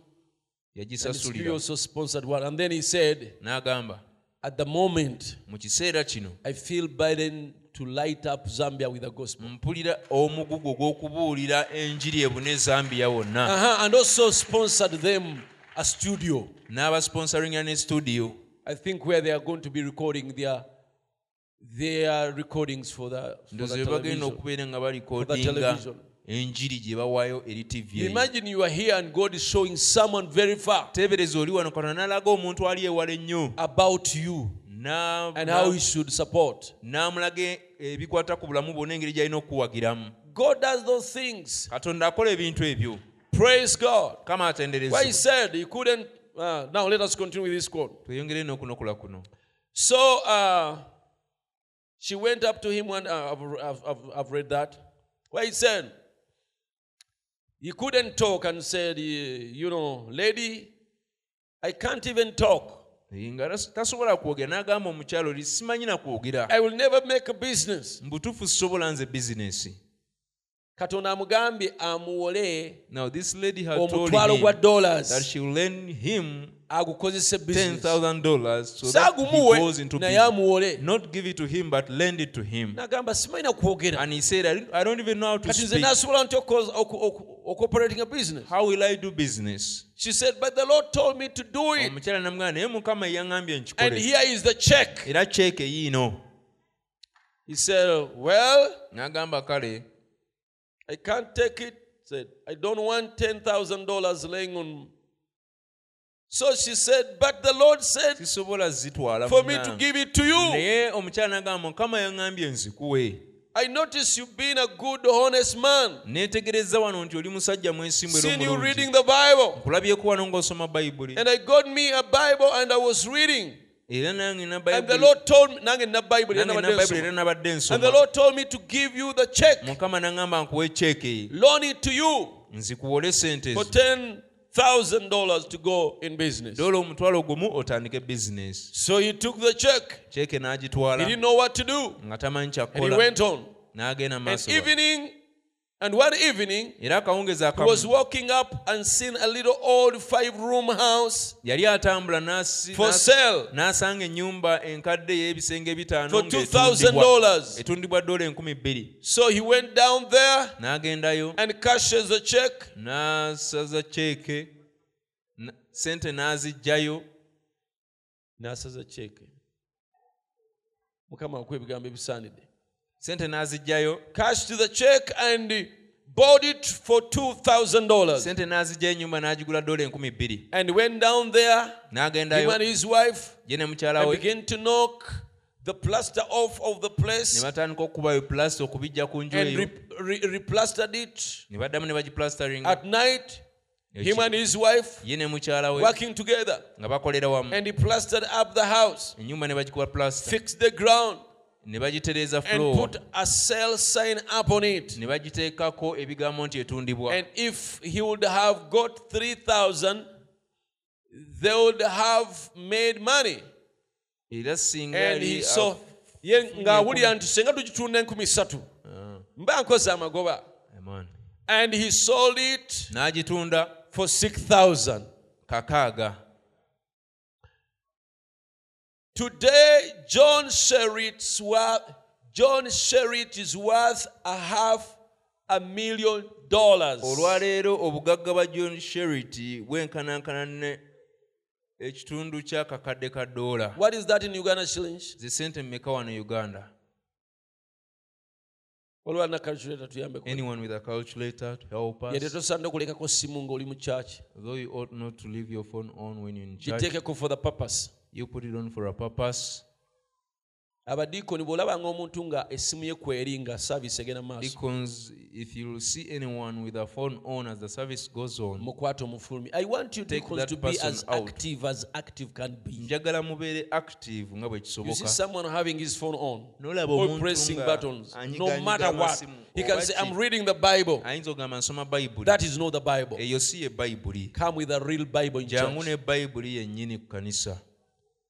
he yagisasulira also sponsored one. And then he said, n'agamba At the moment, mu kiseera kino I feel burdened to light up Zambia with the gospel. mpulira omugugu gw'okubuulira enjiri ebune zambia wonna. And also sponsored them a studio. n'abasponsoringa ne studio I think where they are going to be recording their their recordings for the, for the bagenda okubeera nga balikodinga enjiri gye bawaayo eri tv eyo. Imagine you are here and God is showing someone very far teebereza oli wano katonda n'alaga omuntu ali ewala ennyo about you Na- and how he should support. n'amulaga ebikwata ku bulamu bwonna engeri gy'alina okukuwagiramu God does those things. katonda akola ebintu ebyo Praise God. kama Why he said he couldn't. Uh, now let us continue with this quote. kuno So uh, she went up to him one. Uh, I've, I've, I've, read that. Where he said he couldn't talk and said, "You know, lady, I can't even talk. tas- tasobola kwogera n'agamba omukyalo oli simanyi na kwogera I will never make a business." mu butuufu sisobola nze bizinesi katonda amugambye amuwole now this lady had told omutwalo gwa him that dollars she will lend him agukozese business. $10,000 so that he goes into naye business. amuwole. Not give it to him, but lend it to him. nagamba simanyi kwogera. And he said, I don't, even know how to nze nasobola nti okoperating a business. How will I do business? she said but the lord told me to do it. Omukyala namugamba naye mukama yaŋŋambye and here is the check. Era ceeke yiino he said well i can't take it. Said i don't want $10000 laying on so she said but the lord said for me to give it to you. Naye omukyala n'agamba mukama yaŋŋambye nzikuwe i notice you being a good honest man. Neetegereza wano nti oli musajja mwesimbu era seen you reading the bible. Nkulabyeko wano ng'osoma bayibuli and i got me a bible and i was reading. era nange na and the lord told me nange nina bible era nabadde na bayibuli nabadde and the lord told me to give you the check. Mukama n'aŋŋamba nkuwe ceeke loan it to you. Nzikuwole sente for $10,000 to go in business. omutwalo gumu otandike bizinesi So he took the check. He didn't know what to do. And he went on. And evening, and one evening, he was walking up and seen a little old five room house yali atambula for sale n'asanga ennyumba enkadde ey'ebisenge bitaano for $2,000. etundibwa dola enkumi bbiri. So he went down there n'agendayo. and cashes the check. n'asaza ceeke sente n'aziggyayo. N'asaza check mukama akuwa ebigambo ebisaanidde sente n'azijjayo cashed the check, and bought it for $2,000. sente n'azijjayo ennyumba n'agigula dola enkumi bbiri. And went down there, him n'agendayo and his wife, ye ne mukyala and we began to knock the plaster off of the ne place batandika okukubayo pulasita okubijja ku nju and eyo. re- re- replastered it. ne baddamu ne bagiplastaringa At night, him and his wife ye ne mukyala we working together, nga bakolera wamu. And he plastered up the house, ennyumba ne bagikuba pulasita fixed the ground, ne bagitereeza and put a sale sign up on it. ne bagiteekako ebigambo nti etundibwa. And if he would have got 3,000, they would have made money. era singa And he saw, ye ng'awulira nti senga tugitunda enkumi ssatu. Ah. Mba nkoze amagoba. And he sold it n'agitunda for 6000 kakaaga today john sherritt's worth john sherritt is worth a half a million dollars. Olwaleero obugagga bwa john sherity bwenkanankana ne ekitundu ky'akakadde ka what is that in uganda shillings? Sente mmeka wano uganda? Olwa na calculator tuyambeko anyone with a calculator to help us? Tosaana okulekako simu ng'oli mu church. Though you ought not to leave your phone on when you're in church. Giteekeko for the purpose you put it on for a purpose. Abadiikoni bw'olabanga omuntu nga essimu ye kweri nga saavisi egenda mu maaso. Deacons if you see anyone with a phone on as the service goes on mukwate omufulumi. I want you deacons to be as out. active as active can be. Njagala mubeere active nga bwe you see someone having his phone on N'olaba or pressing buttons no matter what. he can say i'm reading the bible. Ayinza okugamba nsoma bayibuli that is not the bible. Eyo si ye bayibuli come with a real bible in jangu ne bayibuli yennyini ku kanisa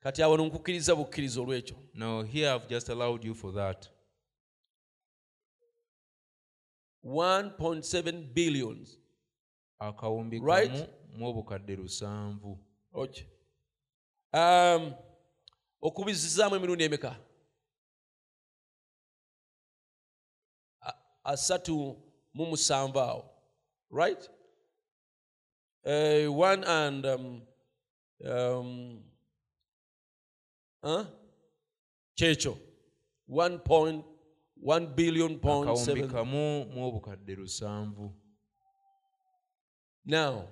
kati awo nkukiriza bukkiriza olwekyo. Now here i've just allowed you for that. 1.7 billions. Akawumbi Right. kamu mu obukadde lusanvu. Okay. um, okubizizaamu emirundi emeka? Asatu mu musanvu awo. Right? Uh, one and um, um, huh? kyekyo 1 point 1 billion akawumbi kamu mu obukadde lusanvu. Now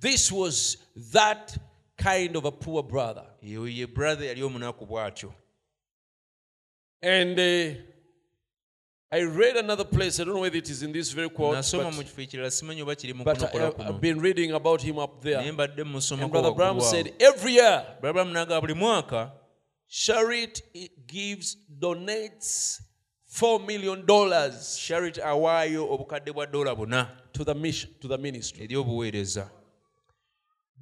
this was that kind of a poor brother. Eyo ye brother yali omunaku bw'atyo. And uh, I read another place. I don't know whether it is in this very quote, but, kifo ekirala simanyi oba kiri mu but I, I've been reading about him up there. And Brother Bram said every year, Brother Bram n'agamba buli Sharit gives donates four million dollars sharit awaayo obukadde bwa dola buna to the mission to the ministry.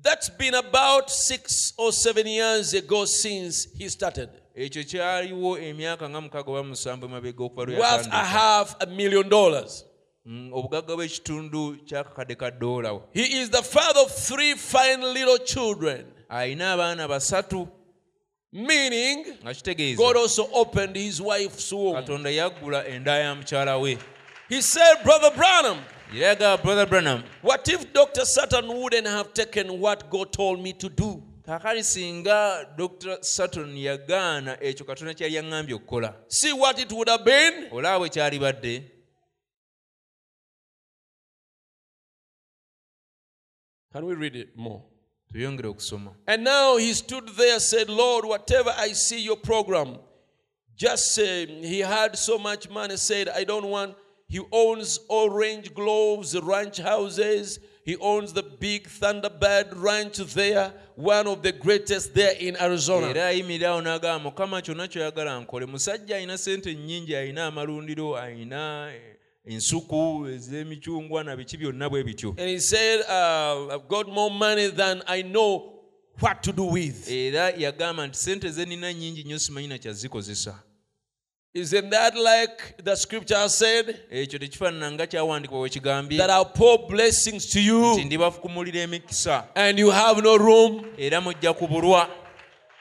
That's been about six or seven years ago since he started. Ekyo kyaliwo emyaka nga mukaaga oba musanvu emabega okuva lwe a half a million dollars. Mm, obugagga bw'ekitundu ky'akakadde ka He is the father of three fine little children, alina abaana basatu meaning nga kitegeeza God also opened his wife's womb. katonda yaggula enda ya mukyala we He said, Brother Branham, brother branham what if Dr. Sutton wouldn't have taken what God told me to do? Kaakali singa dr sutton yagaana ekyo katonda kyali yaŋŋambye okukola See what it would have been? olaba bwe kyali badde Can we read it more? tuyongere okusoma And now he stood there, said, Lord, whatever I see your program, just say he had so much money, said, I don't want. He owns Orange Groves ranch houses. He owns the big Thunderbird ranch there, one of the greatest there in Arizona. era ayimirira awo n'agamba mukama kyonna kyoyagala nkole musajja alina sente nnyingi alina amalundiro alina eh, ensuku ez'emicungwa na biki byonna bwe bityo And he said, uh, I've got more money than I know what to do with. era yagamba nti sente ze nina nnyingi nnyo simanyi na kyazikozesa Isn't that like the scripture said? ekyo tekifaanana nga kyawandiikibwa bwe kigambye That I'll pour blessings to nti you ndibafukumulira emikisa and you have no room. era mujja kubulwa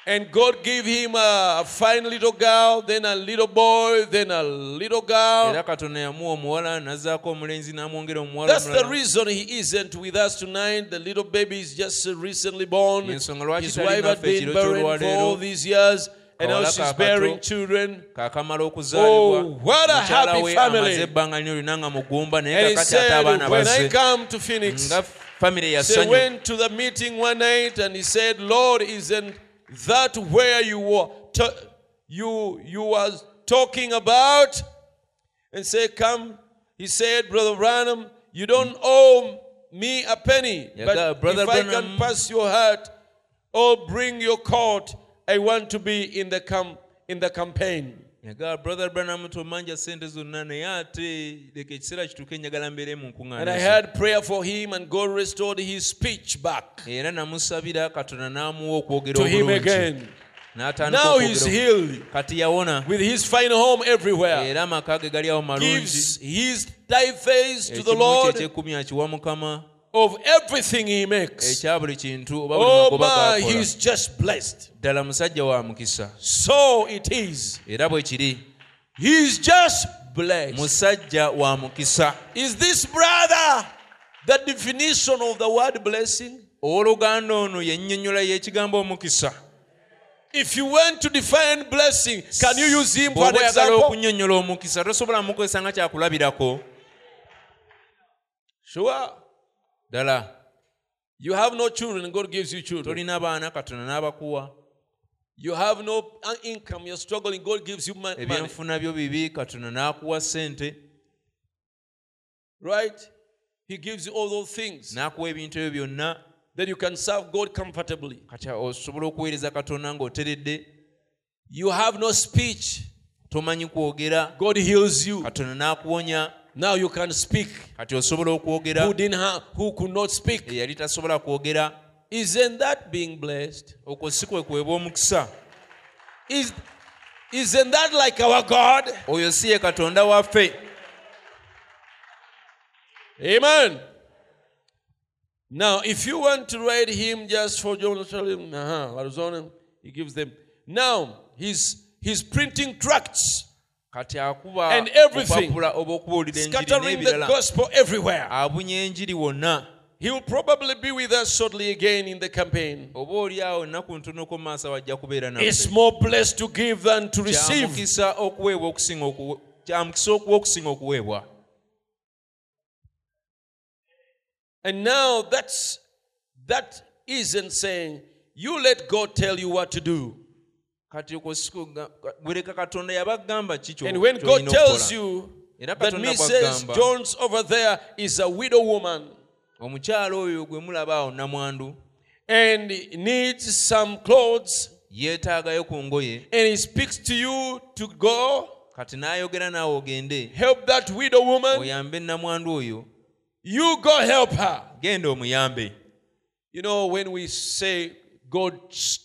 And God gave him a fine little girl, then a little boy, then a little girl. era katonda yamuwa omuwala nazzaako omulenzi n'amwongera omuwala That's the reason he isn't with us tonight. The little baby is just recently born. His wife had been barren for all these years. And now she's bearing children. Oh, what a happy family. amaze ebbanga nnyo lina nga mugumba And he said, when I come to Phoenix, They went to the meeting one night and he said, Lord, isn't that where you were you you was talking about? And said, Come. He said, Brother Branham, you don't owe me a penny. But if I can pass your heart or bring your coat, I want to be in the cam- in the campaign. yagaa brother branham tomanja sente zonna naye ate leka ekiseera kituuke njagala mbeere mu And I nkuŋŋaaniso prayer for him, and God restored his speech back era namusabira katonda n'amuwa okwogera to him obulungi again. Now he's healed. with his final home everywhere. era amaka ge gali awo Gives his tithes to the Lord ekyekumi akiwa mukama of everything he makes. ekya buli kintu oba buli Oh magoba my, gakola he's just blessed. ddala musajja wa mukisa So it is. era bwe kiri He's just blessed. musajja wa mukisa Is this brother the definition of the word blessing? owooluganda ono yennyonnyola y'ekigambo omukisa If you want to define blessing, can you use him for an example? okunnyonnyola omukisa tosobola mukozesa nga kyakulabirako Sure. Ddala You have no children, and God gives you children. tolina baana katonda n'abakuwa You have no uh, income, you're struggling, God gives you mon- money. ebyenfuna byo bibi katonda n'akuwa ssente Right? He gives you all those things. n'akuwa ebintu ebyo byonna Then you can serve God comfortably. kati osobola okuweereza katonda ng'oteredde You have no speech. tomanyi kwogera God heals you. katonda n'akuwonya Now you can speak. kati osobola okwogera Who didn't have, who could not speak. eyali tasobola kwogera Isn't that being blessed? okwo si kwe kuweebwa omukisa Is, isn't that like our God? oyo si ye katonda waffe Amen. Now, if you want to write him just for Jerusalem, uh-huh, Arizona, he gives them. Now, he's he's printing tracts, kati akuba And everything. obupapula obw'okubuulira enjiri scattering the n'ebirala gospel everywhere. abunya enjiri wonna He will probably be with us shortly again in the campaign. oba oli awo ennaku ntonoko mu maaso wajja kubeera It's more blessed to give than to receive. kyamukisa okuweebwa okusinga okuwe- kyamukisa okuwa okusinga okuweebwa And now that's that isn't saying you let God tell you what to do. Kati okwo si kuga- bwereka katonda yabagamba ki And when God tells you that Katonda Mrs. Jones over there is a widow woman omukyala oyo gwe mulaba awo namwandu and needs some clothes, yeetaagayo ku ngoye. and he speaks to you to go kati n'ayogera naawe ogende help that widow woman, oyambe namwandu oyo. You go help her. genda omuyambe. You know, when we say God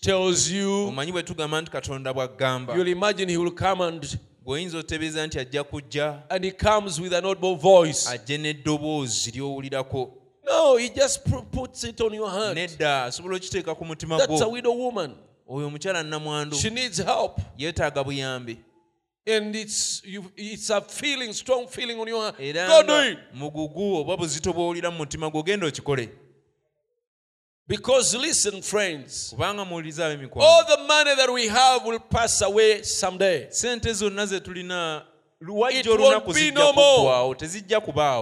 tells you, omanyi bwe tugamba nti katonda bw'agamba you'll imagine he will come and gweoyinza otebeeza nti ajja kujja and he comes with an audible voice. ajje n'eddoboozi ly'owulirako No, he just puts it on your hand nedda asobola okiteeka ku mutima That's a gwo widow woman. oyo omukyala namwandu She needs help. yeetaaga buyambi And it's you, it's a feeling, strong feeling on your heart. era Go do it. mugugu oba buzito bw'owulira mu mutima gwo genda okikole Because listen, friends, all the money that we have will pass away someday. It won't be no more.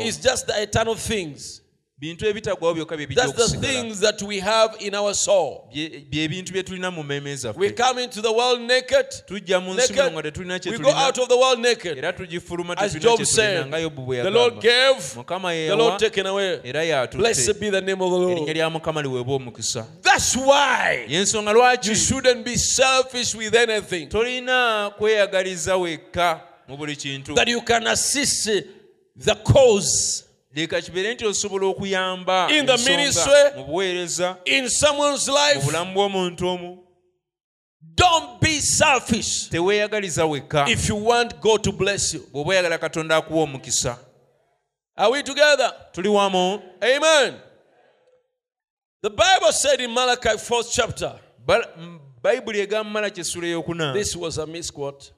It's just the eternal things. Bintu ebitagwawo byokka bye bijja That's the things that we have in our soul. Bye- bye bintu bye tulina mu mmeeme We come into the world naked. mu nsi muno nga tetulina kye We go out of the world naked. era tugifuluma As tetulina Job kye tulina said, nga yobu bwe the Lord yagamba gave, the Lord taken away. Blessed be the name of the Lord. lya mukama liweebwa omukisa yensonga lwaki you shouldn't be selfish with anything. tolina kweyagaliza wekka mu buli kintu That you can assist the cause leka kibeere nti osobola okuyamba In the ministry, mu buweereza in someone's mu life. bulamu bw'omuntu omu Don't be selfish if you want God to bless you. bw'oba oyagala katonda akuwa omukisa Are we together? Amen. The Bible said in Malachi 4th chapter, Bal- m- mm, bayibuli egamba malaki essula eyokuna this was a misquote.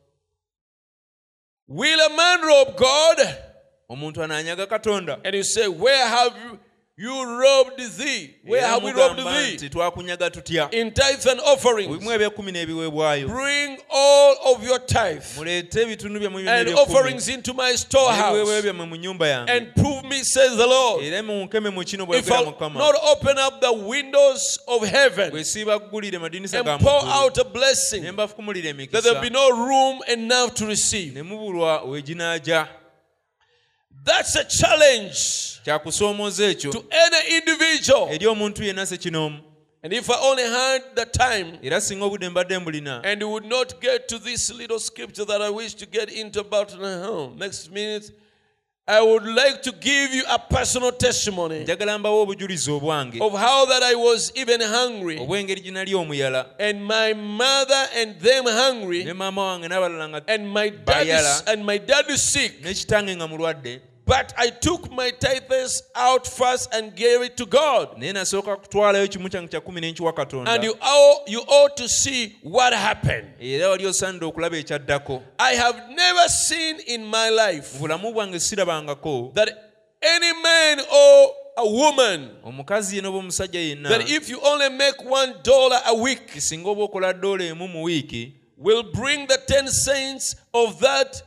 Will a man rob God? Omuntu anaanyaga katonda And you say, Where have you You robbed thee. Where have we robbed thee? twakunyaga tutya In tithes and offerings. bimu ebyekumi n'ebiweebwayo Bring all of your tithe muleete ebitundu byammwe byonna and offerings into my storehouse byammwe mu nnyumba yange and prove me, says the Lord. era mu kino If I'll not open up the windows of heaven bwe siibaggulire madinisa ga and pour out a blessing, that there'll be no room enough to receive. Ne mubulwa weginaaja That's a challenge ekyo? to any individual. eri omuntu yenna sekinoomu And if I only had the time era singa obudde mbadde mbulina and would not get to this little scripture that I wish to get into about uh, next minute, I would like to give you a personal testimony njagala mbawo obujulizi obwange. of how that I was even hungry. Obw'engeri gye nali omuyala. And my mother and them hungry. Ne maama wange n'abalala nga and my dad is, and my dad is sick. N'ekitange nga mulwadde But I took my tithes out first and gave it to God. naye nasooka kutwalayo kimu kyange kya kumi n'enkiwa katonda And you ought, you ought to see what happened. era wali osaanidde okulaba ekyaddako I have never seen in my life mu bulamu bwange sirabangako that any man or a woman omukazi yena oba omusajja yenna that if you only make one dollar a week singa oba okola ddoola emu mu wiiki will bring the 10 cents of that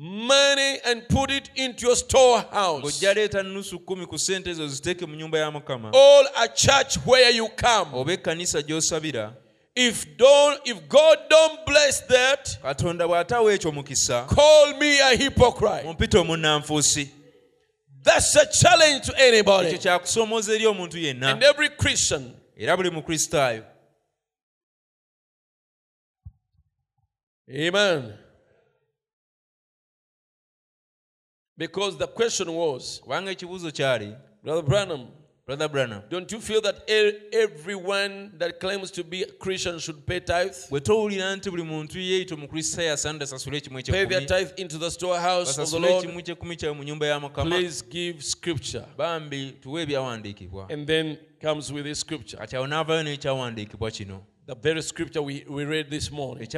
money and put it into your storehouse. Nusu ku ssente ezo ziteeke mu ya mukama. Or a church where you come. Oba ekkanisa gy'osabira. If don't if god don't bless that katonda bw'ataawa ekyo mukisa call me a hypocrite. mumpita omunnanfuusi. That's a challenge to ekyo anybody kyakusoomooza eri omuntu yenna. And every christian. Era buli mukristaayo amen because the question was kubanga ekibuuzo kyali brother branham brother branham don't you feel that everyone that claims to be a christian should pay tithe? bwe towulira nti buli muntu yeeyita omukristaayo asaanidde asasule ekimu pay their tithe into the storehouse of the lord. ekimu kyekumi kyawe mu nyumba ya mukama. Please give scripture. Bambi tuwe ebyawandiikibwa. And then comes with this scripture. Kati awo n'avaayo n'ekyawandiikibwa kino. The very scripture we, we read this morning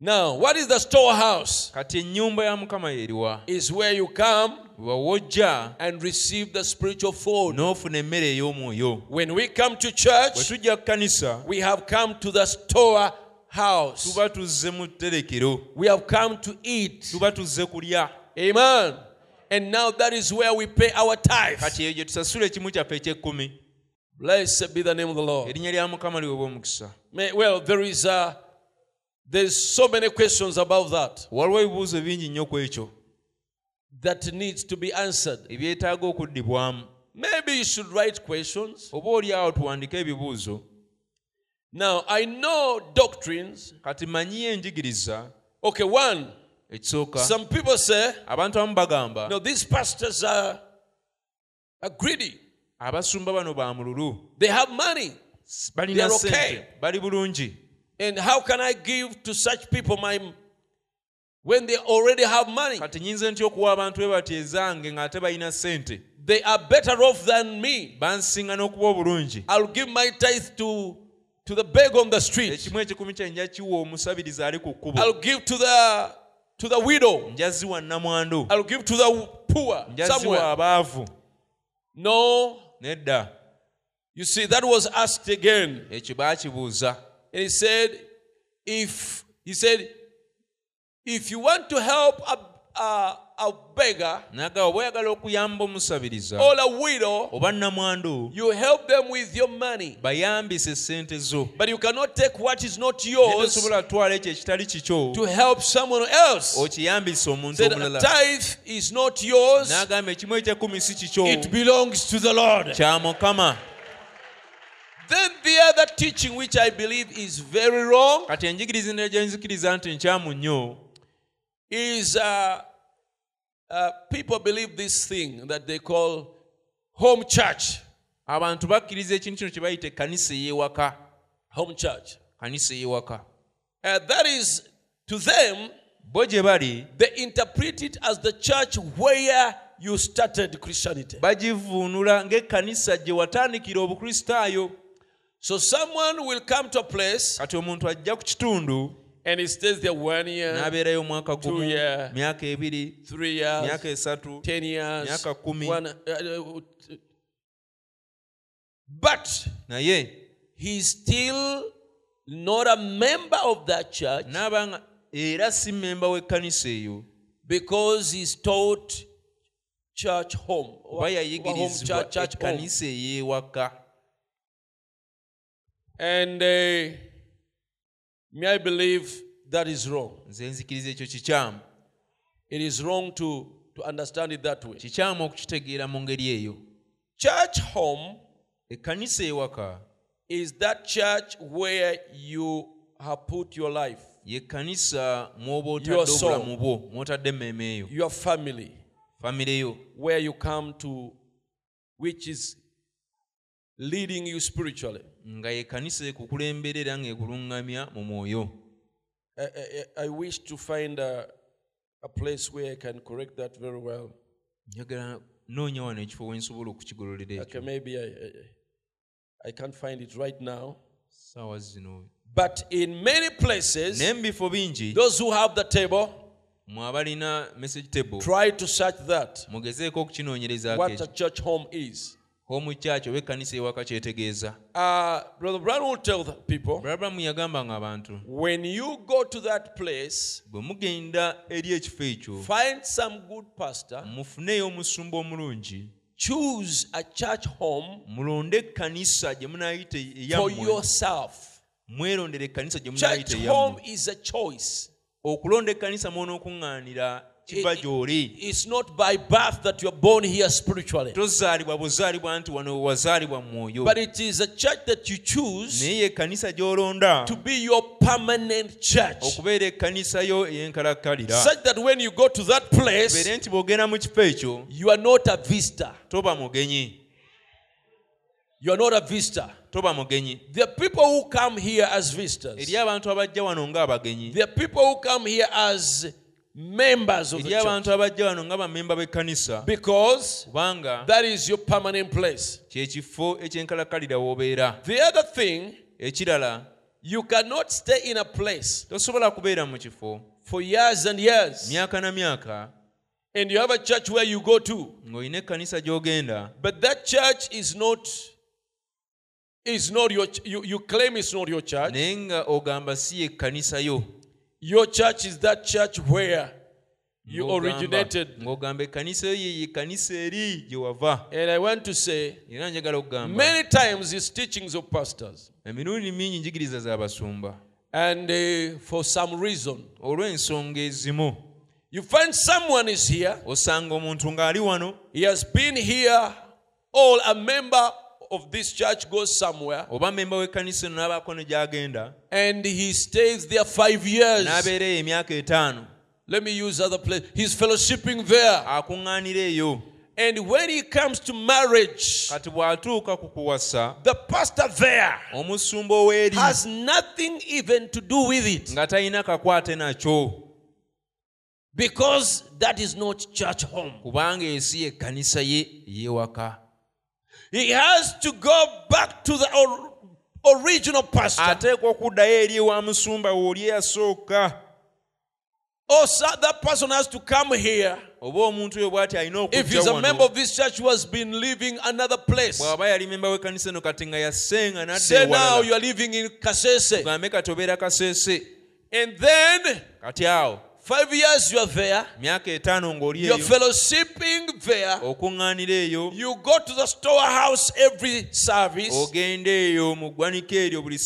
now what is the storehouse? Kati ennyumba ya mukama yeeriwa is where you come wawojja and receive the spiritual food n'ofuna emmere ey'omwoyo when we come to bwe church tujja ku kanisa we have come to the storehouse. tuba tuzze mu tterekero. We have come to eat. Tuba tuzze kulya. Amen. And now that is where we pay our tithe. Kati eyo gye tusasula ekimu kyaffe eky'ekkumi blessed be the name of the lord. Erinnya lya mukama liweebwa omukisa May- well there is uh, there's so many questions about that waliwo ebibuuzo bingi nnyo ku ekyo. that needs to be answered. Ebyetaaga okuddibwamu. Maybe you should write questions. Oba oli awo tuwandike ebibuuzo. Now i know doctrines. Kati manyiyo enjigiriza. Okay one. Ekisooka. Some people say abantu abamu bagamba no these pastors are, are greedy. abasumba bano ba mululu. They have money. Balina They are sente okay. bali bulungi and how can i give to such people my when they already have money? Kati nyinza ntya okuwa abantu bwe ezange ng'ate balina sente they are better off than me. Bansinga n'okuba obulungi. I'll give my tithe to to the beg on the street. Ekimu ekikumi kye nja kiwa omusabiriza ali ku kkubo. I'll give to the to the widow. Njaziwa i'll give to the poor njaziwa somewhere. abaavu. No. Nedda. You see that was asked again. Ekyo baakibuuza and he said if he said if you want to help a, a, a beggar nagamba oba oyagala okuyamba omusabiriza or a widow oba you help them with your money. bayambise sente zo. But you cannot take what is not yours tosobola kutwala ekyo ekitali kikyo. to help someone else. Okiyambise omuntu said a omulala. Tithe is not yours. N'agamba ekimu ekyekumi si kikyo. It belongs to the lord. Kya mukama then the other teaching which i believe is very wrong kati enjigiriza endala gye nzikiriza nti nkyamu nnyo. is uh, uh, people believe this thing that they call home church. Abantu bakkiriza ekintu kino kye bayita ekkanisa ey'ewaka. Home church. Kanisa ey'ewaka. Uh, that is to them bo gye bali they interpret it as the church where you started christianity. bagivuunula ng'ekkanisa gye watandikira obukristaayo so someone will come to a place kati omuntu ajja ku kitundu And he stays there one year, n'abeerayo omwaka two gumu myaka ebiri three years, myaka esatu ten years, myaka kumi. one, uh, uh, but naye he's still not a member of that church n'aba nga era si mmemba w'ekkanisa eyo because he's taught church home home yayigirizibwa church, church home. ekkanisa ey'ewaka And uh, may I believe that is wrong. nze nzikiriza ekyo kikyamu It is wrong to, to understand it that way. kikyamu okukitegeera mu ngeri eyo Church home ekkanisa ewaka is that church where you have put your life, y'ekkanisa mw'oba Your otadde soul. obulamu bwo mw'otadde emmeeme eyo your family, famire yo where you come to, which is leading you spiritually. Nga y'ekkanisa ekukulemberera ng'ekuluŋŋamya mu mwoyo I, I, I wish to find a, a place where I can correct that very well. njagala noonya wano ekifo we nsobola okukigololera Okay, ekyo maybe I, I, I can't find it right now. saawa zino But in many places, naye mu bifo bingi those who have the table, mwe abalina message table try to search that. mugezeeko okukinoonyerezaako What a ekyo church home is. Omu kyaki oba ekkanisa ewaka kyetegeeza Uh, Brother Branham will tell the people yagambanga abantu when you go to that place, bwe mugenda eri ekifo ekyo find some good pastor, mufuneyo omusumba omulungi choose a church home mulonde ekkanisa gye munaayita for yourself. mwerondera ekkanisa gye munaayita Church home is a choice. okulonda ekkanisa mw'onookuŋŋaanira kiva gy'oli It's not by birth that you're born here spiritually, tozaalibwa buzaalibwa nti wano wazaalibwa mwoyo but it is a church that you choose naye ekkanisa gy'olonda to be your permanent church. okubeera ekkanisa yo ey'enkalakkalira Such that when you go to that place, beere nti bw'ogenda mu kifo ekyo you are not a visitor. toba mugenyi You are not a visitor. toba mugenyi are people who come here as visitors. eri abantu abajja wano ng'abagenyi are people who come here as members of the church. abantu abajja wano nga b'ekkanisa because kubanga that is your permanent place. kye kifo eky'enkalakkalira w'obeera. The other thing, ekirala you cannot stay in a place tosobola kubeera mu kifo. for years and years. Myaka na myaka and you have a church where you go to, ng'olina ekkanisa gy'ogenda. But that church is not is not your you, you claim it's not your church. naye nga ogamba si ekkanisa yo Your church is that church where you originated. ng'ogamba ekkanisa yo ye ekkanisa eri gye wava And I want to say era njagala okugamba many times it's teachings of pastors. emirundi mingi njigiriza z'abasumba And uh, for some reason, olw'ensonga ezimu you find someone is here, osanga omuntu ng'ali wano he has been here, all a member of this church goes somewhere, oba memba w'ekkanisa eno n'abaako ne gy'agenda and he stays there five years. n'abeera eyo emyaka etaano Let me use other place. He's fellowshipping there. akuŋŋaanira eyo And when he comes to marriage, kati bw'atuuka ku kuwasa the pastor there has nothing even to do with it nga talina kakwate nakyo because that is not church home. kubanga esi ekkanisa ye ey'ewaka He has to go back to the original pastor. ateekwa okuddayo eri ewa musumba eyasooka Or oh, so that person has to come here. oba omuntu oyo bw'ati alina If he's a member of this church who has been living another place, bw'aba yali memba w'ekkanisa eno kati nga yasenga n'adda say now you are living in Kasese, tugambe kati obeera kaseese and then five years you are there, myaka etaano ng'oli you're fellowshipping there, okuŋŋaanira eyo. You go to the storehouse every service, ogenda eyo mu ggwanika eryo buli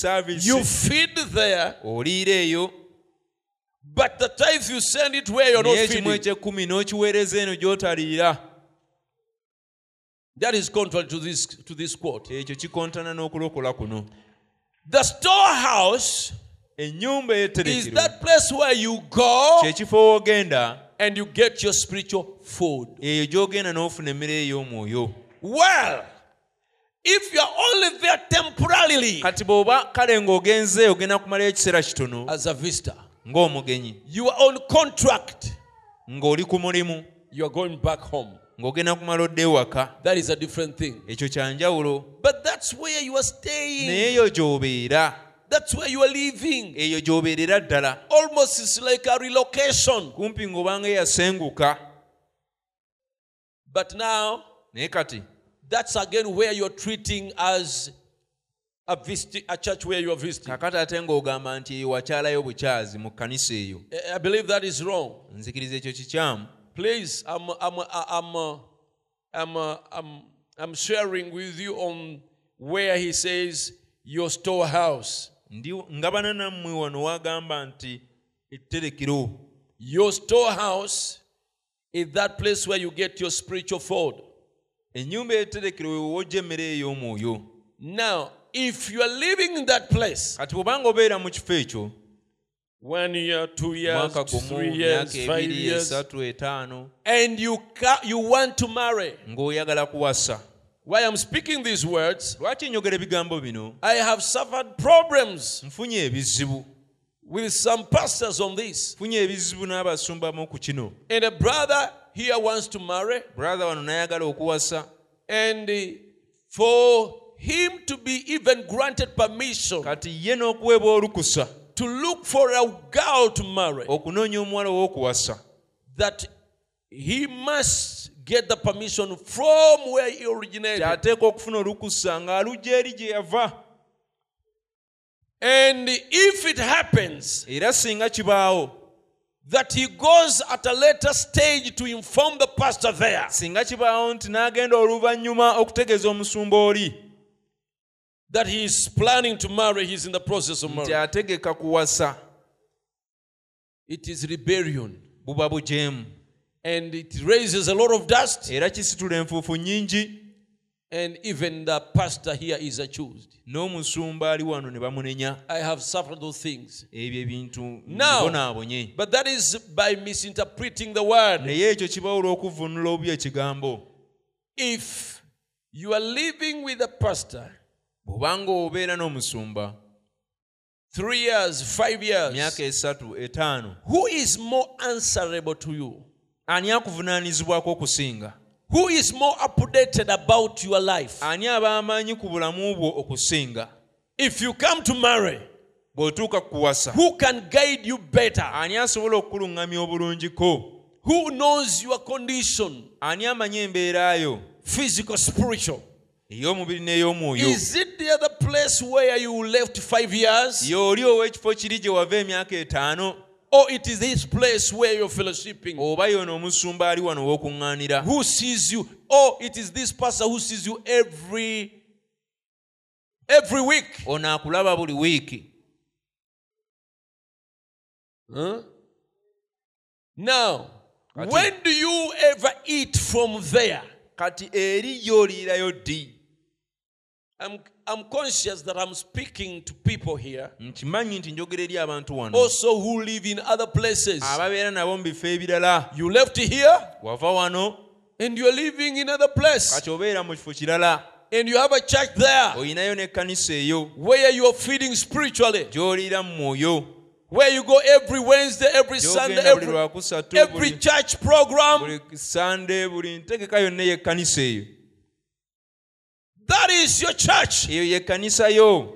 you feed there, oliira eyo. But the tithe you send it where you're not ekimu feeding. eky'ekkumi n'okiweereza eno gy'otaliira. That is contrary to this, to this quote. ekyo kikontana n'okulokola kuno. The storehouse ennyumba is that place where you go w'ogenda and you get your spiritual food. eyo gy'ogenda n'ofuna emmere ey'omwoyo Well, if you are only there temporarily kati bw'oba kale ng'ogenze ogenda kumalayo ekiseera kitono as a visitor, ng'omugenyi you are on contract, ng'oli ku mulimu you are going back home. ng'ogenda kumala odda ewaka That is a different thing. ekyo kya njawulo But that's where you are naye staying. eyo gy'obeera that's where you are living. eyo gy'obeerera ddala Almost it's like a relocation. kumpi ng'obanga yasenguka But now, naye kati that's again where you're treating as a, visit, a church where you are visiting. kakati ate ng'ogamba nti eyo wakyalayo bukyazi mu kkanisa eyo I- I believe that is wrong. nzikiriza ekyo kikyamu Please, I'm, I'm, I'm, uh, I'm, uh, I'm, I'm sharing with you on where he says your storehouse. Ngabana nammwe wano wagamba nti etterekero Your storehouse is that place where you get your spiritual food. ennyumba etterekero we wojja emmere ey'omwoyo. Now, if you are living in that place, kati bwobanga obeera mu kifo ekyo one year, two years, three years, five years, and you, ca- you want to marry, why I'm speaking these words, lwaki njogera ebigambo bino? I have suffered problems with some pastors on this. nfunye ebizibu n'abasumbamu ku kino. And a brother here wants to marry, brother wano n'ayagala okuwasa. and for him to be even granted permission kati ye n'okuweebwa olukusa. to look for a girl to marry, okunoonya omuwala ow'okuwasa that he must get the permission from where he originated. kyateeka okufuna olukusa ng'alugja eri gye yava. And if it happens era singa kibaawo. that he goes at a later stage to inform the pastor there singa kibaawo nti n'agenda oluvannyuma okutegeeza omusumba oli. that he is planning to marry, he's in the process of marriage, ategeka kuwasa. It is rebellion. buba bujeemu And it raises a lot of dust, era kisitula enfuufu nnyingi and even the pastor here is accused. n'omusumba ali wano ne bamunenya I have suffered those things. ebyo ebintu Now- bonaabonye But that is by misinterpreting the word. naye ekyo kibawo olw'okuvunula obubi ekigambo If you are living with a pastor bw'obanga obeera n'omusumba three years, five years, myaka esatu etaano who is more answerable to you? Ani akuvunaanyizibwako okusinga Who is more updated about your life? ani aba amaanyi ku bulamu bwo okusinga If you come to marry, bw'otuuka kukuwasa who can guide you better? ani asobola okukuluŋŋamya obulungiko Who knows your condition, ani amanyi embeera yo physical, spiritual? ey'omubiri n'ey'omwoyo Is it the other place where you left five years? y'oli ow'ekifo kiri gye wava emyaka etaano Or it is this place where you're fellowshipping? oba yono omusumba ali wano w'okuŋŋaanira Who sees you? Or it is this pastor who sees you every every week? ono akulaba buli wiiki Now, Kati- when do you ever eat from there? kati eri y'oliirayo ddi I'm, conscious that I'm speaking to people here. Nkimanyi nti njogera eri abantu wano. Also who live in other places. ababeera nabo mu bifo ebirala. You left here wava wano. and you're living in other place. kati obeera mu kifo kirala. And you have a church there. Olinayo n'ekkanisa eyo. Where you're feeding spiritually. gy'oliira mu mwoyo. Where you go every Wednesday, every Sunday, gy'ogenda buli every, lwakusatu every buli- church program. buli sande buli ntegeka yonna ey'ekkanisa eyo That is your church. eyo y'ekkanisa yo.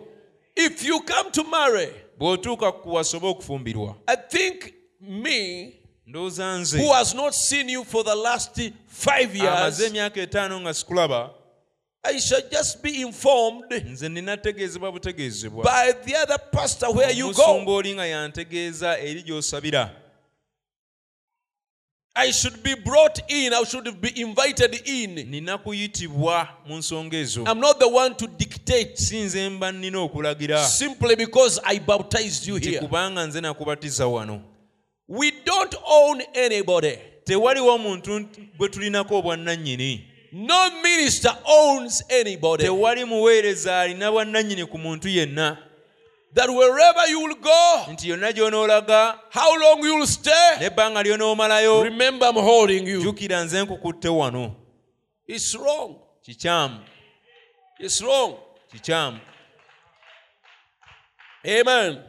If you come to marry, bw'otuuka kuwasa oba okufumbirwa. I think me, ndowooza nze. who has not seen you for the last five amaze years, emyaka etaano nga sikulaba I shall just be informed nze nina tegeezebwa butegeezebwa. by the other pastor where you omusumba go. oli nga yantegeeza eri gy'osabira I should be brought in, I should be invited in. nina kuyitibwa mu nsonga ezo I'm not the one to dictate si nze mba nnina okulagira simply because I baptized you nti here. kubanga nze nakubatiza wano We don't own anybody. tewaliwo muntu bwe tulinako obwannannyini No minister owns anybody. tewali muweereza alina bwannannyini ku muntu yenna That wherever you will go, nti yonna gy'onoolaga how long you will stay, n'ebbanga ly'onoomalayo remember I'm holding you. jjukira nze nkukutte wano It's wrong. kikyamu It's wrong. kikyamu Amen.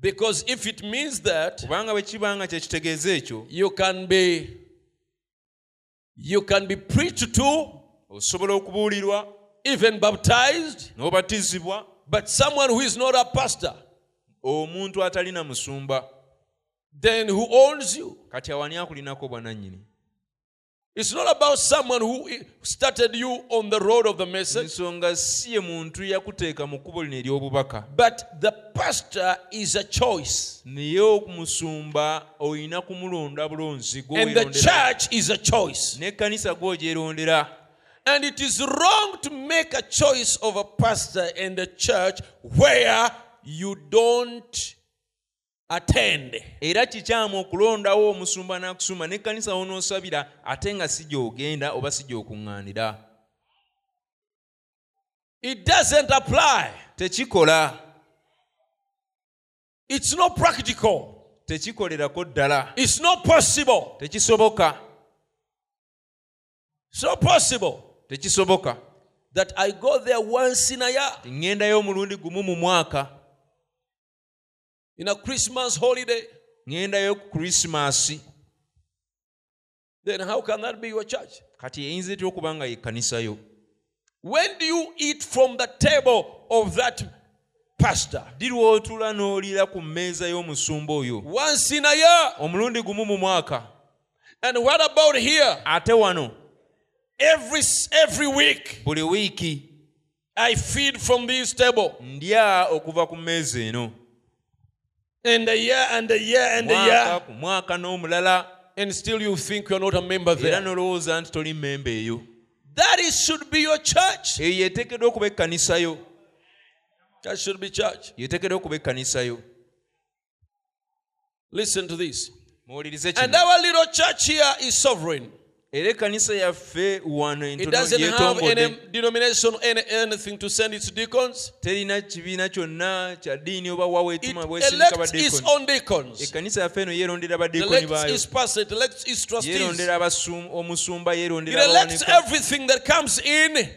Because if it means that kubanga bwe kiba nga kye kitegeeza ekyo you can be you can be preached to, osobola okubuulirwa even baptized, n'obatizibwa But someone who is not a pastor, omuntu atalina musumba then who owns you? kati awani akulinako bwanannyini It's not about someone who started you on the road of the message, ensonga si muntu yakuteeka mu kkubo lino ery'obubaka but the pastor is a choice. naye omusumba olina kumulonda bulonzi And the church is a choice. And it is wrong to make a choice of a pastor and the church where you don't attend. era kikyamu okulondawo omusumba n'akusumba n'ekkanisa w'onoosabira ate nga si gy'ogenda oba si gy'okuŋŋaanira It doesn't apply. tekikola It's not practical. tekikolerako ddala It's not possible. tekisoboka It's not possible tekisoboka that I go there once in a year ŋŋendayo omulundi gumu mu mwaka in a Christmas holiday. ŋŋendayo ku krisimaasi Then how can that be your church? kati eyinza etya okuba nga yekkanisayo When do you eat from the table of that pastor? ddi lw'otula n'oliira ku mmeeza y'omusumba oyo Once in a year. omulundi gumu mu mwaka And what about here? ate wano Every every week buli wiiki I feed from this table. ndya okuva ku mmeeza eno And a year and a year and a mwaka year. ku mwaka n'omulala And still you think you're not a member era there. n'olowooza nti toli mmemba eyo That is should be your church. eyo yeteekeddwa okuba ekkanisayo That should be church. yeteekeddwa okuba ekkanisayo Listen to this. muwulirize And kino our little church here is sovereign. Era ekkanisa yaffe wano It doesn't have any denomination, any, anything to send its terina kibiina kyonna kya ddiini oba wawe It etuma bwesindika elects its baddiikoni own deacons. ekkanisa yaffe eno yeerondera It baddiikoni elects its pastor. It elects its trustees. omusumba yeerondera elects everything that comes in.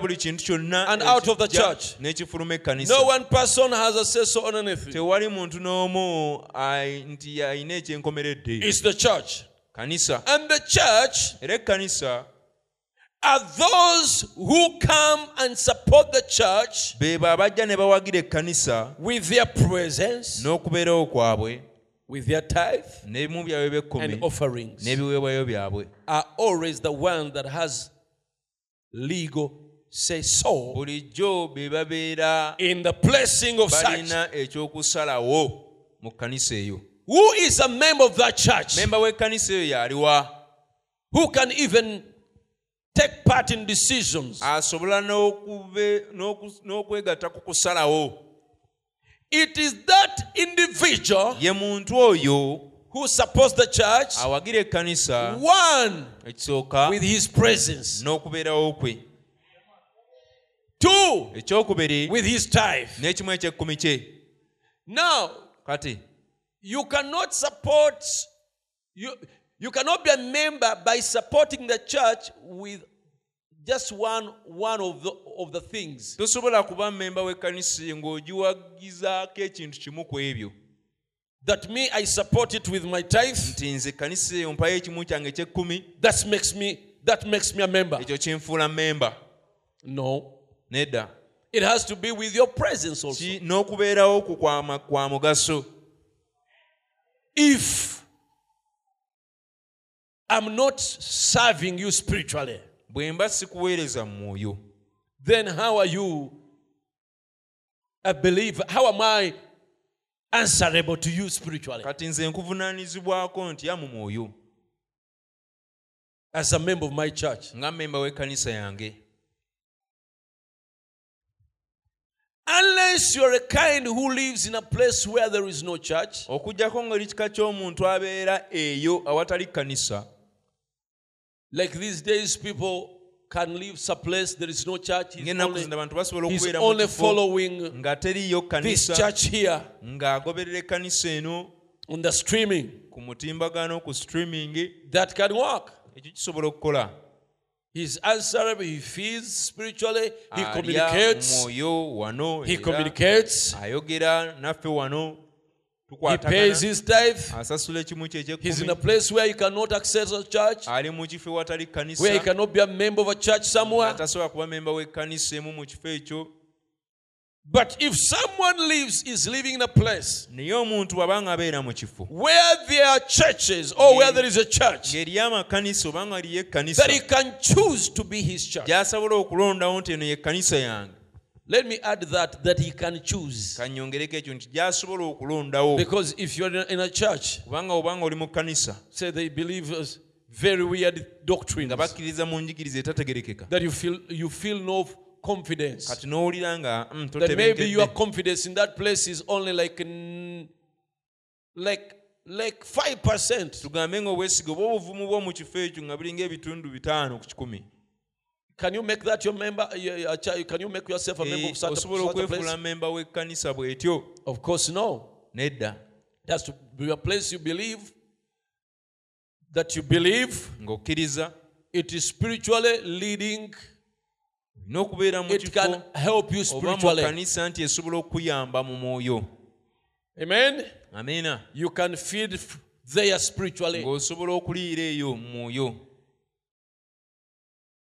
buli kintu kyonna And out of the church. n'ekifuluma ekkanisa No one person has a say anything. tewali muntu n'omu nti alina ekyenkomeredde It's the church. Kanisa And the church are those who come and support the church be bo abajja ne bawagira ekkanisa with their presence, n'okubeerawo kwabwe with their tithe n'ebimu byabwe and offerings, n'ebiweebwayo byabwe are always the one that has legal say so bulijjo be babeera in the blessing of such. balina ekyokusalawo mu kkanisa eyo Who is a member of that church? memba w'ekkanisa eyo yaliwa Who can even take part in decisions? asobola n'okwegatta ku kusalawo It is that individual ye muntu oyo who supports the church, awagira ekkanisa one, ekisooka with his presence, n'okubeerawo kwe two, ekyokubiri with his tithe. n'ekimu ekyekkumi kye Now, kati you cannot support, you, you cannot be a member by supporting the church with just one, one of, the, of the things. tosobola kuba mmemba w'ekkanisa ng'ogiwagizaako ekintu kimu ku ebyo That me, I support it with my tithe. nti nze ekkanisa eyo mpayo ekimu kyange ekyekkumi That makes me, that makes me a member. ekyo kinfuula mmemba No. nedda It has to be with your presence also. Ki- n'okubeerawo ku kwa ma- kwa mugaso If I'm not serving you spiritually, bwe mba sikuweereza mu mwoyo then how are you a believer? How am I answerable to you spiritually kati nze nkuvunaanyizibwako ntya mu mwoyo as a member of my church? nga mmemba w'ekkanisa yange Unless you're a kind who lives in a place where there is no church, okugjako ng'oli kika ky'omuntu abeera eyo awatali kkanisa like these days, people can live some place there is no church. He's only, abantu basobola he's okubeera only following nga teriiyo this church here ng'agoberera ekkanisa eno on the streaming. ku mutimbagano ku streaming That can work. ekyo kisobola okukola He's answerable. He feeds spiritually. He communicates. He communicates. ayogera naffe wano He pays his tithe. asasula ekimu kye He's in a place where he cannot access a church, ali mu kifo ewatali kkanisa where he cannot be a member of a church somewhere. tasobola kuba memba w'ekkanisa emu mu kifo ekyo But if someone lives, is living in a place naye omuntu bw'abanga abeera mu kifo where there are churches or where there is a church, ng'eriyo amakanisa oba nga liyo ekkanisa that he can choose to be his church. gy'asobola okulondawo nti eno y'ekkanisa yange Let me add that, that he can choose. kanyongereko ekyo nti gy'asobola okulondawo Because if you're in a- church, kubanga obanga oli mu kkanisa say they believe us very weird doctrines, nga bakkiriza mu njigiriza etategerekeka that you feel, you feel no confidence. kati n'owulira nga mm, That maybe your confidence in that place is only like, like, like 5%. tugambe nga oba obuvumu bwo mu kifo ekyo nga bulinga ebitundu bitaano ku kikumi Can you make that your member? child- Can you make yourself a member Eh, of such a, such a place? memba w'ekkanisa bw'etyo Of course, no. nedda That's to be a place you believe, that you believe it is spiritually leading, olina okubeera mu kifo oba mu kkanisa nti esobola okuyamba mu mwoyo Amen. amiina You can feed there spiritually. ng'osobola okuliira eyo mu mwoyo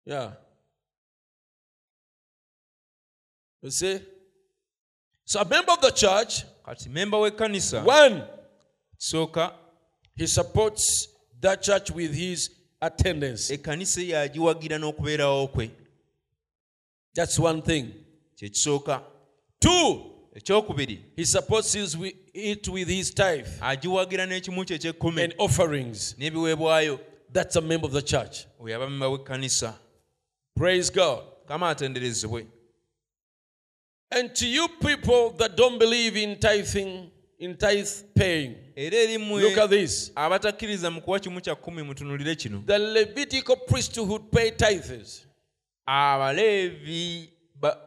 Yeah. You see? So a member of the church, kati memba w'ekkanisa one, kisooka he supports that church with his attendance. ekkanisa yagiwagira n'okubeerawo kwe That's one thing. kyekisooka Two, ekyokubiri he supports his, wi- it with his tithe agiwagira n'ekimu kye eky'ekkumi and offerings. n'ebiweebwayo That's a member of the church. oyo aba memba w'ekkanisa Praise God. kama atenderezebwe And to you people that don't believe in tithing, in tithe paying, era eri mmwe look at this. abatakkiriza mu kuwa kimu kya kkumi mutunulire kino The Levitical priesthood pay tithes. Abaleevi ba-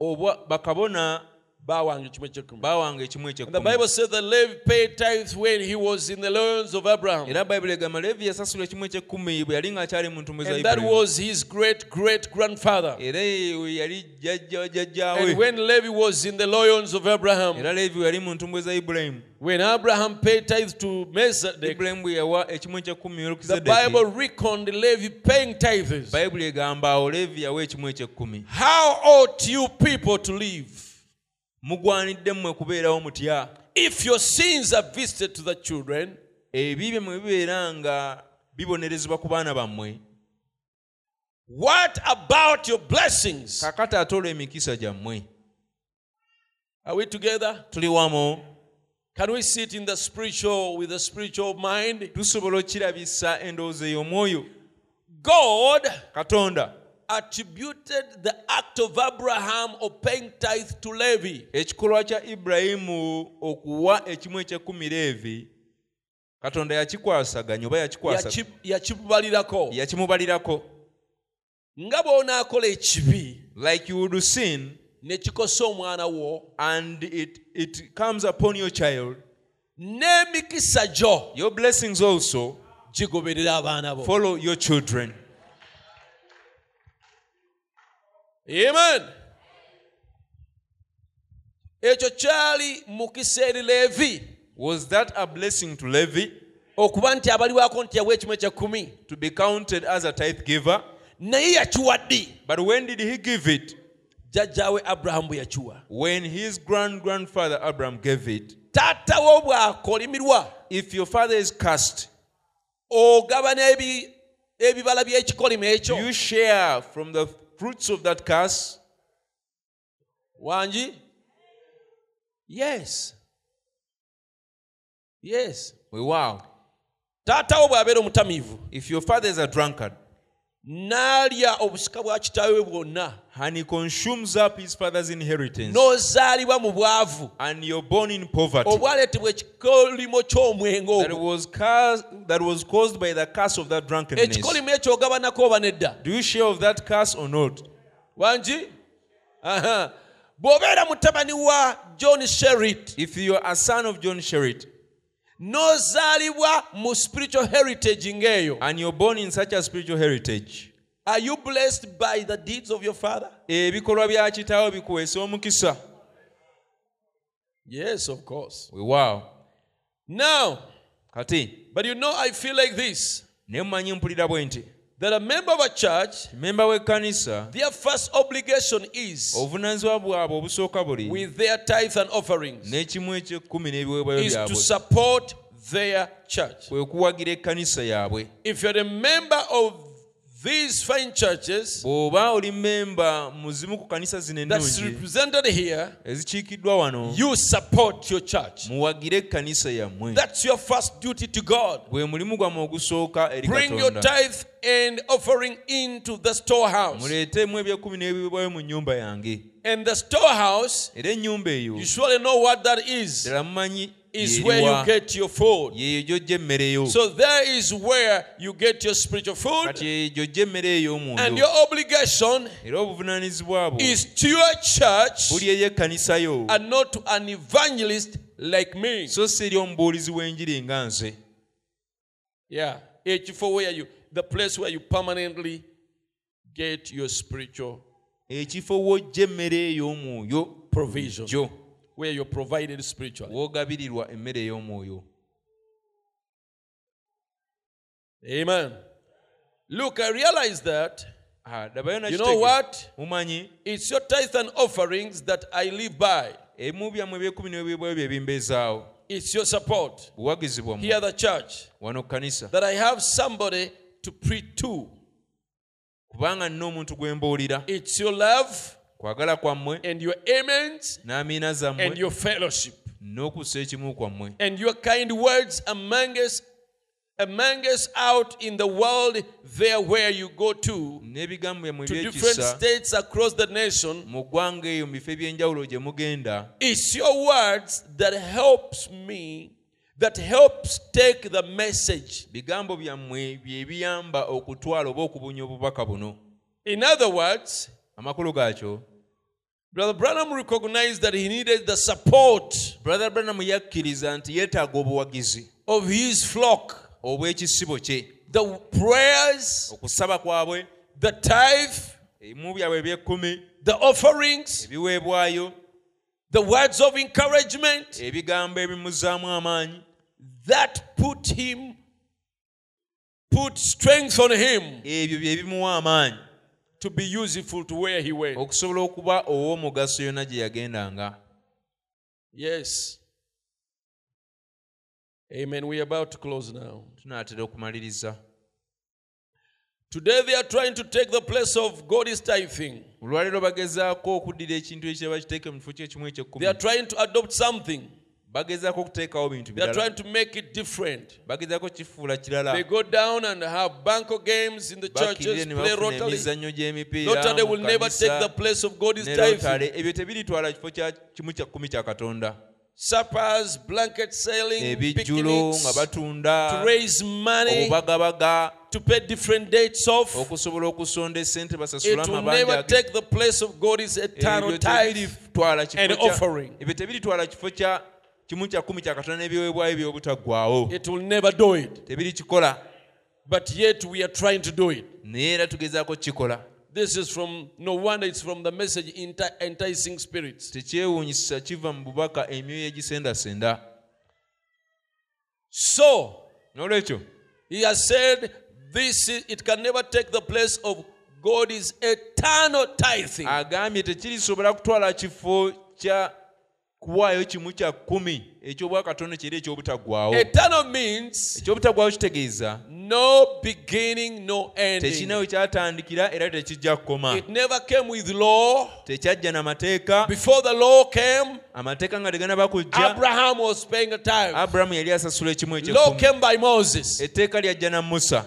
obwa bakabona Bawanga ekimu eky'ekkumi. baawanga ekimu And the Bible says that Levi paid tithes when he was in the loins of Abraham. bayibuli egamba leevi yasasula ekimu ekyekumi bwe yali ng'akyali mu ntumbwe that was his great great grandfather. era yali jjajja And when Levi was in the loins of Abraham, yali mu ntumbwe za ibulayimu when Abraham paid tithes to Melchizedek, ibulayimu bwe yawa ekimu ekyekumi the Bible reckoned Levi paying tithes. bayibuli egamba awo leevi yawa ekimu ekyekumi How ought you people to live? Mugwanidde mmwe kubeerawo mutya If your sins are visited to the children, ebibye mwe bibeera nga bibonerezebwa ku baana bammwe what about your blessings? kakati ate olwo emikisa gyammwe Are we together? tuli wamu Can we sit in the spiritual with the spiritual mind? tusobola okirabisa endowooza ey'omwoyo God katonda attributed the act of Abraham of paying tithe to Levi. ekikolwa kya ibulayimu okuwa ekimu ekyekumi leevi katonda yakikwasaganya oba yakimubalirako. yakimubalirako. Nga bw'onaakola ekibi like you would sin ne kikosa omwana wo and it, it comes upon your child n'emikisa gyo your blessings also gigoberera abaana bo. follow your children amen. Ekyo kyali mukisa eri leevi was that a blessing to levi? Okuba nti abaliwako nti yawa ekimu ekyekumi to be counted as a tithe giver? Naye yakiwa ddi? But when did he give it? Jjajjaawe aburahamu bwe yakiwa. When his grand grandfather abraham gave it. Taatawo bw'akolimirwa. If your father is cast ogaba n'ebi- ebibala by'ekikolimo ekyo. you share from the fruits of that curse? Wangi yes. Yes. Wow. If your father is a drunkard n'alya obusika bwa kitaawe bwonna. And he consumes up his father's inheritance. N'ozaalibwa mu bwavu. And you're born in poverty. Obwaleetebwa ekikolimo ky'omwenge that was, cast, that was caused by the curse of that drunkenness. Ekikolimo ekyo ogabanako oba nedda? Do you share of that curse or not? Wangi bw'obeera mutabani wa john sherit if you are a son of john sherit n'ozaalibwa mu spiritual heritage ng'eyo. And you're born in such a spiritual heritage. Are you blessed by the deeds of your father? Ebikolwa bya kitaawo bikuweesa omukisa. Yes of course. Wow. Now kati but you know i feel like this. naye mumanyi mpulira bwe nti that a member of a church, memba w'ekkanisa their first obligation is obuvunaanyizibwa bwabwe obusooka buli with their tithe and offerings n'ekimu ekyekkumi n'ebiweebwayo is to support their church. kwe kuwagira ekkanisa yaabwe If you're a member of these fine churches bw'oba oli memba mu zimu ku kanisa zino that's ennungi represented here, ezikiikiddwa wano you support your church. muwagire ekkanisa yammwe That's your first duty to God. gwe mulimu gwammwe ogusooka eri Bring your katonda tithe and offering into the storehouse. muleetemu ebyekumi n'ebiweebwayo mu nnyumba yange And the storehouse, era ennyumba eyo you surely know what that is, ddala mumanyi is where you get your food. yeeyo gy'ojja yo So there is where you get your spiritual kati food. yeeyo gy'ojja emmere And your obligation era obuvunaanyizibwa bwo is to your church buli ey'ekkanisa yo and not to an evangelist like me. so si eri omubuulizi w'enjiri nga nze Yeah. H4 where you the place where you permanently get your spiritual ekifo w'ojja emmere ey'omwoyo provision. Where you're provided spiritually. w'ogabirirwa emmere ey'omwoyo Amen. Look, I realize that. Ah, You know what? mumanyi It's your tithe and offerings that I live by. ebimu byammwe ebyekumi n'ebiweebwayo bye bimbeezaawo It's your support. buwagizi bwammwe Here, the church, wano ku kanisa that I have somebody to preach to. kubanga nina omuntu gwe mbuulira It's your love kwagala kwammwe and your amens n'amiina and your fellowship n'okussa ekimu kwammwe and your kind words among us, among us out in the world, there where you go to, to different states across the nation. mu ggwanga eyo mu bifo eby'enjawulo gye mugenda It's your words that helps me, that helps take the message. bigambo byammwe bye biyamba okutwala oba okubunya obubaka buno In other words, amakulu gaakyo Brother Branham recognized that he needed the support brother branam yakkiriza nti yeetaaga obuwagizi of his flock, obw'ekisibo kye. the prayers, okusaba kwabwe the tithe, ebimu byabwe eby'ekkumi the offerings, ebiweebwayo the words of encouragement ebigambo ebimuzaamu amaanyi. that put him, put strength on him. Ebyo bye bimuwa amaanyi to be useful to where he went. okusobola okuba ow'omugaso yonna gye yagendanga Yes. Amen. We're about to close now. tunaatera okumaliriza Today they are trying to take the place of God is tithing. olwaleero bagezaako okuddira ekintu mu kifo kyekimu They are trying to adopt something. Bagezaako okuteekawo bintu They are trying to make it different. bagezaako kifuula They kirala go down and have bunco games in the churches, ne play bafuna Rotary. emizannyo gy'emipiira Rotary will never take the place of God is ne tithing. Rotary. ebyo tebiritwala kifo kya kimu kya kkumi kya katonda Suppers, blanket selling, ebijjulo nga picnics, batunda to raise money, obubagabaga to pay different dates off. okusobola okusonda essente basasule It will never take the place of God is eternal ebyo tithe. tebiritwala kifo and kya- offering. ebyo tebiritwala kifo kya kimu kya kkumi kya n'ebiweebwayo by'obutaggwaawo It will never do it. tebirikikola But yet we are trying to do it. naye era tugezaako kukikola This is from, no wonder it's from the message enticing spirits. tekyewuunyisa kiva mu bubaka emyoyo egisendasenda So, n'olwekyo he has said, this is, it can never take the place of God is eternal tithing. agambye tekirisobola kutwala kifo kya kuwaayo kimu kya kkumi eky'obwakatonda kyera eky'obutaggwaawo Eternal means eky'obutaggwaawo kitegeeza no beginning, no ending. kyatandikira era tekijja kukoma It never came with law. tekyajja n'amateeka Before the law came, amateeka nga teganaba kujja Abraham was paying a tithe. abulamu yali asasula ekimu Law came by Moses. etteeka lyajja na musa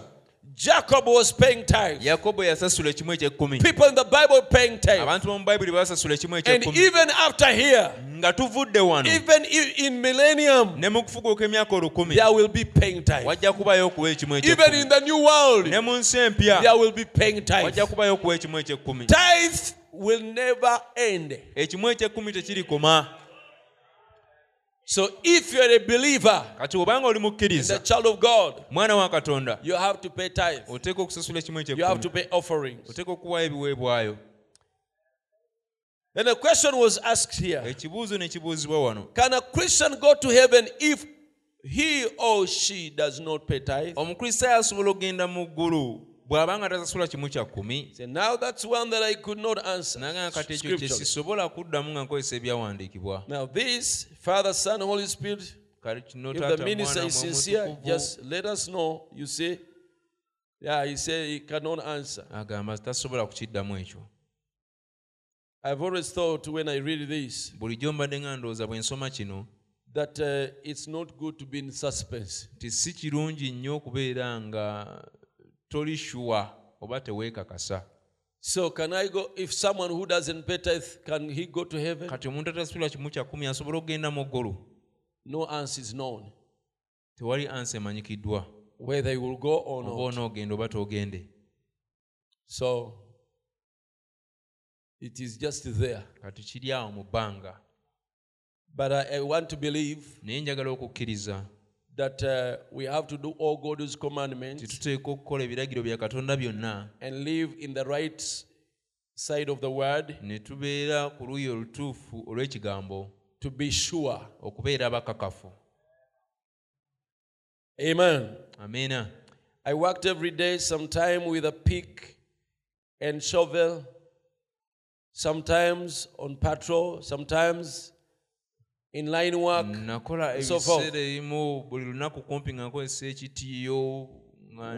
Jacob was paying tithe. yakobo yasasula ekimu ekyekkumi People in the Bible paying tithe. abantu mu bayibuli basasula ekimu And even after here, nga tuvudde wano even in millennium, ne mu kufuguuka emyaka olukumi there will be paying tithe. wajja kubayo okuwa ekimu Even in the new world, ne mu nsi empya there will be paying tithe. wajja kubayo okuwa ekimu ekyekkumi Tithe will never end. ekimu ekyekkumi tekirikoma So if you're a believer, kati obanga oli the mukkiriza child of God, mwana wa katonda you have to pay tithe. oteeka okusasula ekimu You have to pay offerings. oteeka okuwaayo ebiweebwayo Then a question was asked here. ekibuuzo ne kibuuzibwa wano Can a Christian go to heaven if he or she does not pay tithe? omukristaayo asobola okgenda mu ggulu bw'aba nga tasasula kimu kya kkumi Say, now that's one that I could not answer. nagamba kati ekyo kye sisobola kuddamu nga nkozesa ebyawandiikibwa Now, this, Father, Son, Holy Spirit, kale kino if the minister is sincere, mwomutukuvu just let us know. You say, yeah, he said he cannot answer. agamba tasobola kukiddamu ekyo I've always thought when I read this bulijjo mbadde nga ndowooza bwe nsoma kino that uh, it's not good to be in suspense. Toli shuwa oba teweekakasa So, can I go? If someone who doesn't pay tithe, can he go to heaven? kati omuntu atasitula kimu kya kkumi asobola okugenda mu ggulu No answer is known tewali ansi emanyikiddwa whether he will go or oba not. onoogenda oba toogende So, it is just there. kati kiri awo mu bbanga But I, I want to believe naye njagala okukkiriza that uh, we have to do all God's commandments tuteekwa okukola ebiragiro bya katonda byonna and live in the right side of the word ne tubeera ku luuyi olutuufu olw'ekigambo to be sure. okubeera abakakafu Amen. I worked every day, sometime with a pick and shovel, sometimes on patrol, sometimes in line work. nakola ebiseera ebimu buli lunaku kumpi nga nkozesa ekitiyo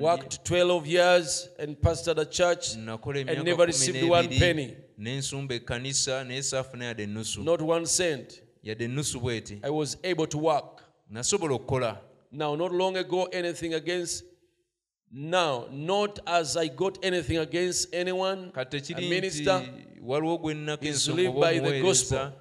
Worked 12 years and pastored a church, and never received one penny. n'ensumba ekkanisa naye saafuna yadde ennusu not one cent. yadde ennusu bweti I was able to work. nasobola okukola Now, not long ago, anything against. Now, not as I got anything against anyone, a minister, waliwo gwe nnako is lived by the gospel.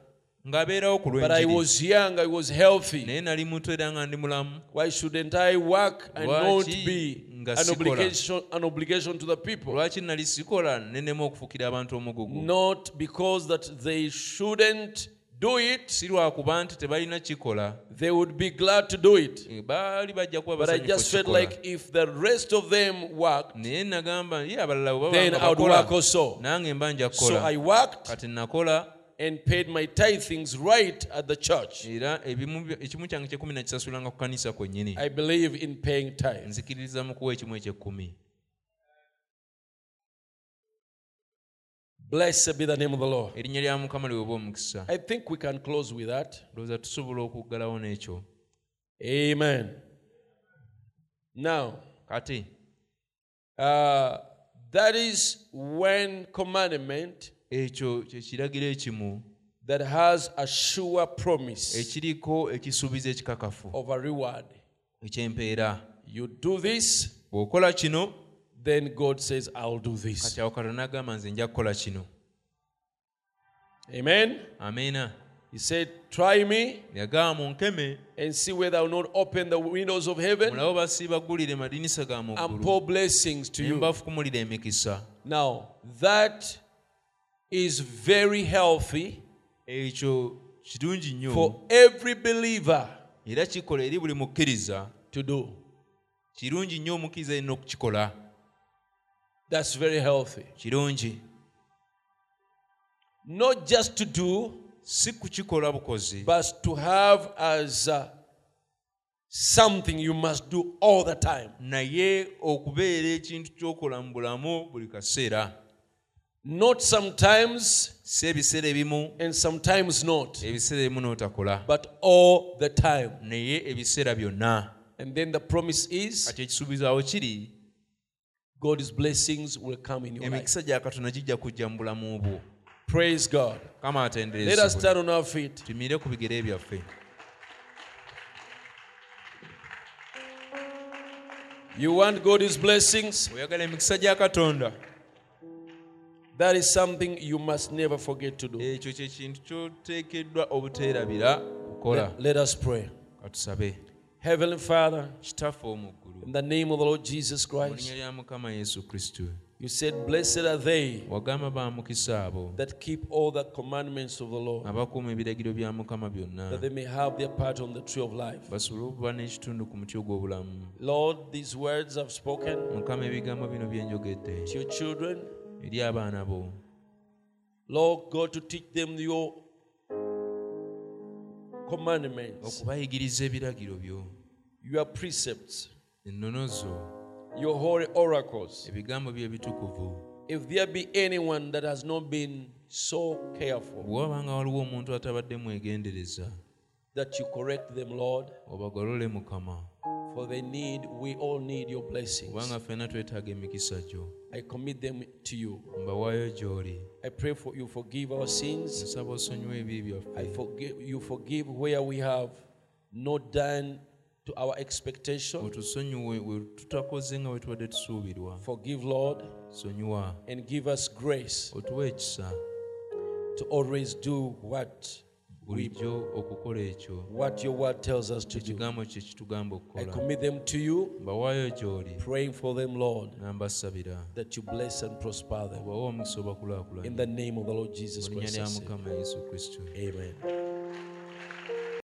Ng'abeerawo ku but I was young, I was healthy. naye nali muto era nga ndi mulamu. Why shouldn't I work and not be an obligation, an obligation to the people? lwaki nali sikola? Nenema okufukira abantu omugugu. Not because that they shouldn't do it, si lwakuba nti tebalina kikola. They would be glad to do it. eh, baali bajja kuba But I just felt like if the rest of them worked, naye nagamba ye abalala bwe then I would work also. nange mba nja So I kukola worked. Kati nakola and paid my tithings right at the church. era ebimu bya- ekimu kyange kyekumi nakisasulanga ku kanisa kwennyini I believe in paying tithes. nzikiririza mu kuwa ekimu ekyekkumi Blessed be the name of the Lord. erinnya lya mukama liweba omukisa I think we can close with that. ndowooza tusobola okuggalawo n'ekyo Amen. Now, kati uh, that is one commandment ekyo kye kiragiro ekimu that has a sure promise ekiriko ekisuubizo ekikakafu of a reward. eky'empeera You do this, bw'okola kino then God says, I'll do this. kati awo katonda agamba nze nja kukola kino Amen. amiina He said, Try me and see whether I will not open the windows of heaven and pour blessings to you. Now, that is very healthy ekyo kirungi nnyo for every believer era kikola eri buli mukkiriza to do. kirungi nnyo omukkiriza alina okukikola That's very healthy. kirungi Not just to do, si kukikola bukozi but to have as uh, something you must do all the time. naye okubeera ekintu ky'okola mu bulamu buli kaseera Not sometimes si ebiseera ebimu and sometimes not, ebiseera ebimu n'otakola but all the time. naye ebiseera byonna And then the promise is kati ekisuubizo awo kiri God's blessings will come in your life. emikisa gya katonda gijja kujja mu bulamu bwo Praise God. kama Let us stand on our feet. tumire ku bigere byaffe You want God's blessings? oyagala emikisa gya katonda That is something you must never forget to do. ekyo kyekintu kyoteekeddwa obuteerabira kukola. Let, us pray. katusabe Heavenly Father, kitaffe omuggulu in the name of the Lord Jesus mu linnya Christ, lya mukama yesu kristo you said, Blessed are they wagamba ba mukisa abo that keep all the commandments of the Lord, abakuuma ebiragiro bya mukama byonna. that they may have their part on the tree of life. basobole okuba n'ekitundu ku muti ogw'obulamu. Lord, these words I've spoken mukama ebigambo bino byenjogedde to your children, eri abaana bo. Lord God, to teach them your commandments, okubayigiriza ebiragiro byo. Your precepts, ennono zo. Your holy oracles. ebigambo bye ebitukuvu. If there be anyone that has not been so careful, bwe waliwo omuntu atabadde mwegendereza that you correct them, Lord, obagolole mukama. for they need, we all need your blessings. kubanga ffenna twetaaga emikisa gyo I commit them to you. I pray for you, forgive our sins. nsaba osonyiwa ebibi I forgive you, forgive where we have not done to our expectation. otusonyiwe we tutakoze nga bwe tubadde tusuubirwa Forgive, Lord, and give us grace to always do what bulijjo okukola ekyo what your word tells us to do. ekigambo kye kitugamba I okukola commit them to you, mbawaayo gy'oli praying for them, Lord, nga mbasabira that you bless and prosper them. obawe omukisa In obakulaakulanya the name of the Lord Jesus mu linnya Christ. Lya mukama yesu kristo Amen.